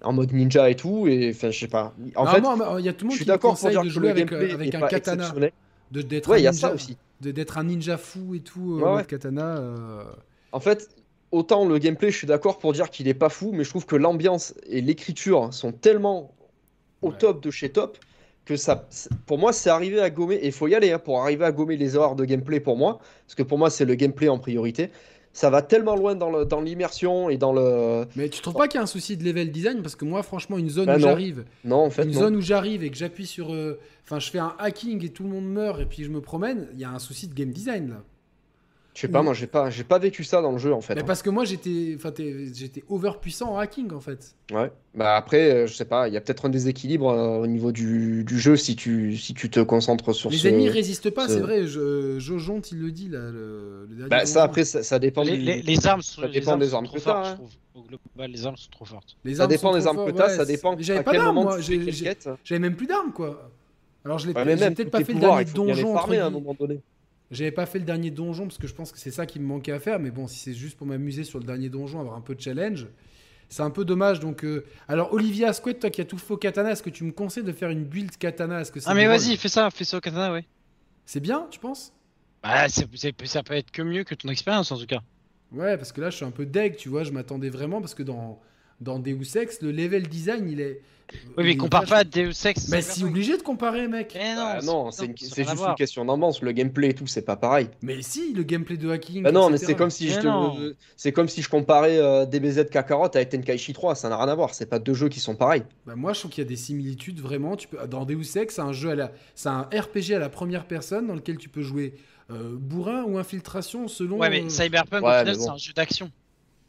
Speaker 2: en mode ninja et tout. Et enfin, je sais pas. En fait,
Speaker 1: il y a tout le
Speaker 2: je
Speaker 1: monde
Speaker 2: suis
Speaker 1: qui
Speaker 2: d'accord pour dire
Speaker 1: de
Speaker 2: que
Speaker 1: jouer
Speaker 2: le
Speaker 1: avec, un katana,
Speaker 2: exceptionnel.
Speaker 1: de d'être
Speaker 2: Ouais,
Speaker 1: un
Speaker 2: il y a
Speaker 1: ninja,
Speaker 2: ça aussi.
Speaker 1: de- d'être un ninja fou et tout,
Speaker 2: Ouais,
Speaker 1: en
Speaker 2: ouais.
Speaker 1: katana.
Speaker 2: En fait, autant le gameplay, je suis d'accord pour dire qu'il est pas fou, mais je trouve que l'ambiance et l'écriture sont tellement au top de chez top que ça, pour moi, c'est arrivé à gommer. Et il faut y aller hein, pour arriver à gommer les erreurs de gameplay pour moi, parce que pour moi, c'est le gameplay en priorité. Ça va tellement loin dans l'immersion et dans le.
Speaker 1: Mais tu trouves pas qu'il y a un souci de level design? Parce que moi, franchement, une zone
Speaker 2: Bah
Speaker 1: où j'arrive,
Speaker 2: Non, en fait,
Speaker 1: une
Speaker 2: non.
Speaker 1: zone où j'arrive et que j'appuie sur, euh, enfin, je fais un hacking et tout le monde meurt et puis je me promène, il y a un souci de game design là.
Speaker 2: Je sais pas,
Speaker 1: ou-
Speaker 2: moi, j'ai pas, j'ai pas vécu ça dans le jeu, en fait.
Speaker 1: Mais
Speaker 2: hein.
Speaker 1: parce que moi, j'étais, enfin, t'es- j'étais overpuissant en hacking en fait.
Speaker 2: Ouais. Bah après, euh, je sais pas, il y a peut-être un déséquilibre euh, au niveau du, du jeu si tu, si tu te concentres sur
Speaker 1: Les
Speaker 2: ce.
Speaker 1: ennemis résistent pas,
Speaker 2: ce-
Speaker 1: c'est vrai. Je, Jojon, il le dit là, le, le dernier
Speaker 2: Bah, ça, après, ça, ça dépend
Speaker 3: Les,
Speaker 2: du-
Speaker 3: les- les armes sont,
Speaker 2: ça
Speaker 3: les
Speaker 2: dépend
Speaker 3: armes
Speaker 2: des
Speaker 3: sont
Speaker 2: armes
Speaker 3: trop
Speaker 2: que t'as,
Speaker 3: fortes,
Speaker 2: hein.
Speaker 3: les armes sont trop fortes.
Speaker 1: Les
Speaker 2: Ça dépend des armes que t'as,
Speaker 1: ouais,
Speaker 2: ça dépend
Speaker 1: J'avais pas d'armes, moi. J'avais même plus d'armes, quoi. Alors, je l'ai peut-être pas fait le dernier donjon.
Speaker 2: à un moment donné.
Speaker 1: J'avais pas fait le dernier donjon parce que je pense que c'est ça qui me manquait à faire. Mais bon, si c'est juste pour m'amuser sur le dernier donjon, avoir un peu de challenge, c'est un peu dommage. Donc, euh, alors Olivia Squid, toi qui as tout faux katana, est-ce que tu me conseilles de faire une build katana? Est-ce que
Speaker 3: Ah mais vas-y, fais ça, fais ça au katana, ouais.
Speaker 1: C'est bien, tu penses?
Speaker 3: Bah, c'est- c'est- ça peut être que mieux que ton expérience en tout cas.
Speaker 1: Ouais, parce que là, je suis un peu deg, tu vois. Je m'attendais vraiment parce que dans dans Deus Ex, le level design, il est.
Speaker 3: Oui, mais
Speaker 1: il
Speaker 3: compare pas à Deus Ex.
Speaker 1: Mais
Speaker 3: Cyberpunk.
Speaker 1: si obligé de comparer, mec.
Speaker 3: Eh non,
Speaker 2: Ah non, c'est c'est
Speaker 3: à
Speaker 2: juste une question d'ambiance. Le gameplay et tout, c'est pas pareil.
Speaker 1: Mais si, le gameplay de hacking.
Speaker 2: Bah non, mais c'est comme si je
Speaker 3: Mais
Speaker 2: te... c'est comme si je comparais euh, DBZ Kakarot avec Tenkaichi 3, ça n'a rien à voir. C'est pas deux jeux qui sont pareils.
Speaker 1: Bah moi, je trouve qu'il y a des similitudes vraiment. Tu peux dans Deus Ex, c'est un jeu à la, c'est un RPG à la première personne dans lequel tu peux jouer euh, bourrin ou infiltration selon.
Speaker 3: Ouais, mais Cyberpunk,
Speaker 2: Ouais,
Speaker 3: au final,
Speaker 2: bon.
Speaker 3: c'est un jeu d'action.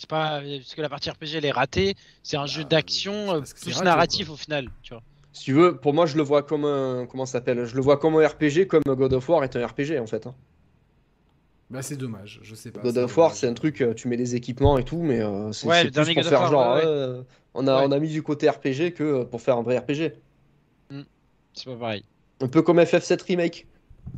Speaker 3: C'est pas parce que la partie RPG elle est ratée, c'est un jeu
Speaker 1: Bah,
Speaker 3: d'action euh, plus
Speaker 1: raté,
Speaker 3: narratif au final, tu vois.
Speaker 2: Si tu veux, pour moi, je le vois comme un. Comment ça s'appelle Je le vois comme un RPG, comme God of War est un RPG en fait. hein.
Speaker 1: Bah c'est dommage, je sais pas.
Speaker 2: God of War, c'est un truc, euh, tu mets des équipements et tout, mais euh, c'est
Speaker 3: Ouais,
Speaker 2: plus pour faire
Speaker 3: War,
Speaker 2: genre.
Speaker 3: ouais,
Speaker 2: euh, on, a,
Speaker 3: Ouais.
Speaker 2: on a mis du côté RPG que pour faire un vrai RPG.
Speaker 3: C'est pas pareil.
Speaker 2: Un peu comme FF7 Remake.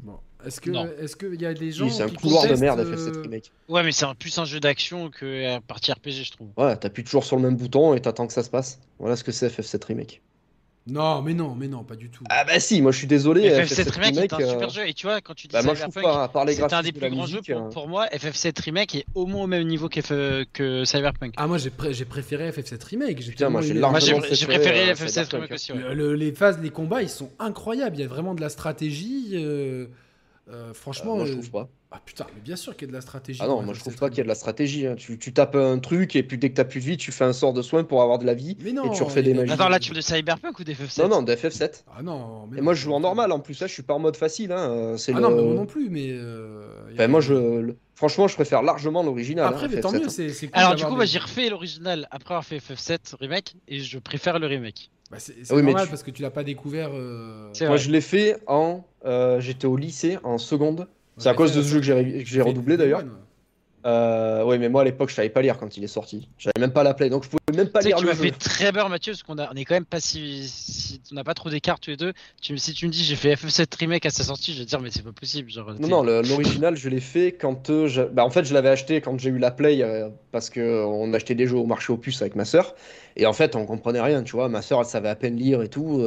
Speaker 1: Bon. Est-ce que,
Speaker 3: Non.
Speaker 1: est-ce qu'il y a des gens
Speaker 2: Si, c'est un
Speaker 1: qui
Speaker 2: couloir de merde
Speaker 1: euh,
Speaker 2: FF7 Remake.
Speaker 3: Ouais, mais c'est un- plus un jeu d'action que la partie RPG, je trouve.
Speaker 2: Ouais, t'appuies toujours sur le même bouton et t'attends que ça se passe. Voilà ce que c'est FF7 Remake.
Speaker 1: Non, mais non, mais non, pas du tout.
Speaker 2: Ah bah si, moi je suis désolé.
Speaker 3: FF7 Remake est un
Speaker 2: euh,
Speaker 3: super jeu, et tu vois, quand tu dis
Speaker 2: Bah moi je
Speaker 3: Cyberpunk,
Speaker 2: pas, à part les
Speaker 3: c'est un des plus grands jeux
Speaker 2: musique.
Speaker 3: pour,
Speaker 2: euh,
Speaker 3: pour moi. FF7 Remake est au moins au même niveau qu'F- que Cyberpunk.
Speaker 1: Ah moi j'ai pré- j'ai préféré FF7 remake. J'ai
Speaker 2: Putain, moi, j'ai
Speaker 3: Moi
Speaker 2: largement
Speaker 3: j'ai j'ai
Speaker 2: préféré,
Speaker 3: préféré
Speaker 2: euh,
Speaker 3: FF7
Speaker 2: Cyberpunk,
Speaker 3: Remake aussi, ouais.
Speaker 1: Le- le- les phases, les combats, ils sont incroyables. Il y a vraiment de la stratégie. euh, euh,
Speaker 2: euh,
Speaker 1: franchement.
Speaker 2: moi je
Speaker 1: euh,
Speaker 2: trouve pas.
Speaker 1: Ah putain, mais bien sûr qu'il y a de la stratégie.
Speaker 2: Ah non, moi je
Speaker 1: FF7
Speaker 2: trouve pas qu'il y a de la stratégie. hein. Tu, tu tapes un truc et puis dès que t'as plus de vie, tu fais un sort de soin pour avoir de la vie.
Speaker 1: Mais non.
Speaker 2: tu refais des magies.
Speaker 3: Attends, là tu veux de Cyberpunk ou d'FF7
Speaker 2: Non, non, de FF7.
Speaker 1: Ah non. mais
Speaker 2: Et
Speaker 1: non,
Speaker 2: moi je joue en normal en plus, là je suis pas en mode facile. Hein. euh, C'est
Speaker 1: Ah
Speaker 2: le-
Speaker 1: non, mais moi non plus, mais. euh,
Speaker 2: Enfin, moi je. le- Franchement, je préfère largement l'original.
Speaker 1: Après,
Speaker 2: hein,
Speaker 1: mais tant
Speaker 2: FF7,
Speaker 1: mieux,
Speaker 2: hein.
Speaker 1: c'est cool
Speaker 3: Alors du coup, moi
Speaker 1: des-
Speaker 3: j'ai refait l'original après avoir fait FF7 Remake et je préfère le remake.
Speaker 1: Bah, c'est c'est
Speaker 2: Ah oui, mais
Speaker 1: normal
Speaker 2: tu-
Speaker 1: parce que tu l'as pas découvert. euh,
Speaker 2: Moi
Speaker 3: vrai.
Speaker 2: je l'ai fait en. euh, J'étais au lycée en seconde. C'est à cause de ce jeu que j'ai que j'ai
Speaker 1: fait-
Speaker 2: redoublé d'ailleurs. Euh, ouais, mais moi à l'époque je savais pas lire quand il est sorti. J'avais même pas la play, donc je pouvais même pas
Speaker 3: Tu sais que
Speaker 2: lire
Speaker 3: tu
Speaker 2: le jeu.
Speaker 3: fait très peur Mathieu parce qu'on a- on est quand même pas si, si- on n'a pas trop d'écart tous les deux. Tu, si tu me dis j'ai fait FF7 remake à sa sortie, je vais te dire mais c'est pas possible. Genre,
Speaker 2: Non, non, l'original, je l'ai fait quand. euh, je- bah, en fait, je l'avais acheté quand j'ai eu la Play euh, parce que on achetait des jeux au marché aux puces avec ma sœur. Et en fait, on comprenait rien, tu vois. Ma sœur, elle savait à peine lire et tout.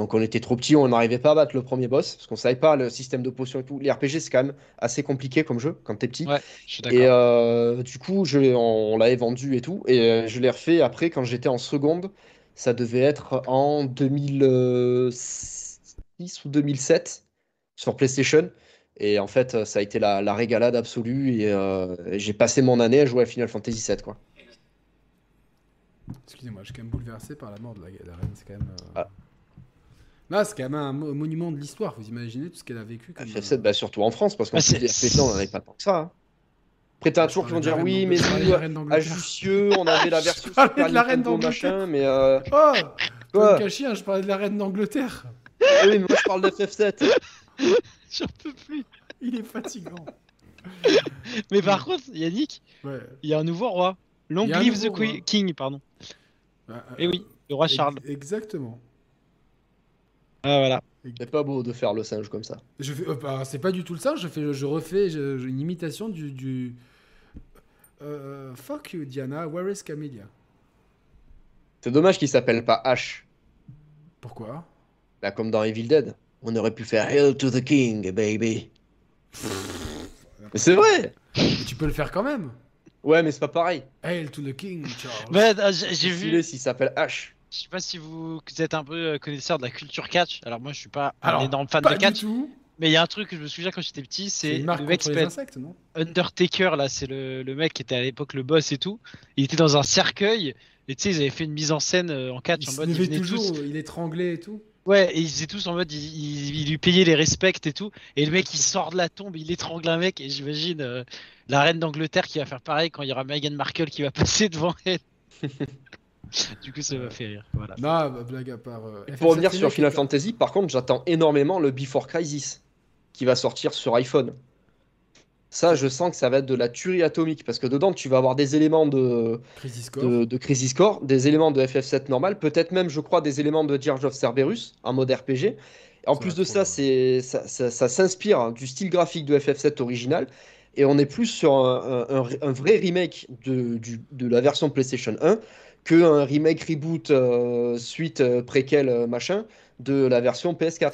Speaker 2: Donc, on était trop petits, on n'arrivait pas à battre le premier boss parce qu'on savait pas le système de potions et tout. Les RPG, c'est quand même assez compliqué comme jeu quand t'es petit.
Speaker 3: Ouais, je suis
Speaker 2: Et euh, du coup, je, on, on l'avait vendu et tout. Et euh, je l'ai refait après quand j'étais en seconde. Ça devait être en 2006 ou 2007 sur PlayStation. Et en fait, ça a été la, la régalade absolue. Et euh, j'ai passé mon année à jouer à Final Fantasy VII. Quoi.
Speaker 1: Excusez-moi, je suis quand même bouleversé par la mort de la, la reine. C'est quand même. euh,
Speaker 2: Ah.
Speaker 1: C'est quand même un mo- monument de l'histoire. Vous imaginez tout ce qu'elle a vécu comme,
Speaker 2: FF7, bah, surtout en France, parce qu'en
Speaker 3: Ah,
Speaker 2: plus,
Speaker 3: c'est-
Speaker 2: les RPG, on n'en avait pas tant que ça. hein. Après, t'as toujours qui vont dire oui, mais nous,
Speaker 1: de la reine
Speaker 2: à. Jussieu, on avait la version
Speaker 1: parlais
Speaker 2: Super
Speaker 1: de la reine
Speaker 2: Nintendo,
Speaker 1: d'Angleterre.
Speaker 2: machin, mais. Euh...
Speaker 1: Oh
Speaker 2: Quoi (laughs)
Speaker 1: Cachien, je parlais de la reine d'Angleterre.
Speaker 2: ah oui, mais moi je parle de FF7. (laughs)
Speaker 3: J'en peux plus.
Speaker 1: Il est fatigant. (laughs)
Speaker 3: Mais par contre, Yannick,
Speaker 1: Ouais.
Speaker 3: il y a un nouveau roi. Long
Speaker 1: Il y a un
Speaker 3: live the
Speaker 1: nouveau
Speaker 3: qui-
Speaker 1: roi.
Speaker 3: king, pardon.
Speaker 1: Bah,
Speaker 3: Eh oui, le roi
Speaker 1: ex-
Speaker 3: Charles.
Speaker 1: Exactement.
Speaker 3: Ah voilà.
Speaker 2: C'est pas beau de faire le singe comme ça.
Speaker 1: Je fais, euh, bah, c'est pas du tout le ça. Je fais, je refais je- je- une imitation du, du euh, fuck you Diana. Where is Camellia?
Speaker 2: C'est dommage qu'il s'appelle pas H.
Speaker 1: Pourquoi?
Speaker 2: Là, comme dans Evil Dead. On aurait pu faire Hail to the King, baby. mais (laughs) c'est vrai
Speaker 1: Mais tu peux le faire quand même.
Speaker 2: Ouais, mais c'est pas pareil.
Speaker 1: Hail to the king, Charles.
Speaker 3: Bah, euh, j'ai vu
Speaker 2: s'il s'appelle H.
Speaker 3: Je sais pas si vous vous êtes un peu euh, connaisseur de la culture catch. Alors moi, je suis pas
Speaker 1: Alors,
Speaker 3: un énorme fan
Speaker 1: pas
Speaker 3: de
Speaker 1: du
Speaker 3: catch,
Speaker 1: tout.
Speaker 3: mais il y a un truc que je me souviens quand j'étais petit,
Speaker 1: C'est
Speaker 3: le mec
Speaker 1: insectes, non?
Speaker 3: Undertaker là, c'est le, le mec qui était à l'époque le boss et tout. Il était dans un cercueil et tu sais, ils avaient fait une mise en scène euh, en catch
Speaker 1: Il
Speaker 3: en mode venaient
Speaker 1: toujours,
Speaker 3: tous.
Speaker 1: il étranglait et tout.
Speaker 3: Ouais, et ils faisaient tous en mode ils, ils- ils lui payaient les respects et tout. Et le mec il sort de la tombe, il étrangle un mec et j'imagine euh, la reine d'Angleterre qui va faire pareil quand il y aura Meghan Markle qui va (laughs) passer devant elle. (laughs) (laughs) du coup, ça m'a fait rire. Voilà.
Speaker 1: Non, bah, blague à part. euh,
Speaker 2: Pour
Speaker 1: FF7
Speaker 2: revenir sur Final Fantasy, par contre, j'attends énormément le Before Crisis qui va sortir sur iPhone. Ça, je sens que ça va être de la tuerie atomique parce que dedans, tu vas avoir des éléments de,
Speaker 1: Crisis Core.
Speaker 2: de, de Crisis Core, des éléments de FF7 normal, peut-être même, je crois, des éléments de Dirge of Cerberus en mode RPG. En
Speaker 1: Ça
Speaker 2: plus de ça, c'est ça, ça- ça s'inspire du style graphique de FF7 original. Et on est plus sur un, un- un- un vrai remake de, du- de la version PlayStation 1 qu'un remake reboot euh, suite euh, préquel euh, machin de la version PS4.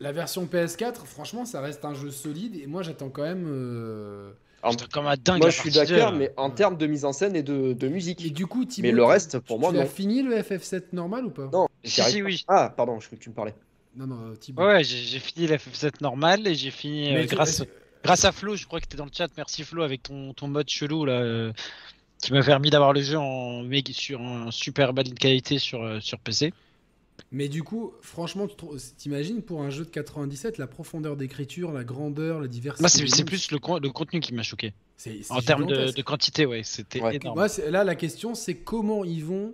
Speaker 1: La version PS4, franchement, ça reste un jeu solide et moi j'attends quand même. euh,
Speaker 2: En-
Speaker 3: comme un dingue.
Speaker 2: moi, je suis d'accord, mais en
Speaker 1: Ouais.
Speaker 2: termes de mise en scène et de, de musique.
Speaker 1: Et du coup, Thibaut,
Speaker 2: Mais le reste, pour
Speaker 1: tu-
Speaker 2: moi,
Speaker 1: tu
Speaker 2: non.
Speaker 1: fini le FF7 normal ou pas?
Speaker 2: Non,
Speaker 3: Si, si, oui.
Speaker 2: Ah, pardon, je croyais que tu me parlais.
Speaker 1: Non, non, Thibaut.
Speaker 3: Ouais, j'ai fini la FF7 normale et j'ai fini euh, grâce, grâce à Flo, je crois que t'es dans le chat, merci Flo avec ton, ton mode chelou là, euh, qui m'a permis d'avoir le jeu en sur en super bonne qualité sur, euh, sur PC.
Speaker 1: Mais du coup, franchement, tu t'imagines pour un jeu de 97 la profondeur d'écriture, la grandeur, la diversité.
Speaker 3: Moi c'est plus le, le contenu qui m'a choqué. En termes de, de quantité, ouais, c'était
Speaker 2: Ouais.
Speaker 3: énorme.
Speaker 1: Moi, là, la question, c'est comment ils vont.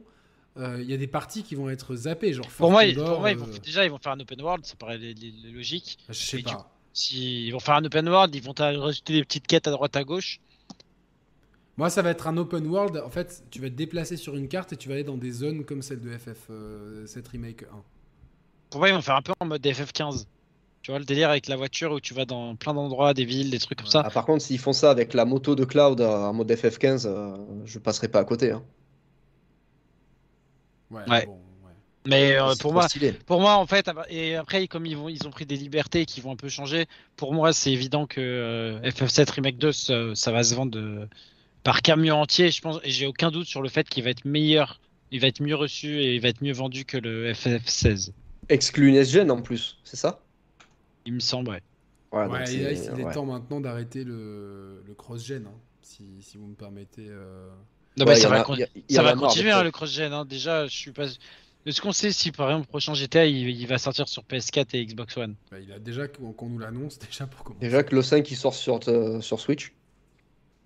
Speaker 1: euh, Il y a des parties qui vont être zappées, genre.
Speaker 3: Pour moi, pour moi, ils vont,
Speaker 1: euh,
Speaker 3: déjà ils vont faire un open world, ça paraît les- les- les logique.
Speaker 1: Je sais pas.
Speaker 3: Si ils vont faire un open world, ils vont rajouter des petites quêtes à droite à gauche.
Speaker 1: Moi, ça va être un open world. En fait, tu vas te déplacer sur une carte et tu vas aller dans des zones comme celle de FF7 Remake 1.
Speaker 3: Pour moi, ils vont faire un peu en mode FF15. Tu vois le délire avec la voiture où tu vas dans plein d'endroits, des villes, des trucs comme ça.
Speaker 2: Ah, par contre, s'ils font ça avec la moto de Cloud euh, en mode FF15, euh, je passerai pas à côté. hein.
Speaker 1: Ouais.
Speaker 3: Ouais.
Speaker 1: bon, ouais.
Speaker 3: Mais euh, pour moi,
Speaker 2: stylé.
Speaker 3: Pour moi, en fait, et après, comme ils, vont, ils ont pris des libertés qui vont un peu changer, pour moi, c'est évident que euh, FF7 Remake 2, ça, ça va se vendre euh, par camion entier. Je pense, et j'ai aucun doute sur le fait qu'il va être meilleur, il va être mieux reçu et il va être mieux vendu que le FF16.
Speaker 2: Exclu une SGN en plus, c'est ça?
Speaker 3: Il me semble, ouais.
Speaker 2: Ouais,
Speaker 1: il est, il est
Speaker 2: ouais.
Speaker 1: temps maintenant d'arrêter le, le cross-gen, hein, si, si vous me permettez. euh.
Speaker 3: Non, ça va,
Speaker 2: a-
Speaker 3: con-
Speaker 2: a-
Speaker 3: ça continuer hein, le cross-gen. hein. Déjà, je suis pas. De ce qu'on sait, si par exemple, le prochain GTA, il, il va sortir sur PS4 et Xbox One.
Speaker 1: Bah, il a déjà qu'on qu'on nous l'annonce (laughs) déjà pour commencer.
Speaker 2: Déjà que le 5 il sort sur, euh, sur Switch.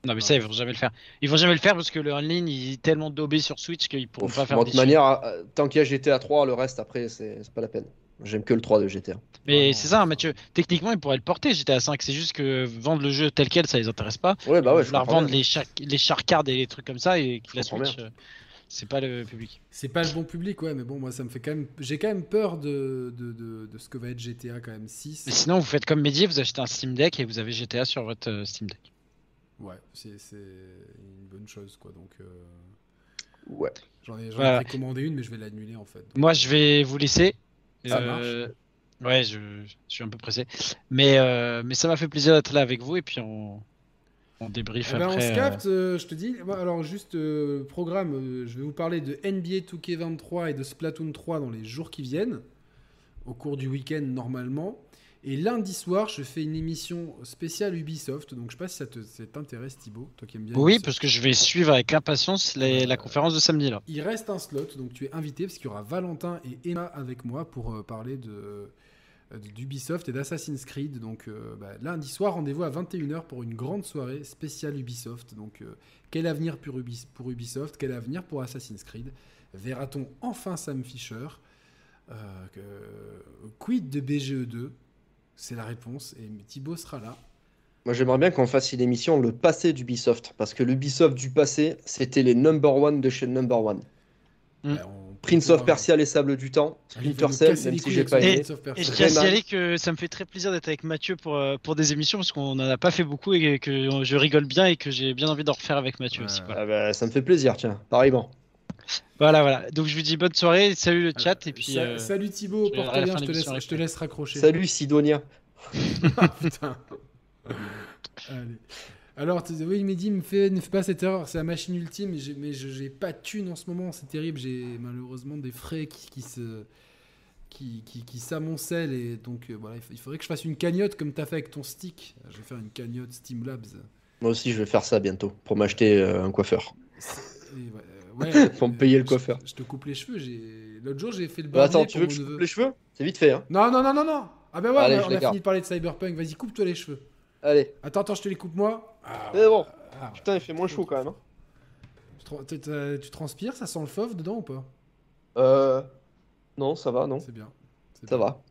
Speaker 3: Non, mais ça, ils vont jamais le faire. Ils vont jamais le faire parce que le online, il est tellement daubé sur Switch qu'ils pourront
Speaker 2: Ouf,
Speaker 3: pas faire
Speaker 2: de toute manière, euh, tant qu'il y a GTA 3, le reste après, c'est pas la peine. J'aime que le 3 de GTA.
Speaker 3: Mais c'est ça,
Speaker 1: enfin.
Speaker 3: Mathieu. Techniquement, ils pourraient le porter GTA 5. C'est juste que vendre le jeu tel quel, ça les intéresse pas.
Speaker 2: Ouais, bah ouais,
Speaker 3: Ils
Speaker 2: je
Speaker 3: leur vendre les, char les charcards et les trucs comme ça et que la Switch, euh, c'est pas le public.
Speaker 1: C'est pas le bon public, ouais, mais bon, moi ça me fait quand même. J'ai quand même peur de, de, de, de ce que va être GTA quand même 6.
Speaker 3: Mais sinon, vous faites comme Mehdi, vous achetez un Steam Deck et vous avez GTA sur votre euh, Steam Deck.
Speaker 1: Ouais, c'est une bonne chose, quoi. Donc, euh,
Speaker 2: Ouais.
Speaker 1: j'en ai, j'en ai
Speaker 3: Voilà.
Speaker 1: précommandé une, mais je vais l'annuler en fait.
Speaker 3: Moi, je vais vous laisser.
Speaker 1: Ça
Speaker 3: Euh, Ouais, je, je suis un peu pressé. Mais, euh, mais ça m'a fait plaisir d'être là avec vous et puis on, on débrief
Speaker 1: Eh ben, on
Speaker 3: après.
Speaker 1: se
Speaker 3: euh,
Speaker 1: capte, euh, je te dis. Alors, juste euh, programme, je vais vous parler de NBA 2K23 et de Splatoon 3 dans les jours qui viennent, au cours du week-end normalement. Et lundi soir, je fais une émission spéciale Ubisoft. Donc je sais pas si ça t'intéresse, Thibaut, toi qui aimes bien.
Speaker 3: Oui,
Speaker 1: Ubisoft.
Speaker 3: parce que je vais suivre avec impatience les- la conférence de samedi là.
Speaker 1: Il reste un slot, donc tu es invité parce qu'il y aura Valentin et Emma avec moi pour euh, parler de d'Ubisoft et d'Assassin's Creed. Donc euh, bah, lundi soir, rendez-vous à 21h pour une grande soirée spéciale Ubisoft. Donc euh, quel avenir pour, Ubis- pour Ubisoft? Quel avenir pour Assassin's Creed? Verra-t-on enfin Sam Fisher Euh, Quid de BGE2 C'est la réponse et Thibaut sera là.
Speaker 2: Moi, j'aimerais bien qu'on fasse une émission le passé d'Ubisoft. Parce que l'Ubisoft du passé, c'était les number one de chez number one.
Speaker 3: Mm.
Speaker 1: Bah, on
Speaker 2: Prince of Persia, les sables du temps, Splinter Cell, même si j'ai pas aimé.
Speaker 1: Prince of Persia.
Speaker 3: Et je tiens à signaler que ça me fait très plaisir d'être avec Mathieu pour, euh, pour des émissions parce qu'on n'en a pas fait beaucoup et que je rigole bien et que j'ai bien envie d'en refaire avec Mathieu aussi. Voilà.
Speaker 2: Ah bah, ça me fait plaisir, tiens, pareillement.
Speaker 3: Voilà, voilà. Donc je vous dis bonne soirée, salut le chat et puis.
Speaker 1: Sa-
Speaker 3: euh,
Speaker 1: Salut Thibaut, porte bien, je te, laisse,
Speaker 3: l'émission,
Speaker 1: je te laisse raccrocher.
Speaker 2: Salut Sidonia. (laughs)
Speaker 1: Ah, putain. Allez. Alors, tu- oui, Mehdi, me fait, ne fais pas cette erreur, c'est la machine ultime, mais j'ai- pas de thune en ce moment, c'est terrible, j'ai malheureusement des frais qui, qui se qui, qui, qui s'amoncellent et donc euh, voilà, il, fa- il faudrait que je fasse une cagnotte comme t'as fait avec ton stick. Je vais faire une cagnotte Steam Labs.
Speaker 2: Moi aussi, je vais faire ça bientôt pour m'acheter euh, un coiffeur.
Speaker 1: Et ouais, ouais, (laughs)
Speaker 2: Pour me
Speaker 1: euh,
Speaker 2: payer le
Speaker 1: je-
Speaker 2: coiffeur.
Speaker 1: Je, te coupe les cheveux. j'ai- L'autre jour, j'ai fait le
Speaker 2: Bah,
Speaker 1: barbier
Speaker 2: attends, tu veux que je coupe les cheveux? C'est vite fait, hein.
Speaker 1: Non, non, non, non, non. Ah ben ouais,
Speaker 2: Allez,
Speaker 1: on a- on fini de parler de Cyberpunk. Vas-y, coupe-toi les cheveux.
Speaker 2: Allez.
Speaker 1: Attends, attends, je te les coupe moi. Ah,
Speaker 2: Mais bon.
Speaker 1: ah,
Speaker 2: Putain, il fait moins chaud quand même. hein.
Speaker 1: tu, tra- tu- transpires, ça sent le fauve dedans ou pas?
Speaker 2: Euh. Non, ça va, non.
Speaker 1: C'est bien. C'est
Speaker 2: Ça
Speaker 1: bien.
Speaker 2: va.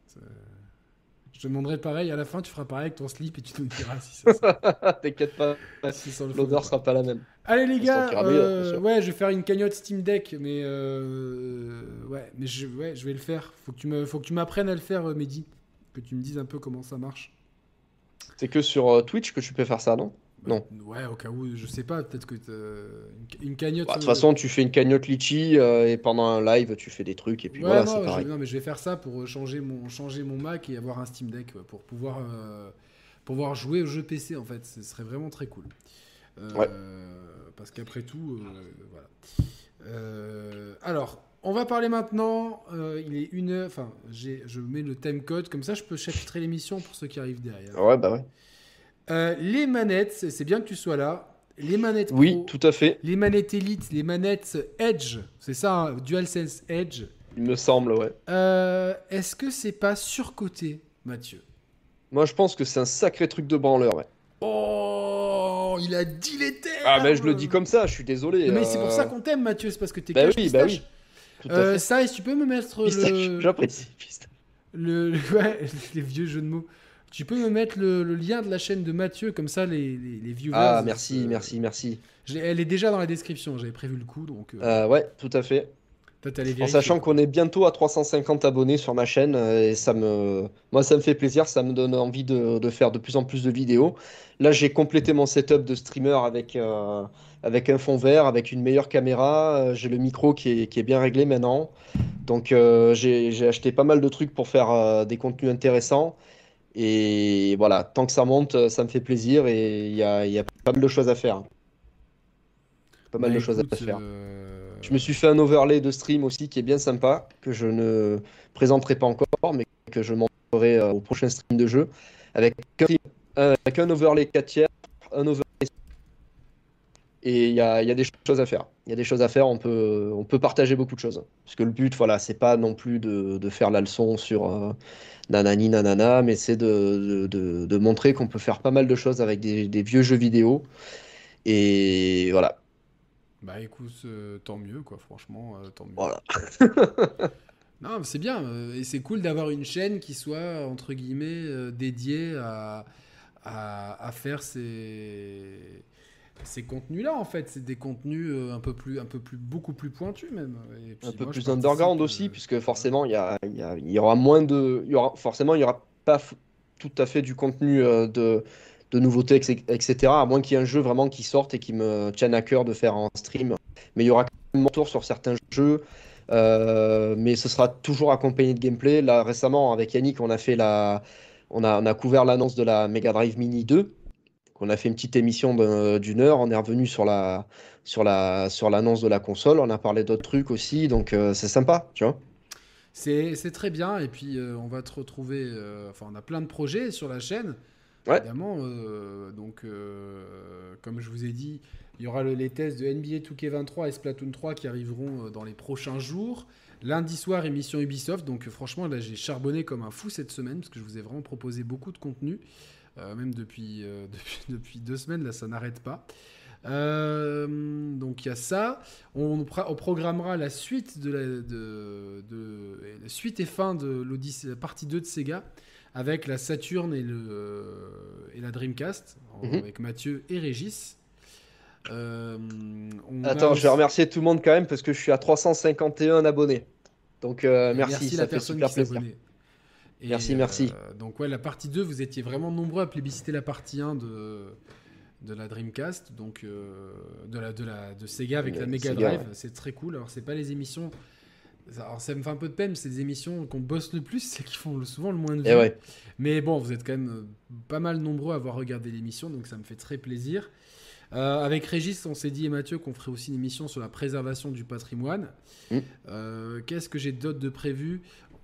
Speaker 1: Je te demanderai pareil, à la fin tu feras pareil avec ton slip et tu nous diras si ça (laughs)
Speaker 2: T'inquiète pas, (laughs)
Speaker 1: si
Speaker 2: l'odeur sera pas la même.
Speaker 1: Allez les gars,
Speaker 2: mieux,
Speaker 1: euh, ouais, je vais faire une cagnotte Steam Deck, mais euh, ouais, mais je, ouais, je vais le faire. Faut que tu me, faut que tu m'apprennes à le faire, euh, Mehdi, que tu me dises un peu comment ça marche.
Speaker 2: C'est que sur euh, Twitch que tu peux faire ça, non? Non.
Speaker 1: Ouais, au cas où, je sais pas, peut-être que une, cagnotte.
Speaker 2: Bah, De toute
Speaker 1: euh,
Speaker 2: façon, tu fais une cagnotte litchi euh, et pendant un live, tu fais des trucs et puis
Speaker 1: Ouais,
Speaker 2: voilà, c'est
Speaker 1: je-
Speaker 2: pareil.
Speaker 1: non, mais je vais faire ça pour changer mon, changer mon Mac et avoir un Steam Deck ouais, pour pouvoir, euh, pouvoir jouer aux jeux PC en fait. Ce serait vraiment très cool. Euh,
Speaker 2: Ouais.
Speaker 1: Parce qu'après tout, euh, voilà. Euh, alors, on va parler maintenant. euh, il est une heure. Enfin, je mets le time code comme ça, je peux chapitrer l'émission pour ceux qui arrivent derrière.
Speaker 2: Ouais, bah ouais.
Speaker 1: Euh, les manettes, c'est bien que tu sois là. Les manettes
Speaker 2: Oui, tout à fait,
Speaker 1: les manettes Elite, les manettes Edge, c'est ça, hein, DualSense Edge.
Speaker 2: il me semble, ouais.
Speaker 1: Euh, Est-ce que c'est pas surcoté, Mathieu?
Speaker 2: Moi, je pense que c'est un sacré truc de branleur, ouais.
Speaker 1: Oh, il a dit les termes
Speaker 2: Ah, mais je le dis comme ça, je suis désolé.
Speaker 1: Mais c'est pour
Speaker 2: euh,
Speaker 1: ça qu'on t'aime, Mathieu, c'est parce que t'es
Speaker 2: Bah oui, bah oui. Tout à
Speaker 1: Euh,
Speaker 2: fait.
Speaker 1: ça, est-ce que tu peux me mettre
Speaker 2: Pistache,
Speaker 1: le...
Speaker 2: J'apprécie. pistache.
Speaker 1: le- (laughs) ouais, les vieux jeux de mots. Tu peux me mettre le, le lien de la chaîne de Mathieu, comme ça les, les, les viewers...
Speaker 2: Ah, merci,
Speaker 1: euh,
Speaker 2: merci, merci.
Speaker 1: l'ai- Elle est déjà dans la description, j'avais prévu le coup, donc... euh,
Speaker 2: Euh, ouais, tout à fait.
Speaker 1: toi,
Speaker 2: En sachant qu'on est bientôt à 350 abonnés sur ma chaîne, euh, et ça me, moi, ça me fait plaisir, ça me donne envie de, de faire de plus en plus de vidéos. Là, j'ai complété mon setup de streamer avec, euh, avec un fond vert, avec une meilleure caméra. euh, j'ai le micro qui est, qui est bien réglé maintenant. Donc, euh, j'ai, j'ai acheté pas mal de trucs pour faire euh, des contenus intéressants. Et voilà, tant que ça monte, ça me fait plaisir et il y a, il y a pas mal de choses à faire. Pas mal
Speaker 1: Bah,
Speaker 2: de choses à faire.
Speaker 1: euh,
Speaker 2: Je me suis fait un overlay de stream aussi qui est bien sympa, que je ne présenterai pas encore, mais que je montrerai euh, au prochain stream de jeu, avec un, avec un overlay 4 tiers, un overlay. Et il y a, y a des choses à faire. Il y a des choses à faire, on peut, on peut partager beaucoup de choses. Parce que le but, voilà, c'est pas non plus de, de faire la leçon sur euh, nanani nanana, mais c'est de, de, montrer qu'on peut faire pas mal de choses avec des, des vieux jeux vidéo. Et voilà.
Speaker 1: Bah écoute, euh, tant mieux, quoi, franchement, euh, tant mieux.
Speaker 2: Voilà. (laughs)
Speaker 1: Non, c'est bien. et c'est cool d'avoir une chaîne qui soit, entre guillemets, dédiée à, à, à faire ces, ces contenus-là, en fait. C'est des contenus euh, un peu plus, un peu plus, beaucoup plus pointus, même. Et puis
Speaker 2: un peu
Speaker 1: moi,
Speaker 2: plus underground
Speaker 1: euh,
Speaker 2: aussi, puisque forcément, il y, a, il y, a- il y aura moins de. Il y aura, forcément, il y aura pas tout à fait du contenu euh, de, de nouveautés, etc., etc., à moins qu'il y ait un jeu vraiment qui sorte et qui me tienne à cœur de faire en stream. Mais il y aura quand même mon tour sur certains jeux. euh, mais ce sera toujours accompagné de gameplay. Là, récemment, avec Yannick, on a fait la. On a, on a couvert l'annonce de la Mega Drive Mini 2. On a fait une petite émission d'un- d'une heure. On est revenu sur la, sur la, sur l'annonce de la console. On a parlé d'autres trucs aussi, donc euh, c'est sympa, tu vois.
Speaker 1: C'est c'est très bien. Et puis, euh, on va te retrouver. euh, enfin, on a plein de projets sur la chaîne.
Speaker 2: Ouais.
Speaker 1: Évidemment. donc, comme je vous ai dit, il y aura le- les tests de NBA 2K23 et Splatoon 3 qui arriveront dans les prochains jours. Lundi soir, émission Ubisoft. Donc, franchement, là, j'ai charbonné comme un fou cette semaine parce que je vous ai vraiment proposé beaucoup de contenu. Euh, même depuis, euh, (laughs) depuis, depuis deux semaines, là, ça n'arrête pas. Euh, donc il y a ça. On, programmera la suite de la, de, de- la suite et fin de la partie 2 de Sega avec la Saturn et, le, et la Dreamcast
Speaker 2: Mhm.
Speaker 1: avec Mathieu et Régis. Euh, on a
Speaker 2: Attends, je vais remercier tout le monde quand même parce que je suis à 351 abonnés. Donc euh, merci,
Speaker 1: la
Speaker 2: ça fait
Speaker 1: personne
Speaker 2: super
Speaker 1: qui
Speaker 2: plaisir.
Speaker 1: Et,
Speaker 2: Merci, merci.
Speaker 1: euh, donc ouais, la partie 2, vous étiez vraiment nombreux à plébisciter la partie 1 de, de la Dreamcast, donc euh, de, la, de, la, de Sega avec la Mega Drive.
Speaker 2: ouais.
Speaker 1: C'est très cool. Alors c'est pas les émissions... Alors ça me fait un peu de peine, c'est des émissions qu'on bosse le plus, (laughs) c'est qui font souvent le moins de vues.
Speaker 2: Et ouais.
Speaker 1: Mais bon, vous êtes quand même euh, pas mal nombreux à avoir regardé l'émission, donc ça me fait très plaisir. Euh, avec Régis, on s'est dit et Mathieu qu'on ferait aussi une émission sur la préservation du patrimoine.
Speaker 2: Mm.
Speaker 1: Euh, Qu'est-ce que j'ai d'autre de prévu?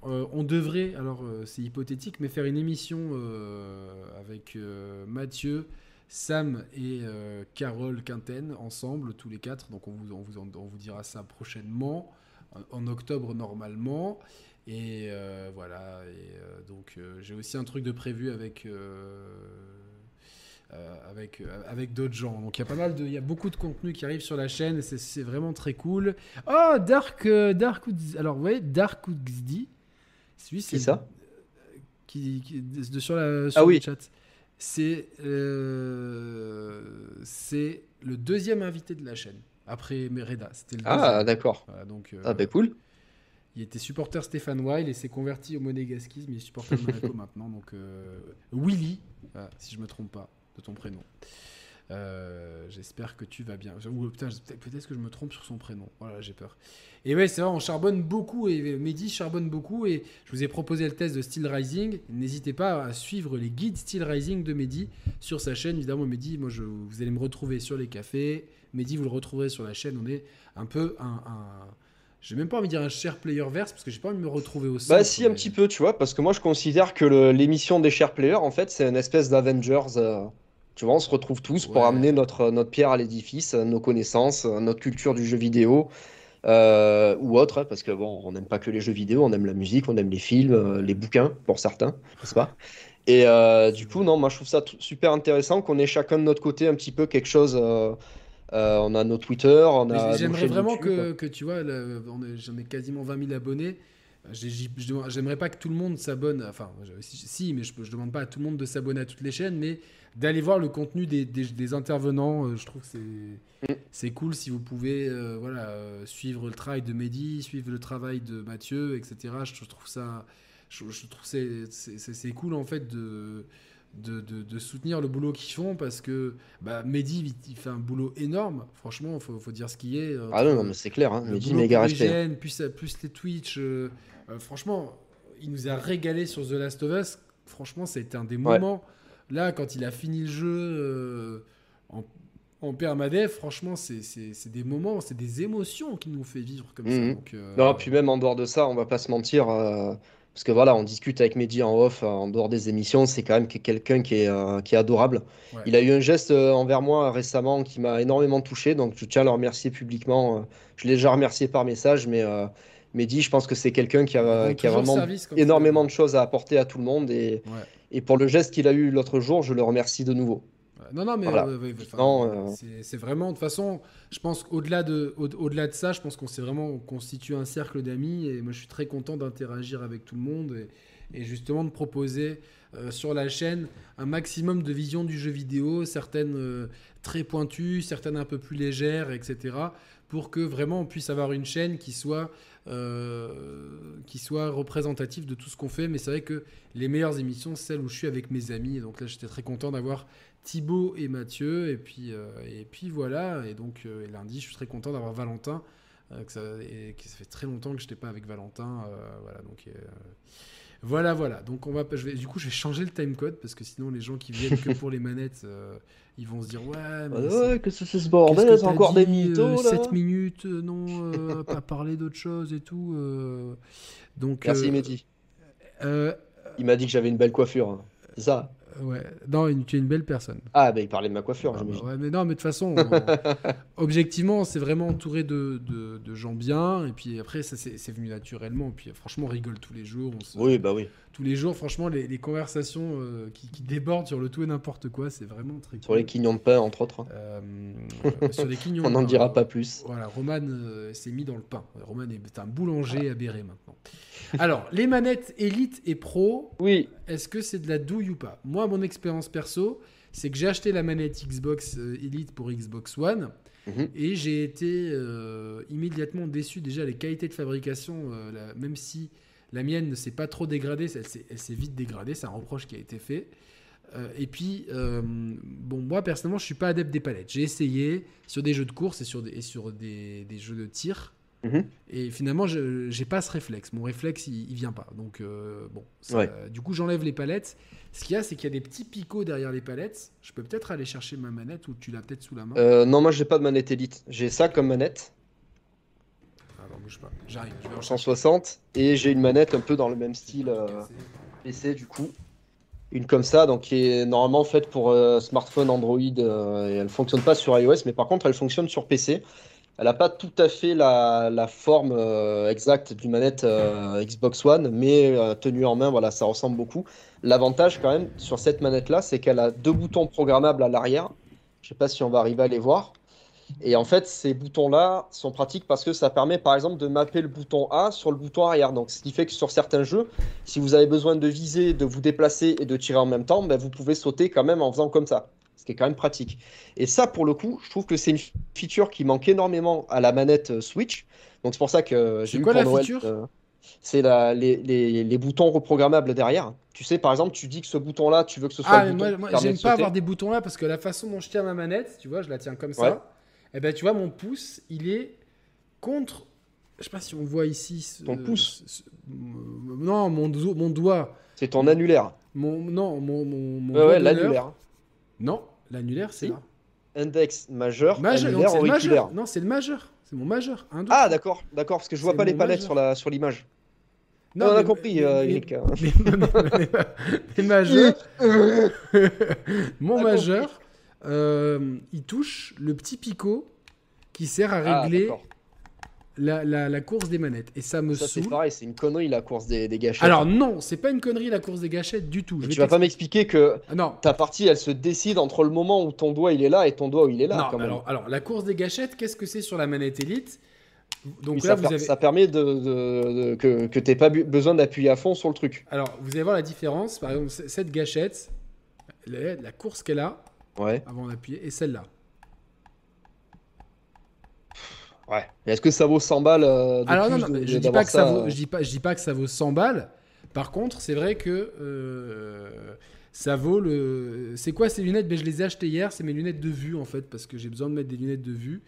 Speaker 1: Euh, On devrait, alors euh, c'est hypothétique, mais faire une émission euh, avec Mathieu, Sam et Carole Quinten ensemble, tous les quatre. Donc on vous, on vous, on vous dira ça prochainement, en, octobre normalement. Et voilà, et donc j'ai aussi un truc de prévu avec, avec, avec d'autres gens. Donc il y a pas mal de, il y a beaucoup de contenu qui arrive sur la chaîne, c'est- vraiment très cool. Oh, Dark, Dark, alors vous voyez, Dark Woodsdy, celui c'est
Speaker 2: ça?
Speaker 1: Qui, qui- de- de- sur, la, sur
Speaker 2: Ah
Speaker 1: le
Speaker 2: oui.
Speaker 1: chat. C'est euh, c'est le deuxième invité de la chaîne après Mereda. C'était le
Speaker 2: Ah, d'accord.
Speaker 1: Voilà, donc, euh,
Speaker 2: Ah, bah cool.
Speaker 1: il était supporter Stéphane Weil et s'est converti au monégasquisme. Il est supporter de Monaco (laughs) maintenant. Donc euh, Willy, voilà, si je me trompe pas de ton prénom. Euh, J'espère que tu vas bien. Ou je- peut-être que je me trompe sur son prénom. Voilà, j'ai peur. Et ouais, c'est vrai, on charbonne beaucoup et Mehdi charbonne beaucoup. Et je vous ai proposé le test de Steel Rising. N'hésitez pas à suivre les guides Steel Rising de Mehdi sur sa chaîne. Évidemment, Mehdi, moi, je, vous allez me retrouver sur les cafés. Mehdi, vous le retrouverez sur la chaîne. On est un peu un. un j'ai même pas envie de dire un cher player verse parce que j'ai pas envie de me retrouver au centre.
Speaker 2: Bah si, un
Speaker 1: mais-
Speaker 2: petit peu, tu vois, parce que moi je considère que l'émission des chers players, en fait, c'est une espèce d'Avengers. euh, tu vois, on se retrouve tous pour amener notre, notre pierre à l'édifice, euh, nos connaissances, euh, notre culture du jeu vidéo, euh, ou autre, hein, parce que bon, on n'aime pas que les jeux vidéo, on aime la musique, on aime les films, les bouquins, pour certains, n'est-ce pas? Et euh, du coup, non, moi je trouve ça super intéressant qu'on ait chacun de notre côté un petit peu quelque chose. euh, on a nos Twitter, on a
Speaker 1: J'aimerais vraiment que, que tu vois, j'en ai quasiment 20 000 abonnés. Demande- J'aimerais pas que tout le monde s'abonne. Enfin, si, mais je, je demande pas à tout le monde de s'abonner à toutes les chaînes, mais d'aller voir le contenu des, des- des intervenants. euh, Je trouve que c'est c'est cool si vous pouvez euh, voilà, euh, suivre le travail de Mehdi, suivre le travail de Mathieu, etc. Je, trouve ça. Je, je trouve c'est cool en fait de, de, de- de soutenir le boulot qu'ils font parce que bah, Mehdi il, il fait un boulot énorme. Franchement, faut, faut dire ce qui est. euh,
Speaker 2: Ah non, non, mais c'est clair, hein,
Speaker 1: boulot
Speaker 2: méga respect.
Speaker 1: Plus, plus les Twitch. euh, euh, franchement, il nous a régalé sur The Last of Us. Franchement, ça a été un des
Speaker 2: Ouais.
Speaker 1: moments. Là, quand il a fini le jeu en, en permadef, franchement, c'est des moments, c'est des émotions qui nous fait vivre comme ça.
Speaker 2: Mhm.
Speaker 1: Donc,
Speaker 2: Non, puis même en dehors de ça, on va pas se mentir, parce que voilà, on discute avec Mehdi en off, euh, en dehors des émissions, c'est quand même que- quelqu'un qui est, euh, qui est adorable.
Speaker 1: Ouais.
Speaker 2: Il a eu un geste euh, envers moi récemment qui m'a énormément touché, donc je tiens à le remercier publiquement. Je l'ai déjà remercié par message, mais Mehdi, je pense que c'est quelqu'un qui a, qui vraiment
Speaker 1: service
Speaker 2: énormément de choses à apporter à tout le monde, et,
Speaker 1: Ouais.
Speaker 2: et pour le geste qu'il a eu l'autre jour, je le remercie de nouveau.
Speaker 1: Non, non, mais
Speaker 2: Voilà.
Speaker 1: ouais, ouais, ouais, enfin,
Speaker 2: Non,
Speaker 1: c'est- vraiment, de toute façon, je pense qu'au-delà de, au- au-delà de ça, je pense qu'on s'est vraiment constitué un cercle d'amis et moi je suis très content d'interagir avec tout le monde et, et justement de proposer euh, sur la chaîne un maximum de visions du jeu vidéo, certaines euh, très pointues, certaines un peu plus légères, etc. pour que vraiment on puisse avoir une chaîne qui soit, euh, qui soit représentative de tout ce qu'on fait. Mais c'est vrai que les meilleures émissions, c'est celles où je suis avec mes amis. Et donc là, j'étais très content d'avoir Thibaut et Mathieu. Et puis, euh, et puis voilà. Et donc euh, et lundi, je suis très content d'avoir Valentin. euh, que ça, et que ça fait très longtemps que je n'étais pas avec Valentin. voilà, donc, Voilà, voilà. Donc on va, je vais, du coup, je vais changer le timecode parce que sinon les gens qui viennent que pour les manettes, euh, ils vont se dire ouais, mais
Speaker 2: Ouais, que c'est ce bordel, c'est encore
Speaker 1: dit,
Speaker 2: des mythos
Speaker 1: euh,
Speaker 2: là.
Speaker 1: 7 minutes, euh, non, pas parler d'autre chose et tout. Donc,
Speaker 2: Merci
Speaker 1: euh,
Speaker 2: Mehdi.
Speaker 1: euh,
Speaker 2: Il m'a dit que j'avais une belle coiffure. hein. C'est ça
Speaker 1: ouais, non, une- tu es une belle personne.
Speaker 2: Ah, bah il parlait de ma coiffure,
Speaker 1: Ah, bah, ouais, mais non, mais de toute façon, on- (laughs) objectivement, c'est vraiment entouré de, de, de gens bien. Et puis après, ça c'est c'est venu naturellement. Et puis franchement, on rigole tous les jours. On se-
Speaker 2: Oui, bah oui.
Speaker 1: Tous les jours, franchement, les, les conversations euh, qui, qui débordent sur le tout et n'importe quoi, c'est vraiment très
Speaker 2: Sur
Speaker 1: cool.
Speaker 2: les quignons de pain, entre autres. hein.
Speaker 1: Euh, sur les quignons. (laughs)
Speaker 2: On n'en dira pas plus.
Speaker 1: Voilà, Roman euh, s'est mis dans le pain. Roman est un boulanger aberré maintenant. (laughs) Alors, les manettes Elite et Pro,
Speaker 2: Oui,
Speaker 1: est-ce que c'est de la douille ou pas? Moi, mon expérience perso, c'est que j'ai acheté la manette Xbox euh, Elite pour Xbox One
Speaker 2: Mhm.
Speaker 1: et j'ai été euh, immédiatement déçu. Déjà, les qualités de fabrication, euh, la- même si la mienne ne s'est pas trop dégradée, elle s'est vite dégradée, c'est un reproche qui a été fait. Euh, et puis, bon, moi personnellement, je suis pas adepte des palettes. J'ai essayé sur des jeux de course et sur des, et sur des, des jeux de tir.
Speaker 2: Mhm.
Speaker 1: Et finalement, je j'ai pas ce réflexe. Mon réflexe, il, il vient pas. Donc, euh, bon. ça-
Speaker 2: Ouais.
Speaker 1: Du coup, j'enlève les palettes. Ce qu'il y a, c'est qu'il y a des petits picots derrière les palettes. Je peux peut-être aller chercher ma manette ou tu l'as peut-être sous la main.
Speaker 2: Euh, non, moi j'ai pas de manette Elite. J'ai ça comme manette,
Speaker 1: Alors, bouge pas. J'arrive. Je vais en chercher.
Speaker 2: 160, et j'ai une manette un peu dans le même style euh, PC du coup. Une comme ça, donc qui est normalement faite pour euh, smartphone Android, euh, et elle fonctionne pas sur iOS, mais par contre elle fonctionne sur PC. Elle n'a pas tout à fait la, forme euh, exacte d'une manette euh, Xbox One, mais euh, tenue en main, voilà, ça ressemble beaucoup. L'avantage quand même sur cette manette-là, c'est qu'elle a deux boutons programmables à l'arrière. Je sais pas si on va arriver à les voir. Et en fait, ces boutons-là sont pratiques parce que ça permet par exemple de mapper le bouton A sur le bouton arrière. Donc, ce qui fait que sur certains jeux, si vous avez besoin de viser, de vous déplacer et de tirer en même temps, ben, vous pouvez sauter quand même en faisant comme ça. Qui est quand même pratique. Et ça, pour le coup, je trouve que c'est une feature qui manque énormément à la manette euh, Switch. Donc, c'est pour ça que j'ai
Speaker 1: C'est
Speaker 2: eu
Speaker 1: quoi
Speaker 2: pour
Speaker 1: la
Speaker 2: Noël,
Speaker 1: feature?
Speaker 2: euh, c'est la- les, les- les boutons reprogrammables derrière. Tu sais, par exemple, tu dis que ce bouton-là, tu veux que ce soit
Speaker 1: Ah,
Speaker 2: le
Speaker 1: mais
Speaker 2: bouton
Speaker 1: moi, moi, j'aime pas avoir des boutons là parce que la façon dont je tiens ma manette, tu vois, je la tiens comme
Speaker 2: Ouais.
Speaker 1: ça. Et ben, tu vois, mon pouce, il est contre. Je sais pas si on voit ici. ce-
Speaker 2: Ton pouce?
Speaker 1: ce- euh, Non, mon, do- mon doigt.
Speaker 2: C'est ton annulaire.
Speaker 1: Mon, non, mon, mon, mon
Speaker 2: Ouais, l'annulaire.
Speaker 1: Non, l'annulaire, c'est
Speaker 2: Si.
Speaker 1: là.
Speaker 2: Index majeur,
Speaker 1: Majeur, donc
Speaker 2: annulaire, auriculaire.
Speaker 1: majeur. Non, c'est le majeur. C'est mon majeur. Un, deux,
Speaker 2: Ah, d'accord, d'accord, parce que je vois pas les palettes
Speaker 1: majeur.
Speaker 2: sur la sur l'image.
Speaker 1: Non,
Speaker 2: on a compris,
Speaker 1: mais-
Speaker 2: euh, Eric.
Speaker 1: mais- majeur. Mon majeur, euh, il touche le petit picot qui sert à
Speaker 2: Ah,
Speaker 1: régler. La, la- la course des manettes. Et ça me
Speaker 2: Ça c'est pareil, c'est une connerie la course des, des gâchettes.
Speaker 1: Alors non, c'est pas une connerie la course des gâchettes du tout. Je vais
Speaker 2: tu vas pas m'expliquer que
Speaker 1: Ah, non.
Speaker 2: ta partie elle se décide entre le moment où ton doigt il est là et ton doigt où il est là
Speaker 1: non,
Speaker 2: quand même.
Speaker 1: alors, alors, la course des gâchettes, qu'est-ce que c'est sur la manette Elite? Donc
Speaker 2: Oui,
Speaker 1: là,
Speaker 2: ça,
Speaker 1: vous
Speaker 2: per-
Speaker 1: avez...
Speaker 2: ça permet de, de- de- que, que t'aies pas besoin d'appuyer à fond sur le truc.
Speaker 1: Alors, vous allez voir la différence. Par exemple, cette gâchette, la, la course qu'elle a,
Speaker 2: Ouais.
Speaker 1: avant d'appuyer, et celle-là.
Speaker 2: Ouais. Est-ce que ça vaut 100 balles euh, de
Speaker 1: Alors
Speaker 2: plus
Speaker 1: non, non,
Speaker 2: de-
Speaker 1: je dis pas que ça, vaut,
Speaker 2: euh,
Speaker 1: je dis pas, je dis pas que ça vaut 100 balles. Par contre, c'est vrai que euh, ça vaut le. C'est quoi ces lunettes? Ben, je les ai achetées hier. C'est mes lunettes de vue en fait parce que j'ai besoin de mettre des lunettes de vue.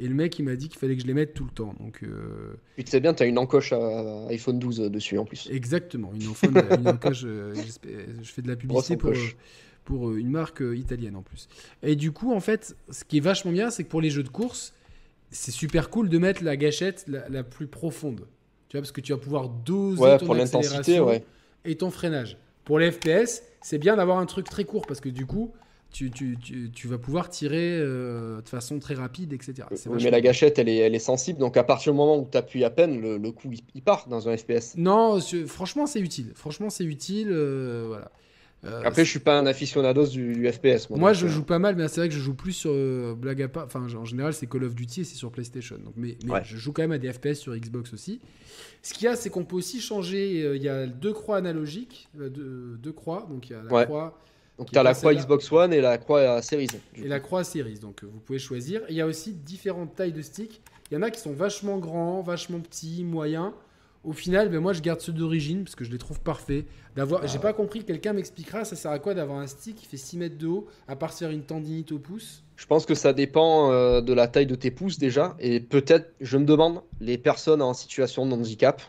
Speaker 1: Et le mec il m'a dit qu'il fallait que je les mette tout le temps. Donc euh,
Speaker 2: Puis tu sais bien, t'as une encoche à iPhone 12 dessus en plus.
Speaker 1: exactement. Une enfant, une encoche, euh, (laughs) je fais de la publicité pour. euh, pour une marque italienne en plus. Et du coup, en fait, ce qui est vachement bien, c'est que pour les jeux de course, c'est super cool de mettre la gâchette la, la plus profonde. Tu vois, parce que tu vas pouvoir doser
Speaker 2: Ouais,
Speaker 1: ton
Speaker 2: pour l'intensité,
Speaker 1: accélération
Speaker 2: ouais.
Speaker 1: et ton freinage. Pour les FPS, c'est bien d'avoir un truc très court parce que du coup, tu, tu, tu, tu vas pouvoir tirer euh, de façon très rapide, etc.
Speaker 2: Oui, mais la gâchette elle est, elle est sensible, donc à partir du moment où tu appuies à peine, le, le coup il, il part dans un FPS.
Speaker 1: Non, franchement, c'est utile. Franchement, c'est utile. euh, voilà. Euh,
Speaker 2: Après, je suis pas un aficionados du, du FPS. Moi,
Speaker 1: je
Speaker 2: euh,
Speaker 1: joue pas mal, mais c'est vrai que je joue plus sur euh, blague à part. Enfin, en général, c'est Call of Duty et c'est sur PlayStation. Donc, mais mais
Speaker 2: Ouais.
Speaker 1: je joue quand même à des FPS sur Xbox aussi. Ce qu'il y a, c'est qu'on peut aussi changer. Il y a deux croix analogiques, deux, deux croix. Donc, il y a la
Speaker 2: Ouais.
Speaker 1: croix
Speaker 2: Donc tu as la croix. Xbox One et la croix Series.
Speaker 1: et
Speaker 2: coup.
Speaker 1: la croix Series. Donc, vous pouvez choisir. Et il y a aussi différentes tailles de sticks. Il y en a qui sont vachement grands, vachement petits, moyens. Au final, ben, moi, je garde ceux d'origine parce que je les trouve parfaits. D'avoir,
Speaker 2: Ah
Speaker 1: j'ai pas compris. Quelqu'un m'expliquera. Ça sert à quoi d'avoir un stick qui fait 6 mètres de haut, à part faire une tendinite au pouce?
Speaker 2: Je pense que ça dépend euh, de la taille de tes pouces déjà. Et peut-être, je me demande, les personnes en situation de handicap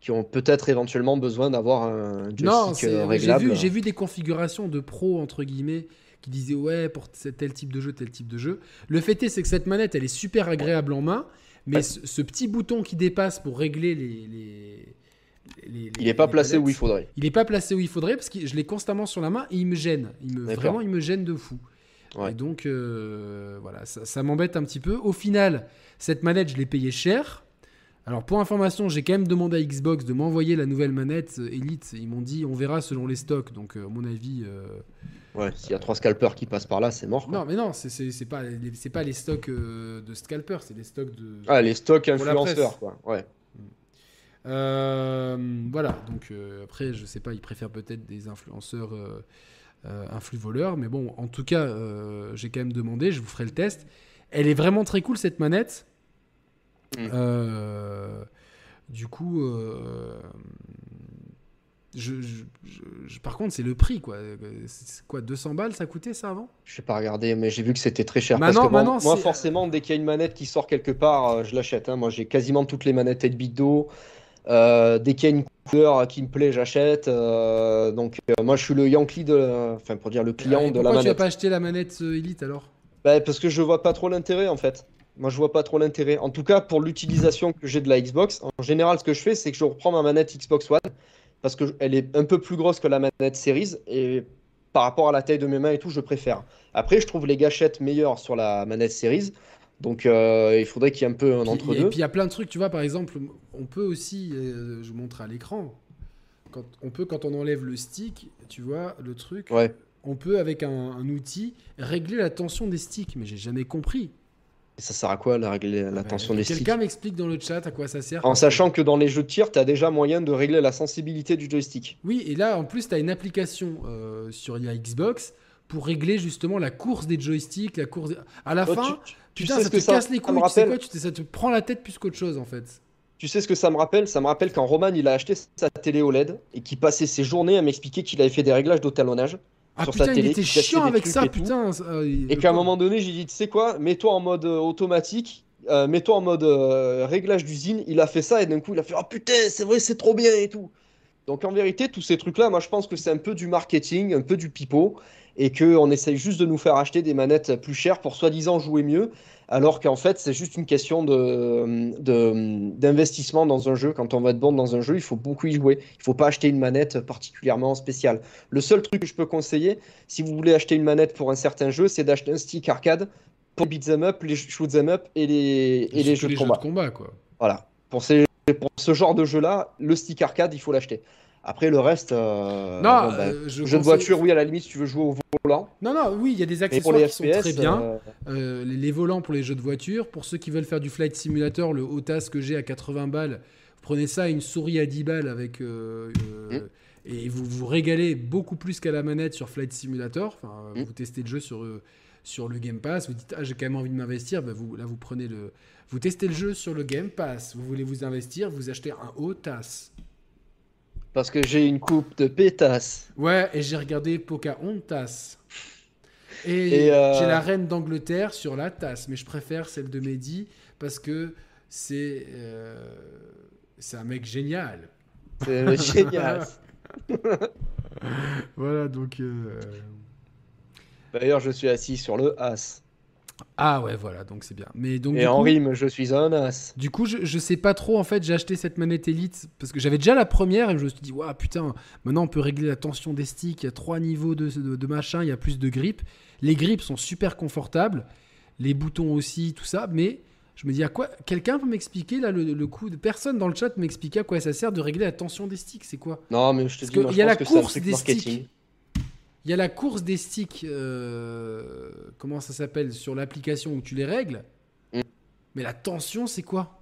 Speaker 2: qui ont peut-être éventuellement besoin d'avoir un
Speaker 1: Non,
Speaker 2: joystick
Speaker 1: c'est-
Speaker 2: euh,
Speaker 1: j'ai
Speaker 2: réglable.
Speaker 1: vu, j'ai vu des configurations de pro entre guillemets qui disaient ouais pour tel type de jeu, tel type de jeu. Le fait est c'est que cette manette elle est super agréable en main, mais
Speaker 2: Ouais.
Speaker 1: ce, ce petit bouton qui dépasse pour régler les, les- les-
Speaker 2: Il
Speaker 1: les-
Speaker 2: est pas placé où il faudrait.
Speaker 1: Il est pas placé où il faudrait parce que je l'ai constamment sur la main et il me gêne. Il me, vraiment, il me gêne de fou.
Speaker 2: Ouais.
Speaker 1: Et donc, euh, voilà, ça, ça m'embête un petit peu. Au final, cette manette, je l'ai payée cher. Alors, pour information, j'ai quand même demandé à Xbox de m'envoyer la nouvelle manette Elite. Ils m'ont dit, on verra selon les stocks. Donc, euh, à mon avis. euh,
Speaker 2: Ouais, s'il y a trois scalpers qui passent par là, c'est mort. quoi.
Speaker 1: Non, mais non, c'est- c'est c'est pas, les- c'est pas les stocks euh, de scalper, c'est les stocks de.
Speaker 2: Ah, les stocks influenceurs, quoi. Ouais.
Speaker 1: Euh, voilà, donc euh, après, je sais pas, ils préfèrent peut-être des influenceurs euh, euh, influx voleurs, mais bon, en tout cas, euh, j'ai quand même demandé, je vous ferai le test. Elle est vraiment très cool cette manette.
Speaker 2: Mm.
Speaker 1: Euh, du coup, euh, je, je- je- je- par contre, c'est le prix quoi. Quoi, 200 balles ça coûtait ça avant?
Speaker 2: Je sais pas regarder, mais j'ai vu que c'était très cher.
Speaker 1: Maintenant-
Speaker 2: parce que moi-
Speaker 1: maintenant,
Speaker 2: moi,
Speaker 1: c'est-
Speaker 2: forcément, dès qu'il y a une manette qui sort quelque part, euh, je l'achète. hein. Moi, j'ai quasiment toutes les manettes 8-bit d'eau. Euh, dès qu'il y a une couleur qui me plaît, j'achète. Euh, donc, euh, moi, je suis le Yankee de, enfin, pour dire le client de la
Speaker 1: Pourquoi tu as
Speaker 2: manette.
Speaker 1: pas acheté la manette Elite alors?
Speaker 2: Bah, parce que je vois pas trop l'intérêt en fait. Moi je vois pas trop l'intérêt. En tout cas pour l'utilisation que j'ai de la Xbox, en général ce que je fais c'est que je reprends ma manette Xbox One parce que elle est un peu plus grosse que la manette Series et par rapport à la taille de mes mains et tout je préfère. Après je trouve les gâchettes meilleures sur la manette Series. Donc euh, il faudrait qu'il y ait un peu un
Speaker 1: Puis-
Speaker 2: entre
Speaker 1: Et puis il y a plein de trucs, tu vois, par exemple, on peut aussi, euh, je vous montre à l'écran, quand, on peut, quand on enlève le stick, tu vois, le truc,
Speaker 2: Ouais.
Speaker 1: on peut, avec un, un outil, régler la tension des sticks, mais j'ai jamais compris.
Speaker 2: Et ça sert à quoi la, régler la
Speaker 1: Bah,
Speaker 2: tension des sticks
Speaker 1: Quelqu'un m'explique dans le chat à quoi ça sert.
Speaker 2: En sachant que dans les jeux de tir, tu as déjà moyen de régler la sensibilité du joystick.
Speaker 1: Oui, et là, en plus, tu as une application euh, sur la Xbox pour régler justement la course des joysticks, la course À la fin,
Speaker 2: tu- tu
Speaker 1: putain,
Speaker 2: sais
Speaker 1: ça te
Speaker 2: ça-
Speaker 1: casse les couilles, tu sais
Speaker 2: rappelle
Speaker 1: quoi, tu te- ça te prend la tête plus qu'autre chose, en fait.
Speaker 2: Tu sais ce que ça me rappelle? Ça me rappelle quand Roman il a acheté sa télé OLED et qu'il passait ses journées à m'expliquer qu'il avait fait des réglages d'étalonnage
Speaker 1: Ah
Speaker 2: Sur
Speaker 1: putain,
Speaker 2: sa
Speaker 1: il était chiant avec ça,
Speaker 2: et
Speaker 1: putain. euh,
Speaker 2: et qu'à un moment donné j'ai dit tu sais quoi mets-toi en mode euh, automatique euh, mets-toi en mode euh, réglage d'usine. Il a fait ça et d'un coup il a fait oh putain c'est vrai c'est trop bien et tout. Donc en vérité tous ces trucs là moi je pense que c'est un peu du marketing un peu du pipeau et que on essaye juste de nous faire acheter des manettes plus chères pour soi-disant jouer mieux alors qu'en fait c'est juste une question de de- d'investissement dans un jeu. Quand on va être bon dans un jeu il faut beaucoup y jouer. Il faut pas acheter une manette particulièrement spéciale. Le seul truc que je peux conseiller si vous voulez acheter une manette pour un certain jeu c'est d'acheter un stick arcade pour les beat'em up les shoot'em up et les et les jeux de combat.
Speaker 1: quoi.
Speaker 2: voilà. Pour ces pour ce genre de jeu là le stick arcade il faut l'acheter après le reste euh,
Speaker 1: non,
Speaker 2: bon, bah,
Speaker 1: euh, je
Speaker 2: jeu de voiture oui à la limite si tu veux jouer au volant
Speaker 1: Non, non, oui, il y a des
Speaker 2: mais pour
Speaker 1: accessoires
Speaker 2: les
Speaker 1: qui sont très bien.
Speaker 2: euh,
Speaker 1: Euh, les, les volants pour les jeux de voiture. Pour ceux qui veulent faire du Flight Simulator, le OTAS que j'ai à 80 balles, prenez ça, une souris à 10 balles avec. euh,
Speaker 2: Mm.
Speaker 1: Et vous vous régalez beaucoup plus qu'à la manette sur Flight Simulator. Enfin,
Speaker 2: Mm.
Speaker 1: Vous testez le jeu sur, sur le Game Pass. Vous dites, ah, j'ai quand même envie de m'investir. Bah, vous, là, vous prenez le. Vous testez le jeu sur le Game Pass. Vous voulez vous investir, vous achetez un OTAS.
Speaker 2: Parce que j'ai une coupe de pétasse
Speaker 1: Ouais, et j'ai regardé Pocahontas. Et,
Speaker 2: Et, euh,
Speaker 1: j'ai la reine d'Angleterre sur la tasse, mais je préfère celle de Mehdi parce que c'est euh, c'est un mec génial.
Speaker 2: c'est génial (laughs) (laughs)
Speaker 1: Voilà, donc. euh,
Speaker 2: d'ailleurs je suis assis sur le as
Speaker 1: Ah ouais, voilà, donc c'est bien. Mais donc,
Speaker 2: et en
Speaker 1: coup,
Speaker 2: rime je suis un as
Speaker 1: du coup, je, je sais pas trop. En fait, j'ai acheté cette manette Elite parce que j'avais déjà la première et je me suis dit, waouh, putain, maintenant on peut régler la tension des sticks. Il y a trois niveaux de, de, de machin, il y a plus de grip. Les grips sont super confortables, les boutons aussi, tout ça. Mais je me dis, à quoi Quelqu'un peut m'expliquer là le, le coup de personne dans le chat m'expliquer à quoi ça sert de régler la tension des sticks C'est quoi?
Speaker 2: Non mais je te dis moi, je
Speaker 1: y a la course des
Speaker 2: marketing.
Speaker 1: sticks. Il y a la course des sticks, euh, comment ça s'appelle, sur l'application où tu les règles.
Speaker 2: Mm.
Speaker 1: Mais la tension, c'est quoi?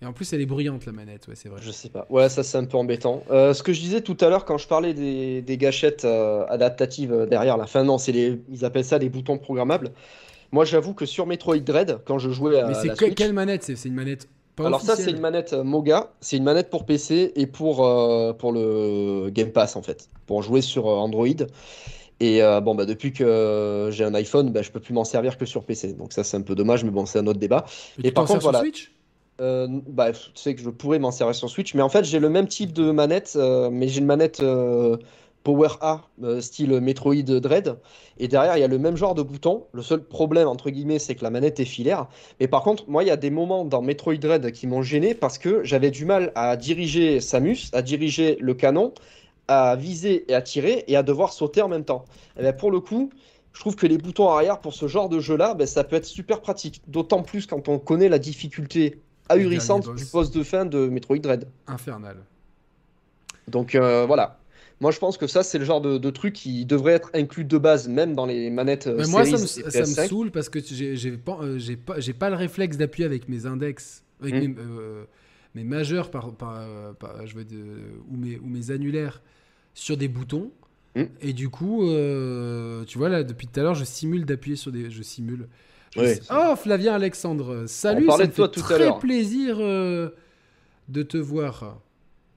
Speaker 1: Et en plus, elle est bruyante, la manette, ouais, c'est vrai.
Speaker 2: Je sais pas. Ouais, ça c'est un peu embêtant. Euh, ce que je disais tout à l'heure quand je parlais des, des gâchettes euh, adaptatives derrière la fin, non, c'est les, ils appellent ça des boutons programmables. Moi, j'avoue que sur Metroid Dread, quand je jouais à
Speaker 1: Mais c'est quelle manette? C'est une manette pas
Speaker 2: alors ça c'est une manette euh, Moga, c'est une manette pour PC et pour euh, pour le Game Pass en fait, pour jouer sur euh, Android. Et euh, bon bah depuis que j'ai un iPhone, bah, je peux plus m'en servir que sur PC. Donc ça c'est un peu dommage, mais bon c'est un autre débat.
Speaker 1: Mais
Speaker 2: et
Speaker 1: tu
Speaker 2: par contre,
Speaker 1: sur. Switch?
Speaker 2: Euh, bah, tu sais que je pourrais m'en servir sur Switch, mais en fait j'ai le même type de manette, mais j'ai une manette Power A, euh, style Metroid Dread, et derrière il y a le même genre de bouton. Le seul problème entre guillemets c'est que la manette est filaire. Mais par contre, moi il y a des moments dans Metroid Dread qui m'ont gêné parce que j'avais du mal à diriger Samus, à diriger le canon, à viser et à tirer, et à devoir sauter en même temps. Et ben, pour le coup, je trouve que les boutons arrière pour ce genre de jeu-là, ben, ça peut être super pratique. D'autant plus quand on connaît la difficulté ahurissante du boss de fin de Metroid Dread.
Speaker 1: Infernal.
Speaker 2: Donc euh, voilà. Moi je pense que ça c'est le genre de, de truc qui devrait être inclus de base même dans les manettes euh,
Speaker 1: Mais moi, ça me,
Speaker 2: Series et
Speaker 1: ça me
Speaker 2: PS5.
Speaker 1: saoule parce que j'ai pas, euh, pas, le réflexe d'appuyer avec mes index, avec mes, euh, mes majeurs par, par, euh, par- je veux dire, ou, mes, ou mes annulaires sur des boutons.
Speaker 2: Mm.
Speaker 1: Et du coup, euh, tu vois, là, depuis tout à l'heure, je simule d'appuyer sur des. Je simule. Je sais- Oh, Flavien Alexandre, salut, ça me fait
Speaker 2: tout
Speaker 1: très plaisir euh, de te voir.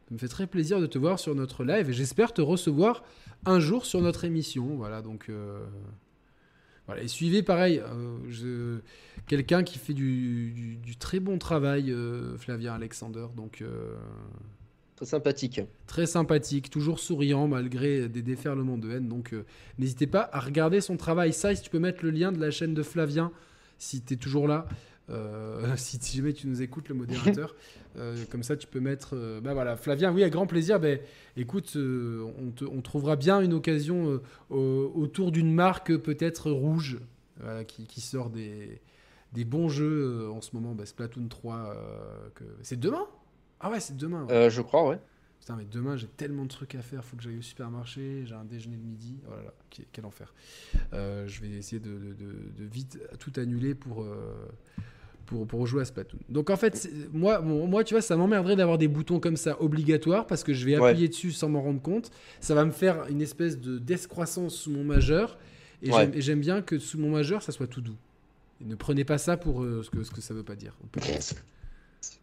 Speaker 1: Ça me fait très plaisir de te voir sur notre live et j'espère te recevoir un jour sur notre émission. Voilà, donc. euh, Voilà, et suivez pareil, euh, je- quelqu'un qui fait du, du- du très bon travail, euh, Flavien Alexander, donc
Speaker 2: Très sympathique.
Speaker 1: très sympathique, toujours souriant malgré des déferlements de haine. Donc euh, n'hésitez pas à regarder son travail. Ça, si tu peux mettre le lien de la chaîne de Flavien, si tu es toujours là, euh, si, (laughs) si jamais tu nous écoutes, le modérateur, (laughs) euh, comme ça tu peux mettre. euh, bah voilà, Flavien, oui, avec grand plaisir. Ben, écoute, euh, on, te- on trouvera bien une occasion au- autour d'une marque peut-être rouge voilà, qui, qui sort des, des bons jeux en ce moment. Bah, Splatoon 3, euh, que... c'est demain? Ah ouais, c'est demain. ouais.
Speaker 2: Je crois, ouais.
Speaker 1: Putain, mais demain j'ai tellement de trucs à faire. Faut que j'aille au supermarché. J'ai un déjeuner de midi. Oh là là, quel, enfer. Je vais essayer de, de- de- de vite tout annuler pour, pour, pour jouer à Splatoon. Donc en fait, moi, moi, tu vois, ça m'emmerderait d'avoir des boutons comme ça obligatoires parce que je vais
Speaker 2: Ouais.
Speaker 1: appuyer dessus sans m'en rendre compte. Ça va me faire une espèce de d'escroissance sous mon majeur. Et
Speaker 2: Ouais.
Speaker 1: j'aime- bien que sous mon majeur, ça soit tout doux. Et ne prenez pas ça pour euh, ce, que, ce que ça veut pas dire.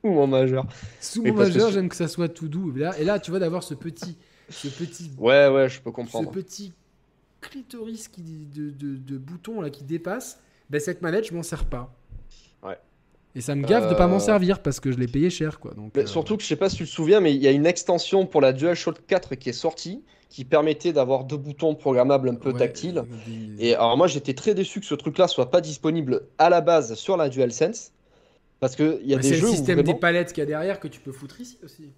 Speaker 2: Ou mon majeur.
Speaker 1: Sous mon majeur, j'aime que ça soit tout doux. Et là, et là tu vois, d'avoir ce petit, ce petit
Speaker 2: Ouais, ouais, je peux
Speaker 1: ce
Speaker 2: comprendre.
Speaker 1: petit clitoris qui, de, de, de bouton là qui dépasse, ben cette manette je m'en sers pas.
Speaker 2: Ouais.
Speaker 1: Et ça me gaffe de pas m'en
Speaker 2: Euh,
Speaker 1: servir parce que je l'ai payé cher quoi. Donc,
Speaker 2: Mais
Speaker 1: euh,
Speaker 2: surtout que je sais pas si tu te souviens, mais il y a une extension pour la DualShock 4 qui est sortie, qui permettait d'avoir deux boutons programmables un peu
Speaker 1: ouais,
Speaker 2: tactiles.
Speaker 1: euh, des-
Speaker 2: Et alors moi j'étais très déçu que ce truc-là soit pas disponible à la base sur la DualSense. Parce que il y a
Speaker 1: Bah,
Speaker 2: des
Speaker 1: c'est
Speaker 2: jeux
Speaker 1: le
Speaker 2: où
Speaker 1: système
Speaker 2: vraiment-
Speaker 1: des palettes qu'il y a derrière que tu peux foutre ici aussi.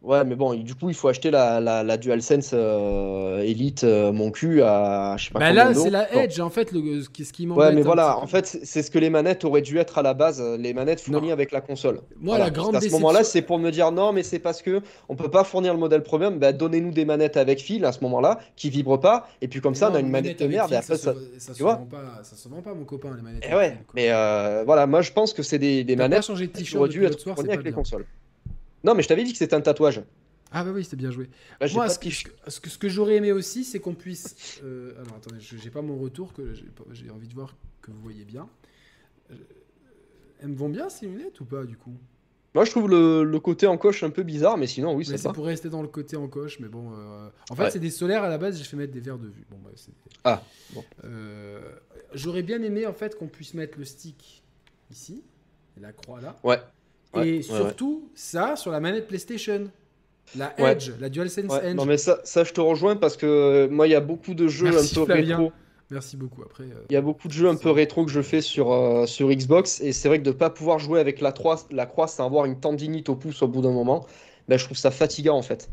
Speaker 2: Ouais, mais bon, du coup il faut acheter la, la, la DualSense euh, Elite euh, mon cul à je sais pas
Speaker 1: Bah là c'est la. Edge en fait le, ce qui, ce qui m'embête.
Speaker 2: Ouais, mais voilà, en fait, c'est ce que les manettes auraient dû être à la base, euh, les manettes fournies
Speaker 1: Non.
Speaker 2: avec la console.
Speaker 1: Moi
Speaker 2: Voilà,
Speaker 1: la grande
Speaker 2: qu'à ce moment-là, c'est pour me dire non, mais c'est parce que on peut pas fournir le modèle premium, bah, donnez-nous des manettes avec fil à ce moment-là qui vibrent pas, et puis comme ça,
Speaker 1: Non,
Speaker 2: on a une manette de merde, et après ça.
Speaker 1: se, ça se
Speaker 2: tu vois
Speaker 1: vend pas, ça se vend pas mon copain les manettes.
Speaker 2: Eh
Speaker 1: avec
Speaker 2: ouais,
Speaker 1: fil,
Speaker 2: mais euh, voilà, moi je pense que c'est des, des manettes qui auraient dû être fournies avec les consoles. Non, mais je t'avais dit que c'était un tatouage.
Speaker 1: Ah bah oui c'était bien joué.
Speaker 2: Là, j'ai
Speaker 1: Moi, ce que, ce que, ce que j'aurais aimé aussi, c'est qu'on puisse. euh, alors attendez, j'ai pas mon retour, que j'ai envie de voir que vous voyez bien. Euh, elles me vont bien ces lunettes ou pas du coup?
Speaker 2: Moi, je trouve le, le côté en coche un peu bizarre, mais sinon, oui, ça
Speaker 1: c'est
Speaker 2: va.
Speaker 1: pour rester dans le côté en coche, mais bon. euh, En fait,
Speaker 2: Ouais.
Speaker 1: c'est des solaires à la base, j'ai fait mettre des verres de vue. Bon, bah, c'est-
Speaker 2: Ah, bon.
Speaker 1: Euh, J'aurais bien aimé en fait qu'on puisse mettre le stick ici, et la croix là.
Speaker 2: Ouais. Ouais,
Speaker 1: et
Speaker 2: ouais,
Speaker 1: surtout, ça sur la manette PlayStation. La
Speaker 2: Ouais.
Speaker 1: Edge, la DualSense Edge.
Speaker 2: non, mais ça, ça, je te rejoins parce que euh, moi, il y a beaucoup de jeux
Speaker 1: Merci,
Speaker 2: un peu
Speaker 1: Flavien.
Speaker 2: rétro.
Speaker 1: Merci beaucoup. Après, euh,
Speaker 2: Il y a beaucoup de jeux un peu rétro que je fais sur, euh, sur Xbox et c'est vrai que de pas pouvoir jouer avec la, 3, la croix sans avoir une tendinite au pouce au bout d'un moment, ben, je trouve ça fatigant en fait.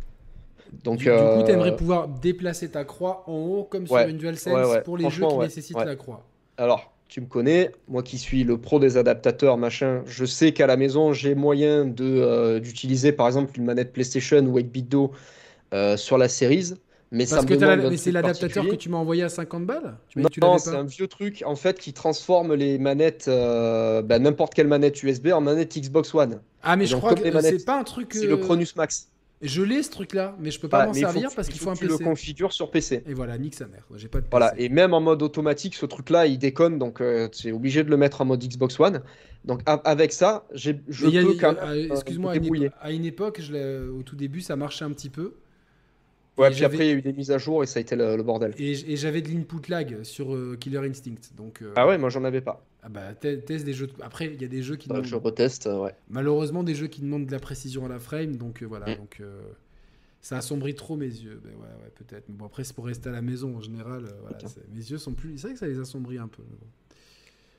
Speaker 2: Donc,
Speaker 1: du,
Speaker 2: euh,
Speaker 1: du coup, tu aimerais pouvoir déplacer ta croix en haut comme sur une DualSense pour les jeux qui nécessitent la croix.
Speaker 2: alors, tu me connais, moi qui suis le pro des adaptateurs, machin, je sais qu'à la maison j'ai moyen de, euh, d'utiliser par exemple une manette PlayStation ou 8-bit Do euh, sur la Series, mais
Speaker 1: Parce que la- c'est l'adaptateur que tu m'as envoyé à 50 balles? Tu
Speaker 2: Non, c'est un vieux truc en fait qui transforme les manettes, euh, ben, n'importe quelle manette USB en manette Xbox One.
Speaker 1: Ah, mais
Speaker 2: Et
Speaker 1: je
Speaker 2: donc,
Speaker 1: crois que
Speaker 2: manettes,
Speaker 1: c'est pas un truc.
Speaker 2: C'est le Cronus Max.
Speaker 1: Je l'ai ce truc-là, mais je peux pas
Speaker 2: Voilà,
Speaker 1: m'en servir parce
Speaker 2: il
Speaker 1: qu'il
Speaker 2: faut
Speaker 1: faut un
Speaker 2: tu
Speaker 1: PC.
Speaker 2: le configures sur PC.
Speaker 1: Et voilà, nique sa mère. J'ai pas de PC.
Speaker 2: Voilà, et même en mode automatique, ce truc-là, il déconne, donc euh, tu es obligé de le mettre en mode Xbox One. Donc avec ça, j'ai- je
Speaker 1: a-
Speaker 2: peux quand même
Speaker 1: euh,
Speaker 2: euh,
Speaker 1: Excuse-moi, à, une à époque, je au tout début, ça marchait un petit peu.
Speaker 2: Ouais,
Speaker 1: Et
Speaker 2: puis après, il y a eu des mises à jour et ça a été le, le bordel.
Speaker 1: Et, j'avais de l'input lag sur euh, Killer Instinct. Donc, euh,
Speaker 2: Ah ouais, moi j'en avais pas.
Speaker 1: ah bah, te- teste des jeux. de- Après, il y a des jeux qui
Speaker 2: que je
Speaker 1: demandent-
Speaker 2: reteste, ouais.
Speaker 1: malheureusement des jeux qui demandent de la précision à la frame. Donc euh, voilà.
Speaker 2: Mm.
Speaker 1: Donc euh, ça assombrit trop mes yeux. Ben ouais, ouais, peut-être. Mais bon, après, c'est pour rester à la maison en général. euh, voilà, mes yeux sont plus. C'est vrai que ça les assombrit un peu. mais bon.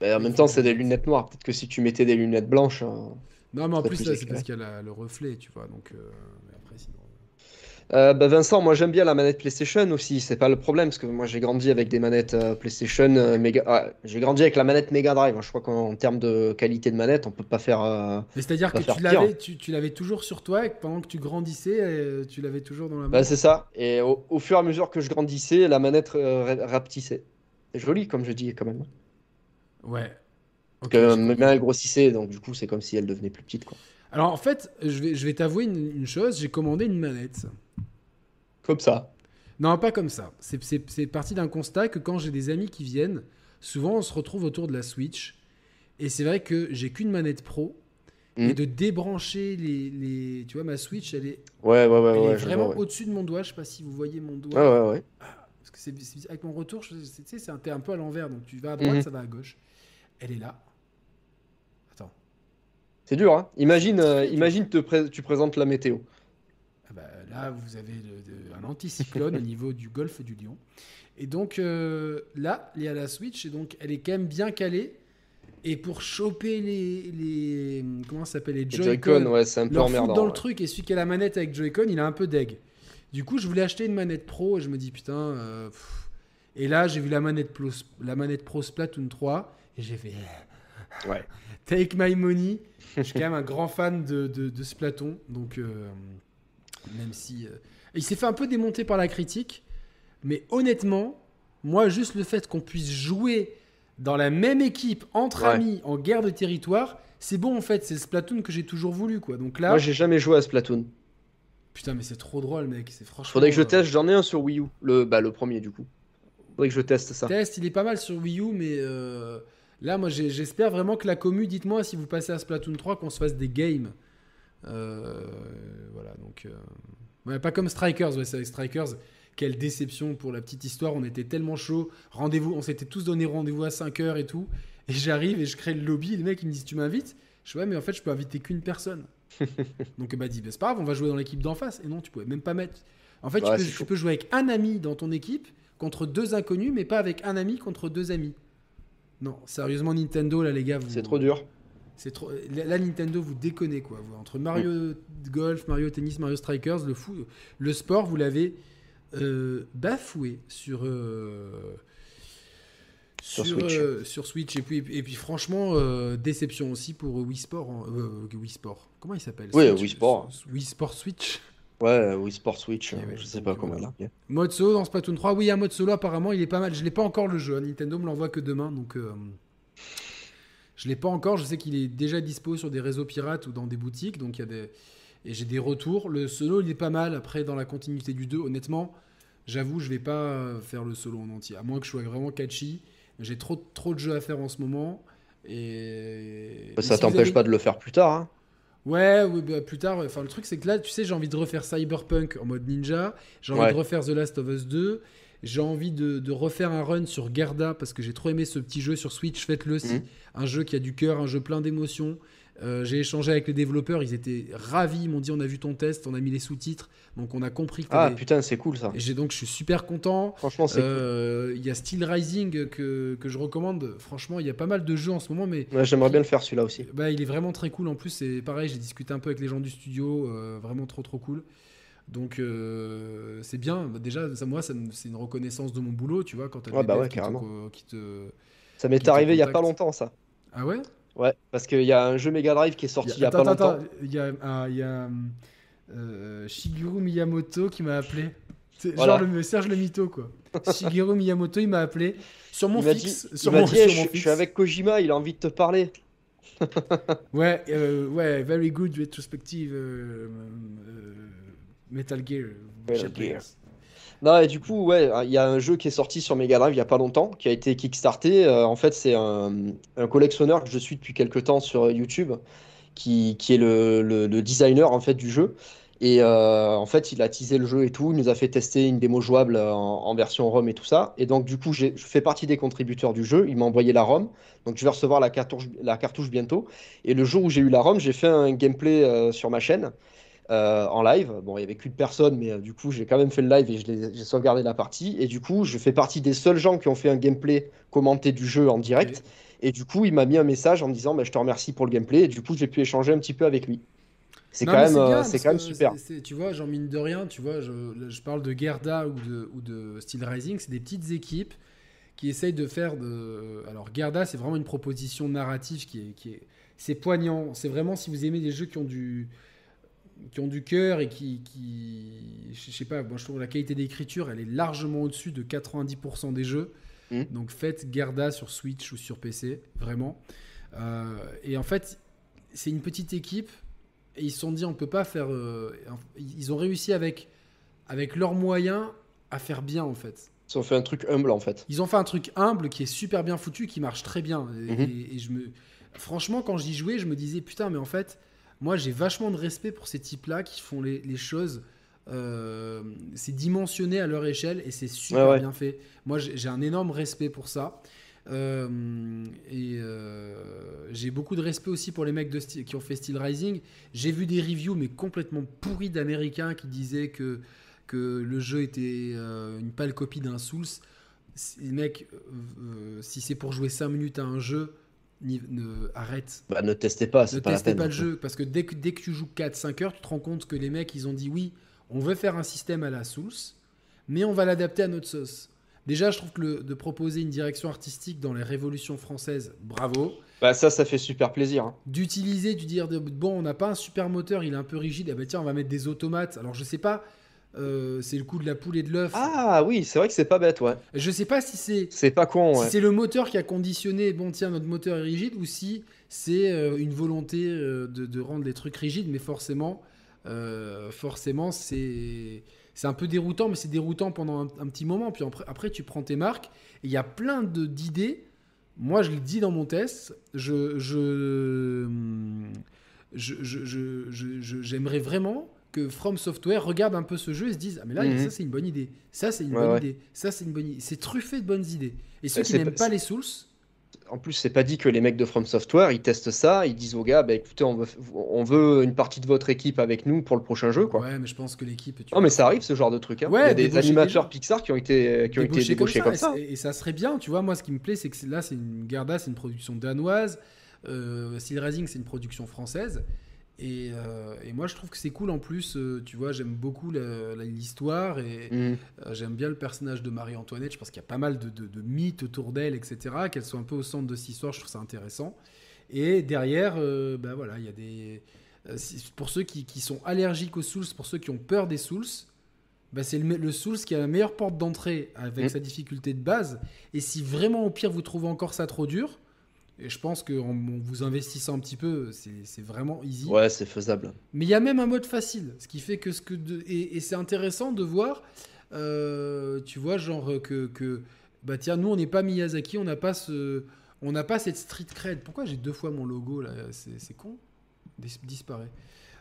Speaker 2: Bah, en même temps, c'est des lunettes noires. Peut-être que si tu mettais des lunettes blanches. euh,
Speaker 1: Non, mais en plus, là, c'est parce qu'il y a la- le reflet, tu vois. Donc, euh, mais après, sinon.
Speaker 2: Euh, bah Vincent, moi j'aime bien la manette PlayStation aussi, c'est pas le problème parce que moi j'ai grandi avec des manettes euh, PlayStation euh, Mega. ah, j'ai grandi avec la manette Mega Drive. hein. Je crois qu'en termes de qualité de manette, on peut pas faire. euh,
Speaker 1: Mais c'est-à-dire que tu l'avais, tu, tu l'avais toujours sur toi et que pendant que tu grandissais, tu l'avais toujours dans la main.
Speaker 2: Bah, c'est ça. Et au, au fur et à mesure que je grandissais, la manette ra- rapetissait. C'est joli comme je dis quand même.
Speaker 1: Ouais.
Speaker 2: Parce
Speaker 1: Ok,
Speaker 2: que main elle grossissait, donc du coup c'est comme si elle devenait plus petite quoi.
Speaker 1: Alors en fait, je vais, je vais t'avouer une, une chose, j'ai commandé une manette.
Speaker 2: Comme ça.
Speaker 1: Non, pas comme ça. C'est- parti d'un constat que quand j'ai des amis qui viennent, souvent on se retrouve autour de la Switch. Et c'est vrai que j'ai qu'une manette pro. Et de débrancher les, les- Tu vois, ma Switch, elle est,
Speaker 2: Ouais, ouais, ouais,
Speaker 1: elle est vraiment au-dessus de mon doigt. Je sais pas si vous voyez mon doigt.
Speaker 2: Ouais, ouais, ouais.
Speaker 1: Parce que c'est avec mon retour, tu sais, c'est un, peu à l'envers. Donc tu vas à droite,
Speaker 2: Mhm.
Speaker 1: ça va à gauche. Elle est là. Attends.
Speaker 2: C'est dur, hein. Imagine, euh, imagine te pré- tu présentes la météo.
Speaker 1: Là, vous avez le- de- un anticyclone au (laughs) niveau du golfe du Lion. Et donc euh, là, il y a la Switch, et donc elle est quand même bien calée. Et pour choper les, les comment ça s'appelle les Joy-Con,
Speaker 2: ouais, c'est un peu emmerdant.
Speaker 1: dans le truc, et celui qui a la manette avec Joy-Con, il a un peu deg. Du coup, je voulais acheter une manette pro, et je me dis putain. euh. Et là, j'ai vu la manette, pro, la manette pro Splatoon 3, et j'ai fait (laughs)
Speaker 2: Ouais.
Speaker 1: Take my money. Je suis quand même un grand fan de, de, de Splatoon, donc euh, même si euh, il s'est fait un peu démonter par la critique, mais honnêtement, moi juste le fait qu'on puisse jouer dans la même équipe entre
Speaker 2: Ouais.
Speaker 1: amis en guerre de territoire, c'est bon en fait, c'est Splatoon que j'ai toujours voulu quoi. Donc là,
Speaker 2: Moi j'ai jamais joué à Splatoon.
Speaker 1: putain mais c'est trop drôle mec, c'est franchement.
Speaker 2: Faudrait que je
Speaker 1: euh,
Speaker 2: teste, j'en ai un sur Wii U. Le, bah, le premier du coup. Faudrait que je teste ça.
Speaker 1: Test, il est pas mal sur Wii U, mais euh, là, moi, j'espère vraiment que la commu, dites-moi si vous passez à Splatoon 3, qu'on se fasse des games. Euh, voilà, donc. euh, ouais, pas comme Strikers, ouais, c'est Strikers. Quelle déception pour la petite histoire. On était tellement chaud. Rendez-vous, on s'était tous donné rendez-vous à 5h et tout. Et j'arrive et je crée le lobby. Et les mecs, ils me disent Tu m'invites? Je fais Ouais, mais en fait, je peux inviter qu'une personne. (laughs) donc, m'a dit bah, C'est pas grave, on va jouer dans l'équipe d'en face. Et non, tu pouvais même pas mettre. En fait, tu peux- tu jouer avec un ami dans ton équipe contre deux inconnus, mais pas avec un ami contre deux amis. Non, sérieusement, Nintendo, là, les gars, vous...
Speaker 2: C'est trop dur.
Speaker 1: C'est trop. Là, Nintendo, vous déconnez, quoi. Vous, entre Mario
Speaker 2: Mm.
Speaker 1: Golf, Mario Tennis, Mario Strikers, le, fou... le sport, vous l'avez euh, bafoué sur. euh,
Speaker 2: Sur
Speaker 1: sur,
Speaker 2: Switch.
Speaker 1: euh, sur Switch. Et puis, et puis franchement, déception aussi pour Wii Sport. hein. Wii Sport. Comment il s'appelle?
Speaker 2: Oui,
Speaker 1: Switch-
Speaker 2: Wii Sport.
Speaker 1: Wii Sport Switch.
Speaker 2: Ouais, Wii Sport Switch,
Speaker 1: Eh
Speaker 2: euh,
Speaker 1: ouais,
Speaker 2: je sais pas comment là.
Speaker 1: Mode solo dans Splatoon 3, oui, un mode solo apparemment, il est pas mal. Je l'ai pas encore le jeu, hein. Nintendo me l'envoie que demain, donc je l'ai pas encore. Je sais qu'il est déjà dispo sur des réseaux pirates ou dans des boutiques, donc il y a des et j'ai des retours. Le solo, il est pas mal. Après, dans la continuité du 2, honnêtement, j'avoue, je vais pas faire le solo en entier, à moins que je sois vraiment catchy. J'ai trop trop de jeux à faire en ce moment. Et
Speaker 2: Ça
Speaker 1: si
Speaker 2: t'empêche
Speaker 1: avez-
Speaker 2: pas de le faire plus tard. Hein.
Speaker 1: Ouais, bah, plus tard. Enfin, le truc, c'est que là, tu sais, j'ai envie de refaire Cyberpunk en mode ninja. J'ai envie
Speaker 2: Ouais.
Speaker 1: de refaire The Last of Us 2. J'ai envie de, de refaire un run sur Gerda parce que j'ai trop aimé ce petit jeu sur Switch. Faites-le si.
Speaker 2: Mhm.
Speaker 1: Un jeu qui a du cœur, un jeu plein d'émotions. Euh, j'ai échangé avec les développeurs. Ils étaient ravis. Ils m'ont dit on a vu ton test, on a mis les sous-titres. Donc, on a compris que
Speaker 2: Ah putain, c'est cool ça.
Speaker 1: J'ai donc, je suis super content.
Speaker 2: Franchement, c'est
Speaker 1: Euh, Il y a Steel Rising que, que je recommande. Franchement, il y a pas mal de jeux en ce moment, mais
Speaker 2: cool. Ouais, J'aimerais bien le faire celui-là aussi.
Speaker 1: bah, il est vraiment très cool. En plus, c'est pareil, j'ai discuté un peu avec les gens du studio, euh, vraiment trop trop cool. Donc euh, c'est bien. Déjà, ça, moi, ça c'est une reconnaissance de mon boulot, tu vois, quand t'as
Speaker 2: Ouais,
Speaker 1: des
Speaker 2: bah ouais,
Speaker 1: qui, te, qui
Speaker 2: Ça m'est arrivé il y a pas longtemps ça.
Speaker 1: Ah ouais?
Speaker 2: Ouais, parce qu'il y a un jeu Mega Drive qui est sorti il y a
Speaker 1: attends,
Speaker 2: pas
Speaker 1: attends,
Speaker 2: longtemps.
Speaker 1: attends. Il y a, ah, y a euh, Shigeru Miyamoto qui m'a appelé. C'est
Speaker 2: Voilà.
Speaker 1: Genre le Serge le mytho, quoi. (laughs) Shigeru Miyamoto, il m'a appelé sur mon
Speaker 2: dit,
Speaker 1: fixe. sur mon,
Speaker 2: dit,
Speaker 1: sur
Speaker 2: Eh,
Speaker 1: mon
Speaker 2: je, suis avec Kojima, il a envie de te parler. (laughs)
Speaker 1: Ouais, euh, ouais, very good retrospective euh, Metal Gear.
Speaker 2: Metal. Gear. Non, et du coup, ouais, il y a un jeu qui est sorti sur Mega Drive il y a pas longtemps, qui a été kickstarté. Euh, en fait, c'est un, un collectionneur que je suis depuis quelques temps sur YouTube, qui, qui est le, le- le designer en fait du jeu. Et euh, en fait, il a teasé le jeu et tout. Il nous a fait tester une démo jouable en, en version ROM et tout ça. Et donc, du coup, je fais partie des contributeurs du jeu. Il m'a envoyé la ROM. Donc, je vais recevoir la cartouche, la cartouche bientôt. Et le jour où j'ai eu la ROM, j'ai fait un gameplay euh, sur ma chaîne euh, en live. Bon, il y avait qu'une personne, mais euh, du coup, j'ai quand même fait le live et j'ai sauvegardé la partie. Et du coup, je fais partie des seuls gens qui ont fait un gameplay commenté du jeu en direct. Et du coup, il m'a mis un message en me disant bah, Je te remercie pour le gameplay. Et du coup, j'ai pu échanger un petit peu avec lui. C'est
Speaker 1: Non,
Speaker 2: quand, même, euh, c'est quand même super.
Speaker 1: tu vois, genre mine de rien, tu vois, je, je parle de Gerda ou de, ou de Steel Rising, c'est des petites équipes qui essayent de faire de. Alors Gerda, c'est vraiment une proposition narrative qui est, qui est, c'est poignant. C'est vraiment si vous aimez des jeux qui ont du, qui ont du cœur et qui, qui, je sais pas, moi je trouve la qualité d'écriture, elle est largement au-dessus de 90% des jeux.
Speaker 2: Mm.
Speaker 1: Donc faites Gerda sur Switch ou sur PC, vraiment. Euh, et en fait, c'est une petite équipe et ils se sont dit on peut pas faire. euh, ils ont réussi avec avec leurs moyens à faire bien en fait.
Speaker 2: Ils ont fait un truc humble en fait.
Speaker 1: Ils ont fait un truc humble qui est super bien foutu, qui marche très bien. Et, et- et je me, franchement, quand j'y jouais, je me disais putain, mais en fait, moi j'ai vachement de respect pour ces types-là qui font les, les choses. euh, c'est dimensionné à leur échelle et c'est super
Speaker 2: Ouais, ouais.
Speaker 1: bien fait. Moi j'ai un énorme respect pour ça. Euh, et euh, j'ai beaucoup de respect aussi pour les mecs de qui ont fait Steel Rising. J'ai vu des reviews mais complètement pourris d'américains qui disaient que, que le jeu était une pâle copie d'un Souls. Mec, si c'est pour jouer 5 minutes à un jeu, ne, arrête.
Speaker 2: Bah, ne testez pas, c'est
Speaker 1: Ne
Speaker 2: pas la
Speaker 1: testez
Speaker 2: peine.
Speaker 1: pas le jeu. Parce que dès que, dès que tu joues 4-5 heures, tu te rends compte que les mecs, ils ont dit oui, on veut faire un système à la Souls, mais on va l'adapter à notre sauce. Déjà, je trouve que le- de proposer une direction artistique dans les révolutions françaises, bravo.
Speaker 2: Bah, ça, ça fait super plaisir. hein.
Speaker 1: D'utiliser, du dire, de, bon, on n'a pas un super moteur, il est un peu rigide, ah bah tiens, on va mettre des automates. Alors, je sais pas, euh, c'est le coup de la poule et de l'œuf.
Speaker 2: Ah oui, c'est vrai que c'est pas bête, ouais.
Speaker 1: Je sais pas si c'est
Speaker 2: C'est pas con, ouais.
Speaker 1: si c'est le moteur qui a conditionné, bon tiens, notre moteur est rigide, ou si c'est euh, une volonté euh, de, de rendre les trucs rigides, mais forcément, forcément, c'est c'est un peu déroutant, mais c'est déroutant pendant un, un petit moment. Puis après, après, tu prends tes marques, il y a plein d'idées. Moi, je le dis dans mon test, je, je, je- je- je- je- je- j'aimerais vraiment que From Software regarde un peu ce jeu et se dise ah mais là
Speaker 2: Mhm.
Speaker 1: ça c'est une bonne idée ça c'est une
Speaker 2: Ouais,
Speaker 1: bonne idée ça c'est une bonne idée c'est truffé de bonnes idées et ceux
Speaker 2: Euh,
Speaker 1: qui n'aiment
Speaker 2: pas-
Speaker 1: pas les Souls
Speaker 2: En plus, c'est pas dit que les mecs de From Software, ils testent ça, ils disent aux gars, bah écoutez, on veut, on veut une partie de votre équipe avec nous pour le prochain jeu, quoi.
Speaker 1: ouais mais je pense que l'équipe
Speaker 2: Non, mais ça arrive, ce genre de truc. hein.
Speaker 1: Ouais,
Speaker 2: Il y a des animateurs. Pixar qui ont été, qui ont été
Speaker 1: débauché
Speaker 2: débauchés comme
Speaker 1: et
Speaker 2: ça.
Speaker 1: Et, ça serait bien, tu vois. Moi, ce qui me plaît, c'est que là, c'est une Garda, c'est une production danoise. Euh, Steel Rising, c'est une production française. Et, euh, et moi, je trouve que c'est cool en plus. euh, tu vois, j'aime beaucoup l'histoire et
Speaker 2: Mhm.
Speaker 1: euh, j'aime bien le personnage de Marie-Antoinette. Je pense qu'il y a pas mal de, de- de mythes autour d'elle, etc. Qu'elle soit un peu au centre de cette histoire, je trouve ça intéressant. Et derrière, bah voilà, il y a des. pour ceux qui, qui sont allergiques aux Souls, pour ceux qui ont peur des Souls, bah c'est le Souls qui a la meilleure porte d'entrée avec
Speaker 2: Mm.
Speaker 1: sa difficulté de base. Et si vraiment au pire vous trouvez encore ça trop dur, et je pense qu'en en vous investissant un petit peu, c'est c'est vraiment easy.
Speaker 2: Ouais, c'est faisable.
Speaker 1: Mais il y a même un mode facile, ce qui fait que ce que de- et, et c'est intéressant de voir, euh, tu vois, genre euh, que, que bah tiens, nous on n'est pas Miyazaki, on n'a pas ce, on n'a pas cette street cred. Pourquoi j'ai deux fois mon logo là C'est con? Dis- disparaît.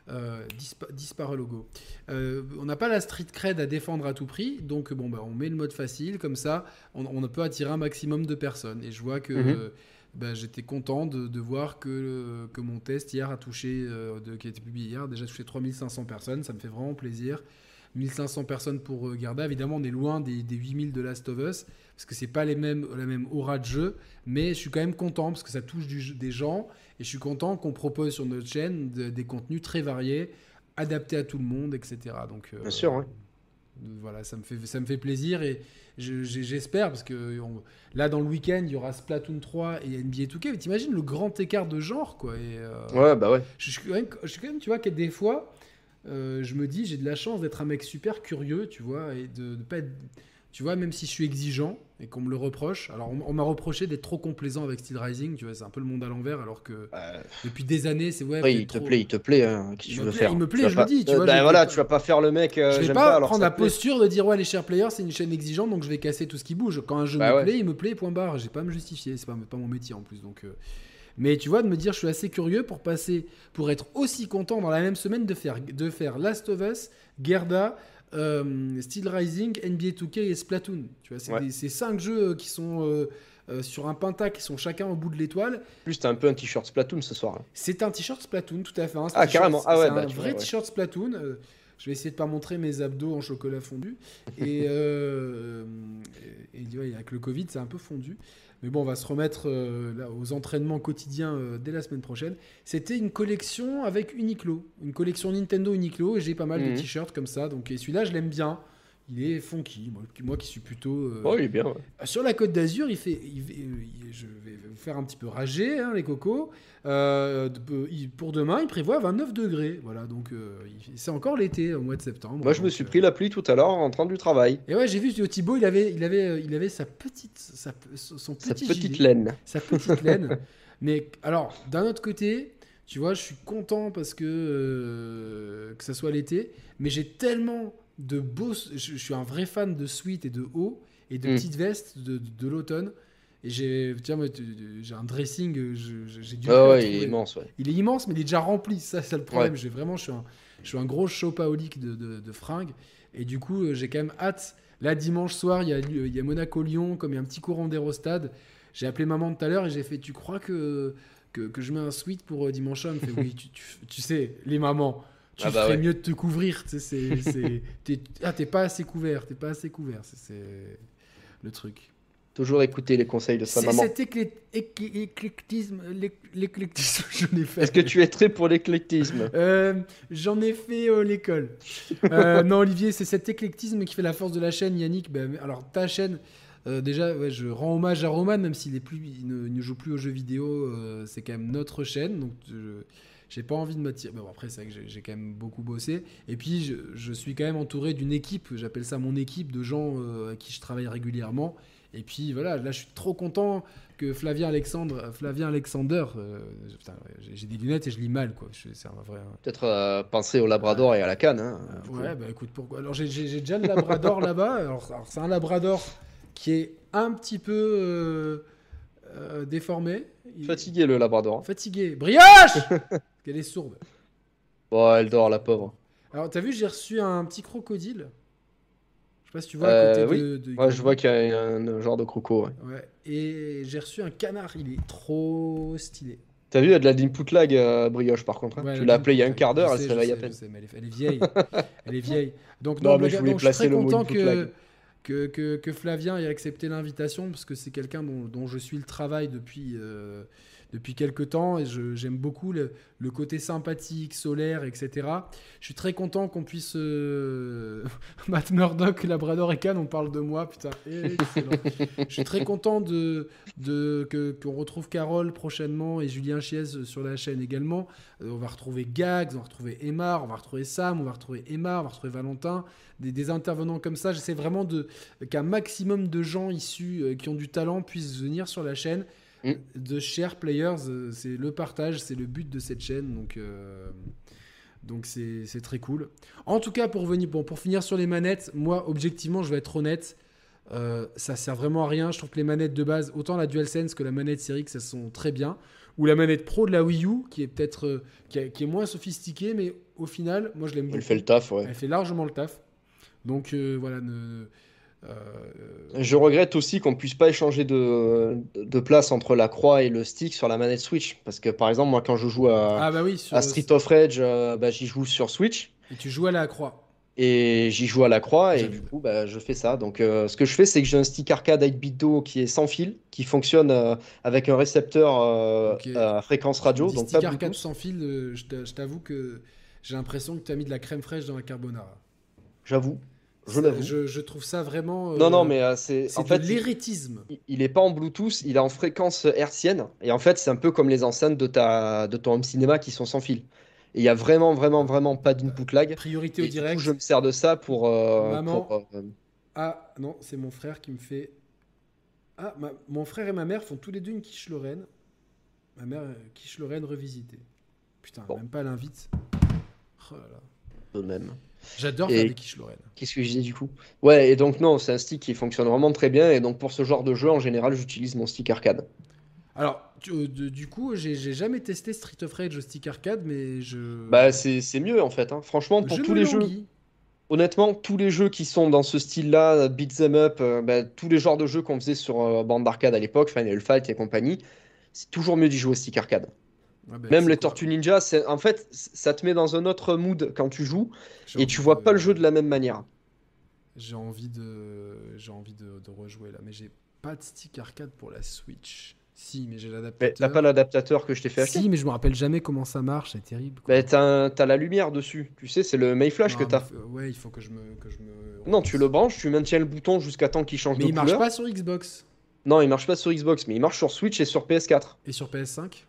Speaker 1: Euh, dispa- disparaît logo. Euh, on n'a pas la street cred à défendre à tout prix, donc bon bah on met le mode facile comme ça, on, on peut attirer un maximum de personnes. Et je vois que
Speaker 2: Mhm.
Speaker 1: euh, bah, j'étais content de, voir que, que mon test hier a touché, euh, qui a été publié hier, déjà touché 3500 personnes, ça me fait vraiment plaisir. 1500 personnes pour euh, Garda, évidemment on est loin des, des 8000 de Last of Us, parce que c'est pas les mêmes, la même aura de jeu, mais je suis quand même content parce que ça touche des gens, et je suis content qu'on propose sur notre chaîne de- des contenus très variés, adaptés à tout le monde, etc. Donc, euh,
Speaker 2: Bien sûr, ouais.
Speaker 1: Voilà, ça me fait, ça me fait plaisir et je- j'espère parce que on- là dans le week-end il y aura Splatoon 3 et NBA 2K. Mais t'imagines le grand écart de genre quoi. Et, euh,
Speaker 2: Ouais, bah ouais.
Speaker 1: je, suis quand même, quand tu vois, que des fois, euh, je me dis, j'ai de la chance d'être un mec super curieux, tu vois, et de, de pas être, tu vois, même si je suis exigeant et qu'on me le reproche. Alors, on, on m'a reproché d'être trop complaisant avec Steel Rising, tu vois, c'est un peu le monde à l'envers, alors que
Speaker 2: Euh,
Speaker 1: depuis des années, c'est ouais.
Speaker 2: il te plaît, il te plaît. Hein.
Speaker 1: Il
Speaker 2: tu veux
Speaker 1: plaît,
Speaker 2: faire
Speaker 1: il me plaît,
Speaker 2: Tu
Speaker 1: je
Speaker 2: pas-
Speaker 1: le dis, tu
Speaker 2: Euh,
Speaker 1: vois,
Speaker 2: bah
Speaker 1: je-
Speaker 2: voilà, tu vas pas faire le mec. euh,
Speaker 1: je vais pas,
Speaker 2: alors
Speaker 1: prendre la posture de dire ouais les chers players c'est une chaîne exigeante donc je vais casser tout ce qui bouge. Quand un jeu
Speaker 2: Bah
Speaker 1: me
Speaker 2: ouais.
Speaker 1: plaît, il me plaît point barre. J'ai pas à me justifier, c'est pas, pas mon métier en plus donc. euh, Mais tu vois, de me dire, je suis assez curieux pour passer, pour être aussi content dans la même semaine de faire, de faire Last of Us, Gerda, euh, Steel Rising, NBA 2K et Splatoon. Tu vois, c'est
Speaker 2: Ouais.
Speaker 1: cinq jeux qui sont euh, euh, sur un penta, qui sont chacun au bout de l'étoile.
Speaker 2: Plus, t'as un peu un t-shirt Splatoon ce soir. hein.
Speaker 1: C'est un t-shirt Splatoon, tout à fait. hein,
Speaker 2: Ah, carrément. Ah
Speaker 1: c'est
Speaker 2: ouais,
Speaker 1: un
Speaker 2: bah, tu
Speaker 1: vrai
Speaker 2: ouais.
Speaker 1: t-shirt Splatoon. euh, je vais essayer de pas montrer mes abdos en chocolat fondu. Et, (laughs) euh, et, et, ouais, avec le Covid, c'est un peu fondu. Mais bon, on va se remettre euh, là, aux entraînements quotidiens euh, dès la semaine prochaine. C'était une collection avec Uniqlo, une collection Nintendo Uniqlo, et j'ai pas mal
Speaker 2: Mhm.
Speaker 1: de t-shirts comme ça. Donc, et celui-là, je l'aime bien. Il est funky. Moi, moi qui suis plutôt. euh,
Speaker 2: Oh, il est bien. ouais.
Speaker 1: sur la côte d'Azur, il fait, il- il- je vais vous faire un petit peu rager, hein, les cocos. Euh, pour demain, il prévoit 29 degrés. Voilà, donc euh, c'est encore l'été au mois de septembre.
Speaker 2: Moi, je me suis
Speaker 1: euh,
Speaker 2: pris la pluie tout à l'heure en rentrant du travail.
Speaker 1: Et ouais, j'ai vu Thibaut, il avait, il avait, euh, il avait sa petite, sa- son petit
Speaker 2: Sa petite
Speaker 1: gilet,
Speaker 2: laine.
Speaker 1: sa petite laine. (laughs) Mais alors, d'un autre côté, tu vois, je suis content parce que euh, que ça soit l'été, mais j'ai tellement de beaux, je, je suis un vrai fan de sweat et de haut et de
Speaker 2: Mm.
Speaker 1: petites vestes de, de, de l'automne. Et j'ai, tiens, j'ai un dressing, euh, j'ai du
Speaker 2: Ah ouais, il est immense. Ouais.
Speaker 1: Il est immense, mais il est déjà rempli. Ça, c'est le problème. J'ai vraiment, je suis un, je suis un gros shopaholic de, de, de fringues. Et du coup, euh, j'ai quand même hâte. Là, dimanche soir, il y a, il y a Monaco-Lyon, comme il y a un petit courant d'Aérostade. J'ai appelé maman tout à l'heure et j'ai fait Tu crois que, que, que je mets un sweat pour euh, dimanche soir? Elle me fait Oui, tu, tu, tu sais, les mamans. Tu
Speaker 2: Ah bah
Speaker 1: ferais
Speaker 2: ouais.
Speaker 1: mieux de te couvrir. Tu sais, c'est, c'est- (laughs) t'es, ah, t'es pas assez couvert. T'es pas assez couvert. C'est, c'est le truc.
Speaker 2: Toujours écouter les conseils de sa
Speaker 1: C'est
Speaker 2: maman.
Speaker 1: cet éclé- éclé- éclectisme. l'éc- L'éclectisme, (laughs) je l'ai fait.
Speaker 2: Est-ce que tu es très pour l'éclectisme?
Speaker 1: Euh, J'en ai fait euh, l'école. Euh, non, Olivier, c'est cet éclectisme qui fait la force de la chaîne, Yannick. Ben, alors, ta chaîne, euh, déjà, ouais, je rends hommage à Roman, même s'il est plus, il ne, il ne joue plus aux jeux vidéo. euh, c'est quand même notre chaîne, donc je j'ai pas envie de m'attirer. Bon, après, c'est vrai que j'ai- quand même beaucoup bossé. Et puis, je, je suis quand même entouré d'une équipe. J'appelle ça mon équipe de gens euh, avec qui je travaille régulièrement. Et puis voilà, là je suis trop content que Flavien Alexandre, Flavien Alexander, euh, j'ai des lunettes et je lis mal quoi. C'est un vrai.
Speaker 2: Peut-être euh, penser au Labrador et à la canne. hein.
Speaker 1: Ouais, bah écoute, pourquoi? Alors j'ai- déjà le Labrador (laughs) là-bas. Alors, alors, c'est un Labrador qui est un petit peu euh, euh, déformé. Il-
Speaker 2: Fatigué le Labrador. hein.
Speaker 1: Fatigué. Brioche (laughs) qu'elle est sourde.
Speaker 2: Bon, elle dort, la pauvre.
Speaker 1: Alors t'as vu, j'ai reçu un petit crocodile. Je sais pas si tu vois
Speaker 2: Euh,
Speaker 1: à côté
Speaker 2: oui.
Speaker 1: de, de-
Speaker 2: Ouais, je vois qu'il y a un, genre de croco. ouais.
Speaker 1: Ouais. Et j'ai reçu un canard. Il est trop stylé.
Speaker 2: T'as vu, il y a de la input lag, euh, brioche, par contre. hein.
Speaker 1: Ouais,
Speaker 2: tu
Speaker 1: la
Speaker 2: l'as appelé il y a un quart d'heure, elle se réveille à peine.
Speaker 1: sais, elle est, elle est vieille. elle est vieille. (laughs) Donc,
Speaker 2: Non,
Speaker 1: non,
Speaker 2: mais je
Speaker 1: gars-
Speaker 2: voulais
Speaker 1: donc, je suis très
Speaker 2: placer le
Speaker 1: content que. Que, que, Flavien ait accepté l'invitation parce que c'est quelqu'un dont, dont je suis le travail depuis, euh, depuis quelques temps et j'aime beaucoup le, le côté sympathique, solaire, etc. Je suis très content qu'on puisse. euh, (laughs) Matt Murdock, Labrador et Cannes, on parle de moi, putain. Je suis très content de, de, que- qu'on retrouve Carole prochainement et Julien Chiez sur la chaîne également. Euh, on va retrouver Gags, on va retrouver Emma, on va retrouver Sam, on va retrouver Emma, on va retrouver Valentin. Des, des intervenants comme ça. J'essaie vraiment qu'un maximum de gens issus euh, qui ont du talent puissent venir sur la chaîne.
Speaker 2: Mm.
Speaker 1: De chers players, euh, c'est le partage, c'est le but de cette chaîne. Donc. euh, donc c'est c'est très cool. En tout cas, pour, venir, bon, pour finir sur les manettes, moi, objectivement, je vais être honnête, euh, ça sert vraiment à rien. Je trouve que les manettes de base, autant la DualSense que la manette Series X, elles sont très bien. Ou la manette Pro de la Wii U, qui est peut-être euh, qui, a- qui est moins sophistiquée, mais au final, moi, je l'aime beaucoup.
Speaker 2: Elle fait le taf, ouais.
Speaker 1: Elle fait largement le taf. Donc euh, voilà. Ne,
Speaker 2: Je regrette aussi qu'on puisse pas échanger de, de place entre la croix et le stick sur la manette Switch. Parce que par exemple, moi, quand je joue à,
Speaker 1: ah bah oui, sur,
Speaker 2: à Street of Rage, euh, bah, j'y joue sur Switch.
Speaker 1: et tu joues à la croix.
Speaker 2: Et j'y joue à la croix et du coup bah, je fais ça. Donc euh, ce que je fais c'est que j'ai un stick arcade 8-bit Do qui est sans fil, qui fonctionne euh, avec un récepteur euh, à fréquence radio, donc
Speaker 1: stick arcade sans fil, euh, je t'avoue que j'ai l'impression que tu as mis de la crème fraîche dans la carbonara.
Speaker 2: J'avoue, je l'avoue.
Speaker 1: Je, je trouve ça vraiment. euh,
Speaker 2: Non non mais euh, c'est en
Speaker 1: de
Speaker 2: fait
Speaker 1: l'hérétisme.
Speaker 2: il- il est pas en Bluetooth, il est en fréquence hertzienne et en fait c'est un peu comme les enceintes de ta de ton home cinéma qui sont sans fil. Et il y a vraiment vraiment vraiment pas d'input lag.
Speaker 1: Priorité
Speaker 2: Et
Speaker 1: au
Speaker 2: du coup,
Speaker 1: direct.
Speaker 2: je me sers de ça pour, euh,
Speaker 1: Maman.
Speaker 2: pour, euh,
Speaker 1: Ah non, c'est mon frère qui me fait. Ah, ma- mon frère et ma mère font tous les deux une quiche Lorraine. Ma mère, quiche Lorraine revisitée. Putain,
Speaker 2: Bon.
Speaker 1: même pas l'invite. Oh là là.
Speaker 2: de même.
Speaker 1: J'adore faire des quiches Lorraine.
Speaker 2: Qu'est-ce que je dis du coup? Ouais, et donc non, c'est un stick qui fonctionne vraiment très bien. Et donc pour ce genre de jeu, en général, j'utilise mon stick arcade.
Speaker 1: Alors, tu- euh, de- du coup, j'ai jamais testé Street of Rage au stick arcade, mais je.
Speaker 2: Bah, c'est mieux en fait. hein. Franchement, pour
Speaker 1: je
Speaker 2: tous les jeux, honnêtement, tous les jeux qui sont dans ce style-là, beat 'em up, euh, bah, tous les genres de jeux qu'on faisait sur euh, bande d'arcade à l'époque, Final Fight et compagnie, c'est toujours mieux d'y jouer au stick arcade.
Speaker 1: Ouais, bah,
Speaker 2: Même les Tortues Ninja, en fait, ça te met dans un autre mood quand tu joues et tu vois
Speaker 1: de-
Speaker 2: pas le jeu de la même manière.
Speaker 1: J'ai envie de, j'ai envie de, de rejouer là, mais j'ai pas de stick arcade pour la Switch. Si, mais j'ai
Speaker 2: Mais
Speaker 1: l'adaptateur.
Speaker 2: t'as pas l'adaptateur que je t'ai fait acheter
Speaker 1: Si, mais je me rappelle jamais comment ça marche, c'est terrible. quoi.
Speaker 2: Bah, t'as un- la lumière dessus. Tu sais, c'est le Mayflash
Speaker 1: Non,
Speaker 2: que
Speaker 1: mais
Speaker 2: t'as.
Speaker 1: Ouais, il faut que je me, que je me.
Speaker 2: Non, tu le branches, tu maintiens le bouton jusqu'à temps qu'il change
Speaker 1: Mais
Speaker 2: de
Speaker 1: il marche
Speaker 2: couleur.
Speaker 1: pas sur Xbox
Speaker 2: Non, il marche pas sur Xbox, mais il marche sur Switch et sur PS4.
Speaker 1: et sur PS5.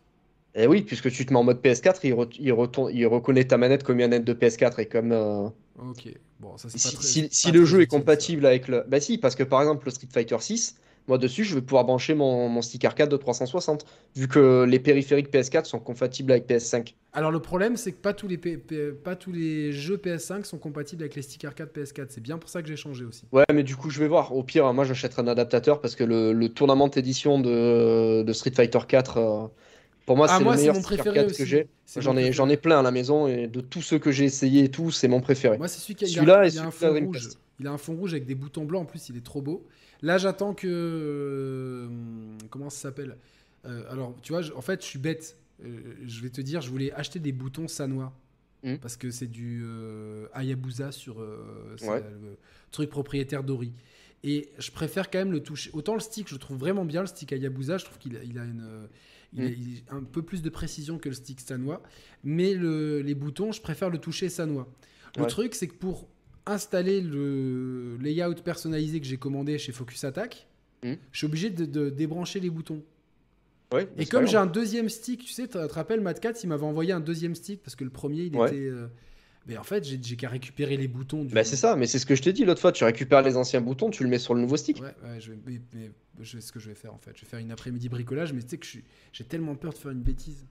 Speaker 2: Eh oui, puisque tu te mets en mode PS4, il, re- il, retourne- il reconnaît ta manette comme une manette de PS4 et comme euh,
Speaker 1: Ok. Bon, ça c'est
Speaker 2: si,
Speaker 1: pas très.
Speaker 2: si- le jeu est
Speaker 1: ça.
Speaker 2: compatible avec le. Bah si, parce que par exemple le Street Fighter 6, moi dessus je vais pouvoir brancher mon, mon stick arcade de 360, vu que les périphériques PS4 sont compatibles avec PS5.
Speaker 1: Alors le problème, c'est que pas tous les P- P- pas tous les jeux PS5 sont compatibles avec les stick arcade PS4. C'est bien pour ça que j'ai changé aussi.
Speaker 2: Ouais, mais du coup je vais voir. Au pire, moi j'achèterai un adaptateur parce que le, le tournament d'édition de, de Street Fighter 4, euh, pour moi
Speaker 1: ah
Speaker 2: c'est le meilleur
Speaker 1: mon préféré
Speaker 2: que j'ai. J'en ai, j'en ai plein à la maison et de tous ceux que j'ai essayé et tout, c'est mon préféré.
Speaker 1: Moi, c'est celui qui a, il a-
Speaker 2: Celui-là et
Speaker 1: il a un
Speaker 2: celui Dreamcast.
Speaker 1: rouge. Il a un fond rouge avec des boutons blancs. En plus, il est trop beau. Là, j'attends que. euh, comment ça s'appelle? Euh, Alors, tu vois, je- en fait, je suis bête. Euh, je vais te dire, je voulais acheter des boutons Sanois.
Speaker 2: Hmm.
Speaker 1: Parce que c'est du euh, Hayabusa sur
Speaker 2: Ouais.
Speaker 1: le truc propriétaire d'Ori. Et je préfère quand même le toucher. Autant le stick, je trouve vraiment bien le stick Hayabusa. Je trouve qu'il a, il a une. Il
Speaker 2: Mm.
Speaker 1: a un peu plus de précision que le stick Sanois. Mais le- les boutons, je préfère le toucher Sanois. Le
Speaker 2: Ouais.
Speaker 1: truc, c'est que pour installer le layout personnalisé que j'ai commandé chez Focus Attack,
Speaker 2: Mm.
Speaker 1: je suis obligé de, de débrancher les boutons.
Speaker 2: Ouais,
Speaker 1: Et comme j'ai un deuxième stick, tu sais, tu te rappelles, Matt Cat, il m'avait envoyé un deuxième stick parce que le premier, il
Speaker 2: Ouais.
Speaker 1: était. euh, Mais en fait, j'ai qu'à récupérer les boutons du.
Speaker 2: Bah c'est ça, mais c'est ce que je t'ai dit l'autre fois, tu récupères les anciens boutons, tu le mets sur le nouveau stick.
Speaker 1: Ouais, ouais, je vais, mais- mais je ce que je vais faire en fait. Je vais faire une après-midi bricolage, mais tu sais que j'ai tellement peur de faire une bêtise.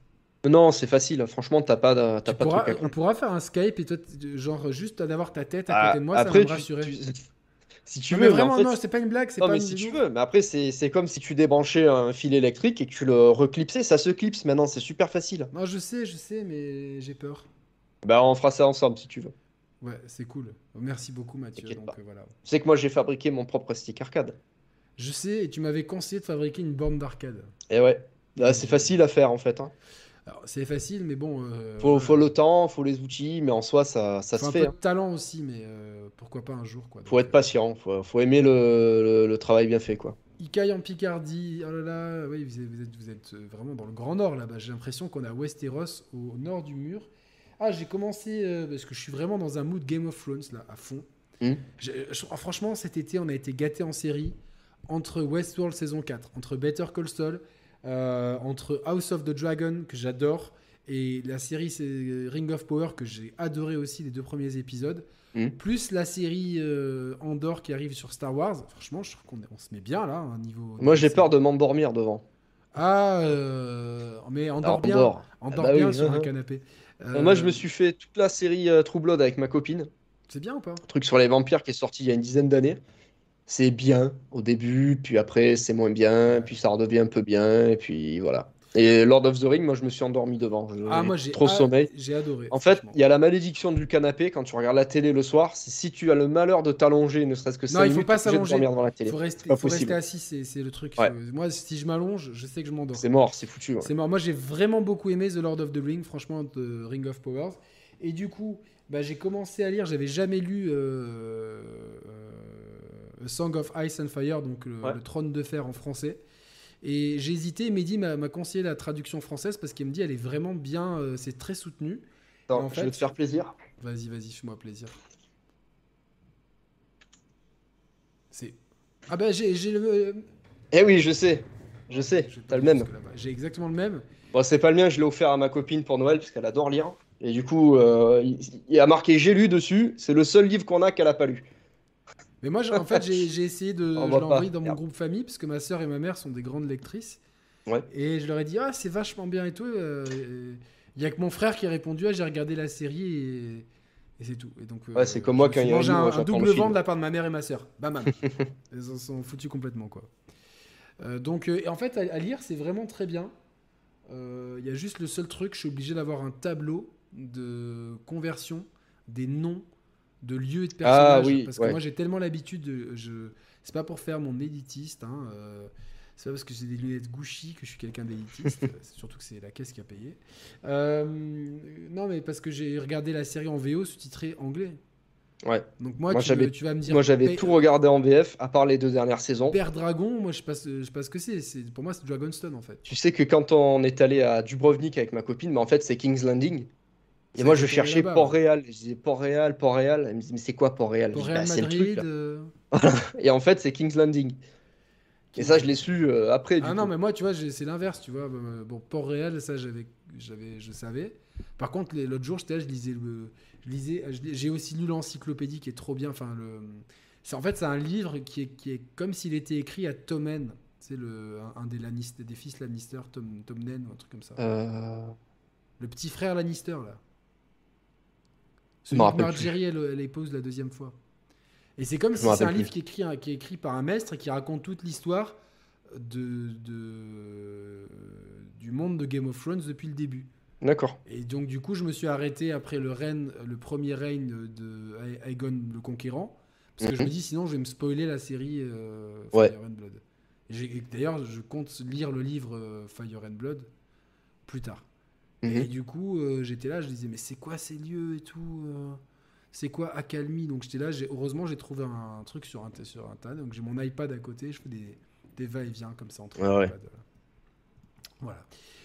Speaker 2: Non, c'est facile, franchement, t'as pas, t'as
Speaker 1: Tu
Speaker 2: pas de
Speaker 1: pourras-
Speaker 2: truc
Speaker 1: on pourra faire un Skype et toi, genre juste d'avoir ta tête à
Speaker 2: Ah,
Speaker 1: côté de moi,
Speaker 2: après,
Speaker 1: ça va me rassurer.
Speaker 2: tu- (laughs) si tu
Speaker 1: Non,
Speaker 2: veux,
Speaker 1: mais
Speaker 2: mais en
Speaker 1: vraiment,
Speaker 2: fait,
Speaker 1: non, c'est pas une blague, c'est
Speaker 2: non,
Speaker 1: pas
Speaker 2: mais
Speaker 1: une
Speaker 2: si tu veux, mais après, c'est c'est comme si tu débranchais un fil électrique et que tu le reclipsais, ça se clipse maintenant, c'est super facile.
Speaker 1: Non, je sais, je sais, mais j'ai peur.
Speaker 2: Bah, on fera ça ensemble si tu veux.
Speaker 1: Ouais, c'est cool. Merci beaucoup, Mathieu. Donc
Speaker 2: pas.
Speaker 1: euh, voilà.
Speaker 2: Tu sais que moi, j'ai fabriqué mon propre stick arcade.
Speaker 1: Je sais, et tu m'avais conseillé de fabriquer une borne d'arcade.
Speaker 2: Et ouais, Là, c'est facile à faire en fait. hein.
Speaker 1: C'est facile, mais bon. euh,
Speaker 2: Faut,
Speaker 1: voilà.
Speaker 2: faut le temps, faut les outils, mais en soi, ça, ça
Speaker 1: Faut
Speaker 2: se
Speaker 1: un
Speaker 2: fait.
Speaker 1: peu
Speaker 2: hein.
Speaker 1: de talent aussi, mais euh, pourquoi pas un jour, quoi.
Speaker 2: Faut être patient, faut, faut aimer le, le- le travail bien fait, quoi.
Speaker 1: Icaille en Picardie, oh là là, oui, vous êtes, vous êtes, euh, vraiment dans le grand nord là-bas. J'ai l'impression qu'on à Westeros, au nord du mur. Ah, j'ai commencé, euh, parce que je suis vraiment dans un mood Game of Thrones là, à fond.
Speaker 2: Hmm.
Speaker 1: Je- ah, franchement, cet été, on a été gâtés en série entre Westworld saison 4, entre Better Call Saul, euh, entre House of the Dragon, que j'adore, et la série Ring of Power, que j'ai adoré aussi les deux premiers épisodes,
Speaker 2: Hmm.
Speaker 1: plus la série euh, Andor qui arrive sur Star Wars. Franchement, je trouve qu'on se met bien là, un niveau.
Speaker 2: Moi, j'ai peur de m'endormir devant.
Speaker 1: Ah, euh, mais endors
Speaker 2: Alors,
Speaker 1: bien,
Speaker 2: Andorre.
Speaker 1: endors
Speaker 2: Ah bah
Speaker 1: bien sur un
Speaker 2: hein. (laughs)
Speaker 1: canapé.
Speaker 2: Euh, Moi, je me suis fait toute la série euh, True Blood avec ma copine.
Speaker 1: C'est bien ou pas?
Speaker 2: Truc sur les vampires qui est sorti il y a une dizaine d'années. C'est bien au début, puis après c'est moins bien, puis ça redevient un peu bien, et puis voilà. Et Lord of the Ring, moi je me suis endormi devant. Je-
Speaker 1: Ah, moi j'ai
Speaker 2: trop sommeil.
Speaker 1: J'ai adoré.
Speaker 2: En fait, il y a la malédiction du canapé quand tu regardes la télé le soir. Si tu as le malheur de t'allonger, ne serait-ce que 5
Speaker 1: il faut
Speaker 2: minutes,
Speaker 1: pas s'allonger.
Speaker 2: devant la télé.
Speaker 1: faut rester,
Speaker 2: pas
Speaker 1: faut rester assis, c'est le truc.
Speaker 2: Ouais.
Speaker 1: Moi, si je m'allonge, je sais que je m'endors.
Speaker 2: C'est mort, c'est foutu. ouais.
Speaker 1: C'est mort. Moi, j'ai vraiment beaucoup aimé The Lord of the Ring, franchement, de Ring of Powers. Et du coup, bah, j'ai commencé à lire. J'avais jamais lu euh, euh, A Song of Ice and Fire, donc le,
Speaker 2: Ouais.
Speaker 1: le Trône de Fer en français. Et j'ai hésité. Mehdi m'a conseillé la traduction française parce qu'il me dit elle est vraiment bien. euh, c'est très soutenu.
Speaker 2: Attends,
Speaker 1: en
Speaker 2: je
Speaker 1: fait-
Speaker 2: vais te faire plaisir.
Speaker 1: Vas-y, vas-y, fais-moi plaisir. C'est. Ah bah j'ai le.
Speaker 2: Eh oui, je sais, je sais, t'as le même.
Speaker 1: J'ai exactement le même.
Speaker 2: Bon, c'est pas le mien, je l'ai offert à ma copine pour Noël parce qu'elle adore lire. Et du coup, euh, il, il a marqué j'ai lu dessus. C'est le seul livre qu'on a qu'elle a pas lu.
Speaker 1: Mais moi, en fait, j'ai essayé de. (laughs) Envoyé dans mon groupe famille parce que ma soeur et ma mère sont des grandes lectrices.
Speaker 2: Ouais.
Speaker 1: Et je leur ai dit, ah, c'est vachement bien et tout. euh, Il y a que mon frère qui a répondu, ah, j'ai regardé la série et, et c'est tout. Et donc, euh,
Speaker 2: Ouais, c'est comme moi quand il y a un
Speaker 1: un, un double vent de la part de ma mère et ma soeur. Bam, bam. (laughs) Ils en sont foutus complètement, quoi. Euh, donc, euh, et en fait, à, à lire, c'est vraiment très bien. Il y a juste le seul truc, je suis obligé d'avoir un tableau de conversion des noms de lieux et de
Speaker 2: Ah
Speaker 1: personnages.
Speaker 2: oui,
Speaker 1: parce que
Speaker 2: ouais.
Speaker 1: moi, j'ai tellement l'habitude de. Je... C'est pas pour faire mon élitiste. Hein, euh, c'est pas parce que j'ai des lunettes Gucci que je suis quelqu'un d'élitiste. (laughs) surtout que c'est la caisse qui a payé. Euh, non, mais parce que j'ai regardé la série en VO sous-titré anglais.
Speaker 2: Ouais.
Speaker 1: Donc moi,
Speaker 2: Moi,
Speaker 1: tu, vas me dire.
Speaker 2: Moi, j'avais tout regardé en VF, à part les deux dernières saisons.
Speaker 1: Père Dragon, moi je sais pas, ce- je sais pas ce que c'est. C'est- Pour moi, c'est Dragonstone en fait.
Speaker 2: Tu sais que quand on est allé à Dubrovnik avec ma copine, mais en fait, c'est King's Landing. Et moi, je cherchais Port-Réal. Je disais Port-Réal, Port-Réal. Elle me dit, mais c'est quoi Port-Réal?
Speaker 1: Port-Réal,
Speaker 2: Bah, c'est le truc.
Speaker 1: Madrid.
Speaker 2: là.
Speaker 1: euh,
Speaker 2: Et en fait, c'est King's Landing. Et ça, je l'ai su euh, après. Du
Speaker 1: Ah non, mais moi, tu vois, c'est l'inverse, tu vois. Euh, Bon, Port-Réal, ça, j'avais, j'avais, je savais. Par contre, l'autre jour, j'étais là, je lisais le, je lisais, je lis- j'ai aussi lu l'encyclopédie qui est trop bien. Enfin, le, en fait, c'est un livre qui est, qui est comme s'il était écrit à Tommen. C'est le, un, un des Lannister, des fils Lannister, Tom, Tommen ou un truc comme ça.
Speaker 2: Euh,
Speaker 1: Le petit frère Lannister là. Celui que Marjorie elle, elle épouse la deuxième fois. Et c'est comme
Speaker 2: Je
Speaker 1: si c'est un livre qui est, écrit, qui est écrit par un maître et qui raconte toute l'histoire de, de- du monde de Game of Thrones depuis le début.
Speaker 2: D'accord.
Speaker 1: Et donc du coup, je me suis arrêté après le règne, le premier règne de Aegon le Conquérant, parce que je me
Speaker 2: Mhm.
Speaker 1: dis sinon je vais me spoiler la série euh,
Speaker 2: Ouais.
Speaker 1: Fire and Blood. D'ailleurs, je compte lire le livre euh, Fire and Blood plus tard.
Speaker 2: Mhm.
Speaker 1: Et du coup, euh, j'étais là, je disais, mais c'est quoi ces lieux et tout euh, C'est quoi Accalmie Donc j'étais là, heureusement, j'ai trouvé un, truc sur un, sur un tas. Donc j'ai mon iPad à côté, je fais des, des va-et-vient comme ça entre
Speaker 2: Ah ouais.
Speaker 1: iPad. Voilà.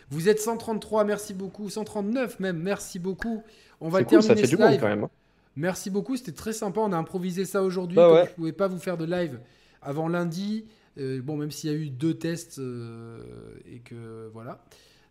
Speaker 1: Vous êtes 133, merci beaucoup. 139 même, merci beaucoup. On va
Speaker 2: cool,
Speaker 1: terminer
Speaker 2: ça fait
Speaker 1: ce
Speaker 2: du monde
Speaker 1: live.
Speaker 2: quand même. hein.
Speaker 1: Merci beaucoup, c'était très sympa. On a improvisé ça aujourd'hui.
Speaker 2: Bah ouais.
Speaker 1: je pouvais pas vous faire de live avant lundi. euh, bon, même s'il y a eu deux tests et que voilà.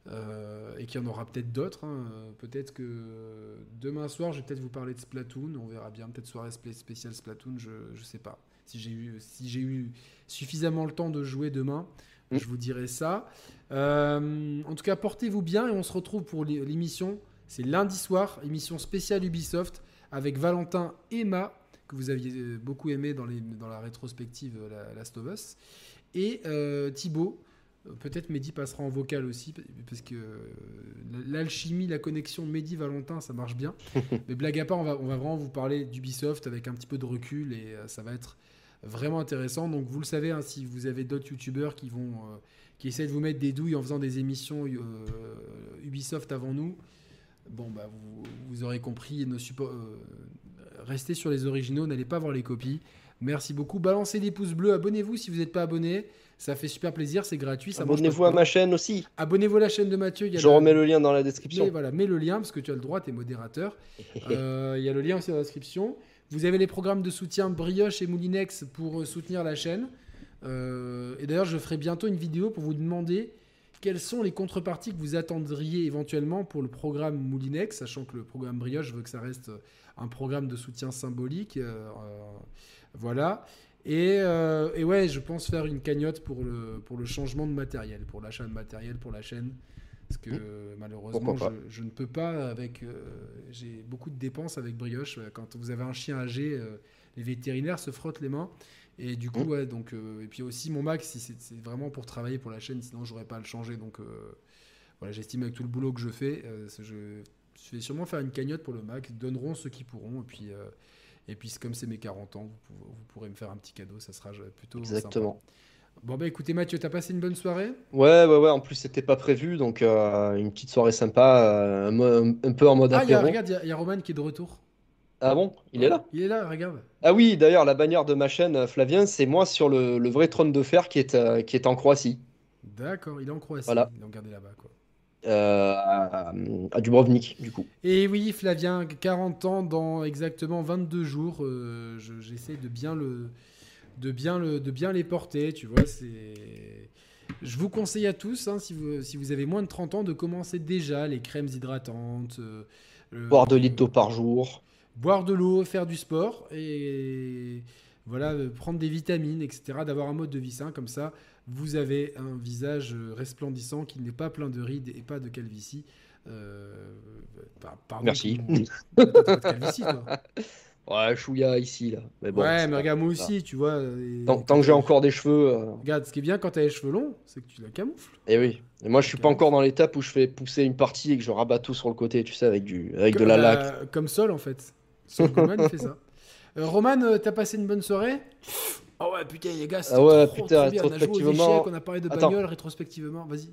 Speaker 1: Euh, et qu'il y en aura peut-être d'autres. hein. Euh, Peut-être que demain soir, je vais peut-être vous parler de Splatoon. On verra bien. Peut-être soirée spé- spéciale Splatoon. Je, je sais pas. Si j'ai eu, si j'ai eu suffisamment le temps de jouer demain,
Speaker 2: Mm.
Speaker 1: je vous dirai ça. Euh, en tout cas, portez-vous bien et on se retrouve pour l'é- l'émission. C'est lundi soir, émission spéciale Ubisoft avec Valentin et Ma, que vous aviez euh, beaucoup aimé dans, les, dans la rétrospective euh, la, Last of Us, et euh, Thibaut. Peut-être Mehdi passera en vocal aussi, parce que euh, l'alchimie, la connexion Mehdi-Valentin, ça marche bien. (laughs) Mais blague à part, on va, on va vraiment vous parler d'Ubisoft avec un petit peu de recul et euh, ça va être vraiment intéressant. Donc vous le savez, hein, si vous avez d'autres youtubeurs qui vont euh, qui essaient de vous mettre des douilles en faisant des émissions euh, Ubisoft avant nous, bon bah vous, vous aurez compris. Suppo- euh, restez sur les originaux, n'allez pas voir les copies. Merci beaucoup. Balancez des pouces bleus, abonnez-vous si vous n'êtes pas abonné. Ça fait super plaisir, c'est gratuit.
Speaker 2: Abonnez-vous à ma chaîne aussi.
Speaker 1: Abonnez-vous à la chaîne de Mathieu. il y a
Speaker 2: Je
Speaker 1: la-
Speaker 2: remets le lien dans la
Speaker 1: mais
Speaker 2: description.
Speaker 1: voilà, mets le lien parce que tu as le droit, tu es modérateur. (laughs) Euh, Il y a le lien aussi dans la description. Vous avez les programmes de soutien Brioche et Moulinex pour euh, soutenir la chaîne. Euh, et d'ailleurs, je ferai bientôt une vidéo pour vous demander quelles sont les contreparties que vous attendriez éventuellement pour le programme Moulinex, sachant que le programme Brioche, je veux que ça reste un programme de soutien symbolique. euh, voilà. Et, euh, et ouais, je pense faire une cagnotte pour le, pour le changement de matériel, pour l'achat de matériel pour la chaîne. Parce que euh, malheureusement, je, ne peux pas avec. euh, J'ai beaucoup de dépenses avec brioche. Quand vous avez un chien âgé, euh, les vétérinaires se frottent les mains. Et du coup, ouais, donc. et puis aussi, mon Mac, si c'est vraiment pour travailler pour la chaîne, sinon j'aurais pas à le changer. Donc voilà, j'estime avec tout le boulot que je fais, je, je vais sûrement faire une cagnotte pour le Mac. Donneront ceux qui pourront. Et puis. Et puis, comme c'est mes 40 ans, vous, pou- vous pourrez me faire un petit cadeau, ça sera plutôt
Speaker 2: Exactement.
Speaker 1: sympa. Bon, bah écoutez, Mathieu, t'as passé une bonne soirée?
Speaker 2: Ouais, ouais, ouais. En plus, c'était pas prévu, donc euh, une petite soirée sympa, euh, un, peu en mode
Speaker 1: Ah, il y a,
Speaker 2: apéro.
Speaker 1: regarde, il y a- il y, a Roman qui est de retour.
Speaker 2: Ah bon? Il est là?
Speaker 1: Il est là, regarde.
Speaker 2: Ah oui, d'ailleurs, la bannière de ma chaîne, euh, Flavien, c'est moi sur le, le vrai trône de fer qui est, euh, qui est en Croatie,
Speaker 1: D'accord, il est en Croatie.
Speaker 2: Voilà.
Speaker 1: Il est gardé là-bas, quoi.
Speaker 2: Euh, à, à Dubrovnik, du coup.
Speaker 1: Et oui, Flavien, 40 ans dans exactement 22 jours. euh, je- J'essaie de bien le, de bien le, de bien les porter. Tu vois, c'est. Je vous conseille à tous, hein, si, vous, si vous avez moins de 30 ans, de commencer déjà les crèmes hydratantes. euh, le-
Speaker 2: Boire 2 litres d'eau par jour.
Speaker 1: boire de l'eau, faire du sport et voilà, prendre des vitamines, etc. D'avoir un mode de vie sain comme ça, vous avez un visage euh, resplendissant qui n'est pas plein de rides et pas de calvitie. Euh, bah, pardon,
Speaker 2: Merci.
Speaker 1: pas de calvitie, toi. (laughs)
Speaker 2: Ouais, chouïa ici, là. Mais bon,
Speaker 1: ouais, mais regarde, moi
Speaker 2: ça.
Speaker 1: aussi, tu vois. et-
Speaker 2: Tant, tant que j'ai encore des cheveux. euh,
Speaker 1: Regarde, ce qui est bien quand t'as les cheveux longs, c'est que tu la camoufles.
Speaker 2: Et oui. Et moi, je suis pas encore dans l'étape où je fais pousser une partie et que je rabats tout sur le côté, tu sais, avec, du, avec de
Speaker 1: Comme-
Speaker 2: la
Speaker 1: bah,
Speaker 2: laque.
Speaker 1: Comme Sol, en fait. Sol Goldman, il fait ça. (laughs) Euh, Roman, euh, t'as passé une bonne soirée? Oh ouais, putain, les gars, c'était
Speaker 2: Ah ouais,
Speaker 1: trop,
Speaker 2: putain,
Speaker 1: trop bien. On a joué aux
Speaker 2: rétrospectivement-
Speaker 1: on a parlé de bagnole rétrospectivement. Vas-y.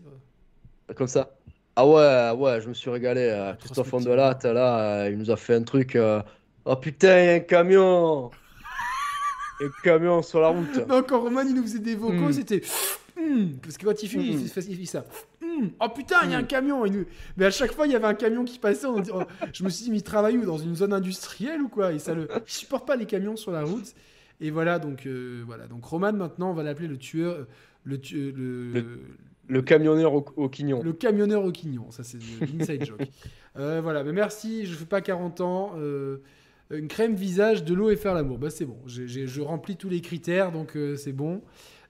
Speaker 2: Comme ça. Ah ouais, ouais, je me suis régalé. euh, Christophe. Ondelat, là, euh, il nous a fait un truc. euh, Oh putain, il y a un camion! (laughs) Un camion sur la route.
Speaker 1: Non, quand Roman il nous faisait des vocaux,
Speaker 2: Mm.
Speaker 1: c'était. Hmm, Parce que quand il finit, il,
Speaker 2: Mm.
Speaker 1: fait, il fait ça. Hmm, Oh putain, il y a un camion. il nous- Mais à chaque fois, il y avait un camion qui passait. on oh, Je me suis dit, mais il travaille où Dans une zone industrielle ou quoi? Et ça le. Il supporte pas les camions sur la route. Et voilà, donc euh, voilà. Donc Roman, maintenant, on va l'appeler le tueur. euh, Le, euh, le,
Speaker 2: Le camionneur au, au quignon.
Speaker 1: le camionneur au quignon. Ça, c'est de l'inside joke. (laughs) Euh, voilà, mais merci. Je fais pas 40 ans. euh, une crème visage, de l'eau et faire l'amour. Bah, c'est bon. Je remplis tous les critères, donc euh, c'est bon.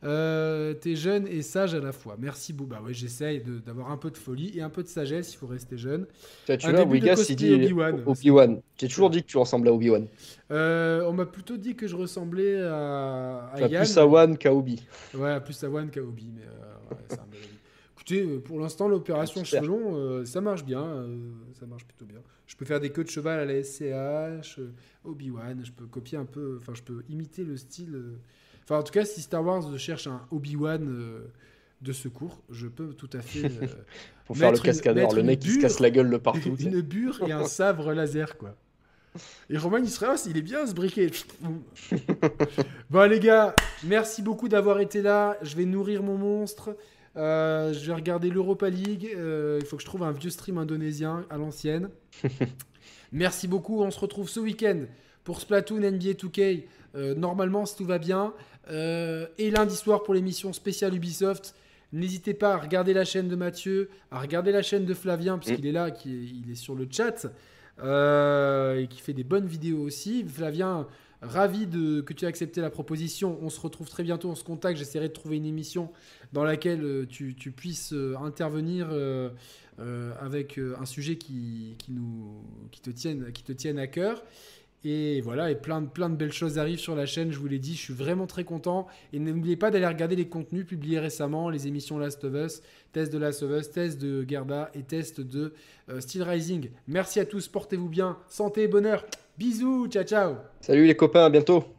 Speaker 1: Euh, T'es jeune et sage à la fois. Merci. Bah ouais, j'essaye d'avoir un peu de folie et un peu de sagesse. Il faut rester jeune.
Speaker 2: Tu vois, tu
Speaker 1: un
Speaker 2: vois, Wigas, il dit
Speaker 1: Obi-Wan.
Speaker 2: Obi-Wan. J'ai toujours dit que tu ressemblais à Obi-Wan.
Speaker 1: Euh, on m'a plutôt dit que je ressemblais à, à Yann.
Speaker 2: plus à Wan qu'à Obi.
Speaker 1: Ouais, plus à One qu'à Obi, mais euh, ouais, c'est un bel avis. Écoutez, euh, pour l'instant, l'opération longs, euh, ça marche bien. ça marche plutôt bien. Je peux faire des queues de cheval à la SCH, Obi-Wan, je peux copier un peu, enfin, je peux imiter le style. Enfin, en tout cas, si Star Wars cherche un Obi-Wan euh, de secours, je peux tout à fait. euh, (laughs)
Speaker 2: Pour faire le cascadeur, le mec qui se casse la gueule de partout. (laughs)
Speaker 1: une bure et un (laughs) sabre laser, quoi. Et Roman, il serait, il est bien ce briquet. bon, les gars, merci beaucoup d'avoir été là. Je vais nourrir mon monstre. Euh, je vais regarder l'Europa League. Euh, il faut que je trouve un vieux stream indonésien à l'ancienne. merci beaucoup. On se retrouve ce week-end pour Splatoon NBA 2K. Euh, normalement, si tout va bien. Euh, et lundi soir pour l'émission spéciale Ubisoft. N'hésitez pas à regarder la chaîne de Mathieu, à regarder la chaîne de Flavien, puisqu'il est là, qui est- il est sur le chat, euh, et qui fait des bonnes vidéos aussi. Flavien, ravi de, que tu aies accepté la proposition. On se retrouve très bientôt, on se contacte. J'essaierai de trouver une émission dans laquelle euh, tu, tu puisses intervenir euh, avec un sujet qui, qui, nous, qui, te tienne, qui te tienne à cœur. Et voilà, et plein de, belles choses arrivent sur la chaîne, je vous l'ai dit, je suis vraiment très content. Et n'oubliez pas d'aller regarder les contenus publiés récemment, les émissions Last of Us, test de Last of Us, test de Gerda et test de euh, Steel Rising. Merci à tous, portez-vous bien, santé et bonheur. Bisous, ciao ciao
Speaker 2: Salut les copains, à bientôt.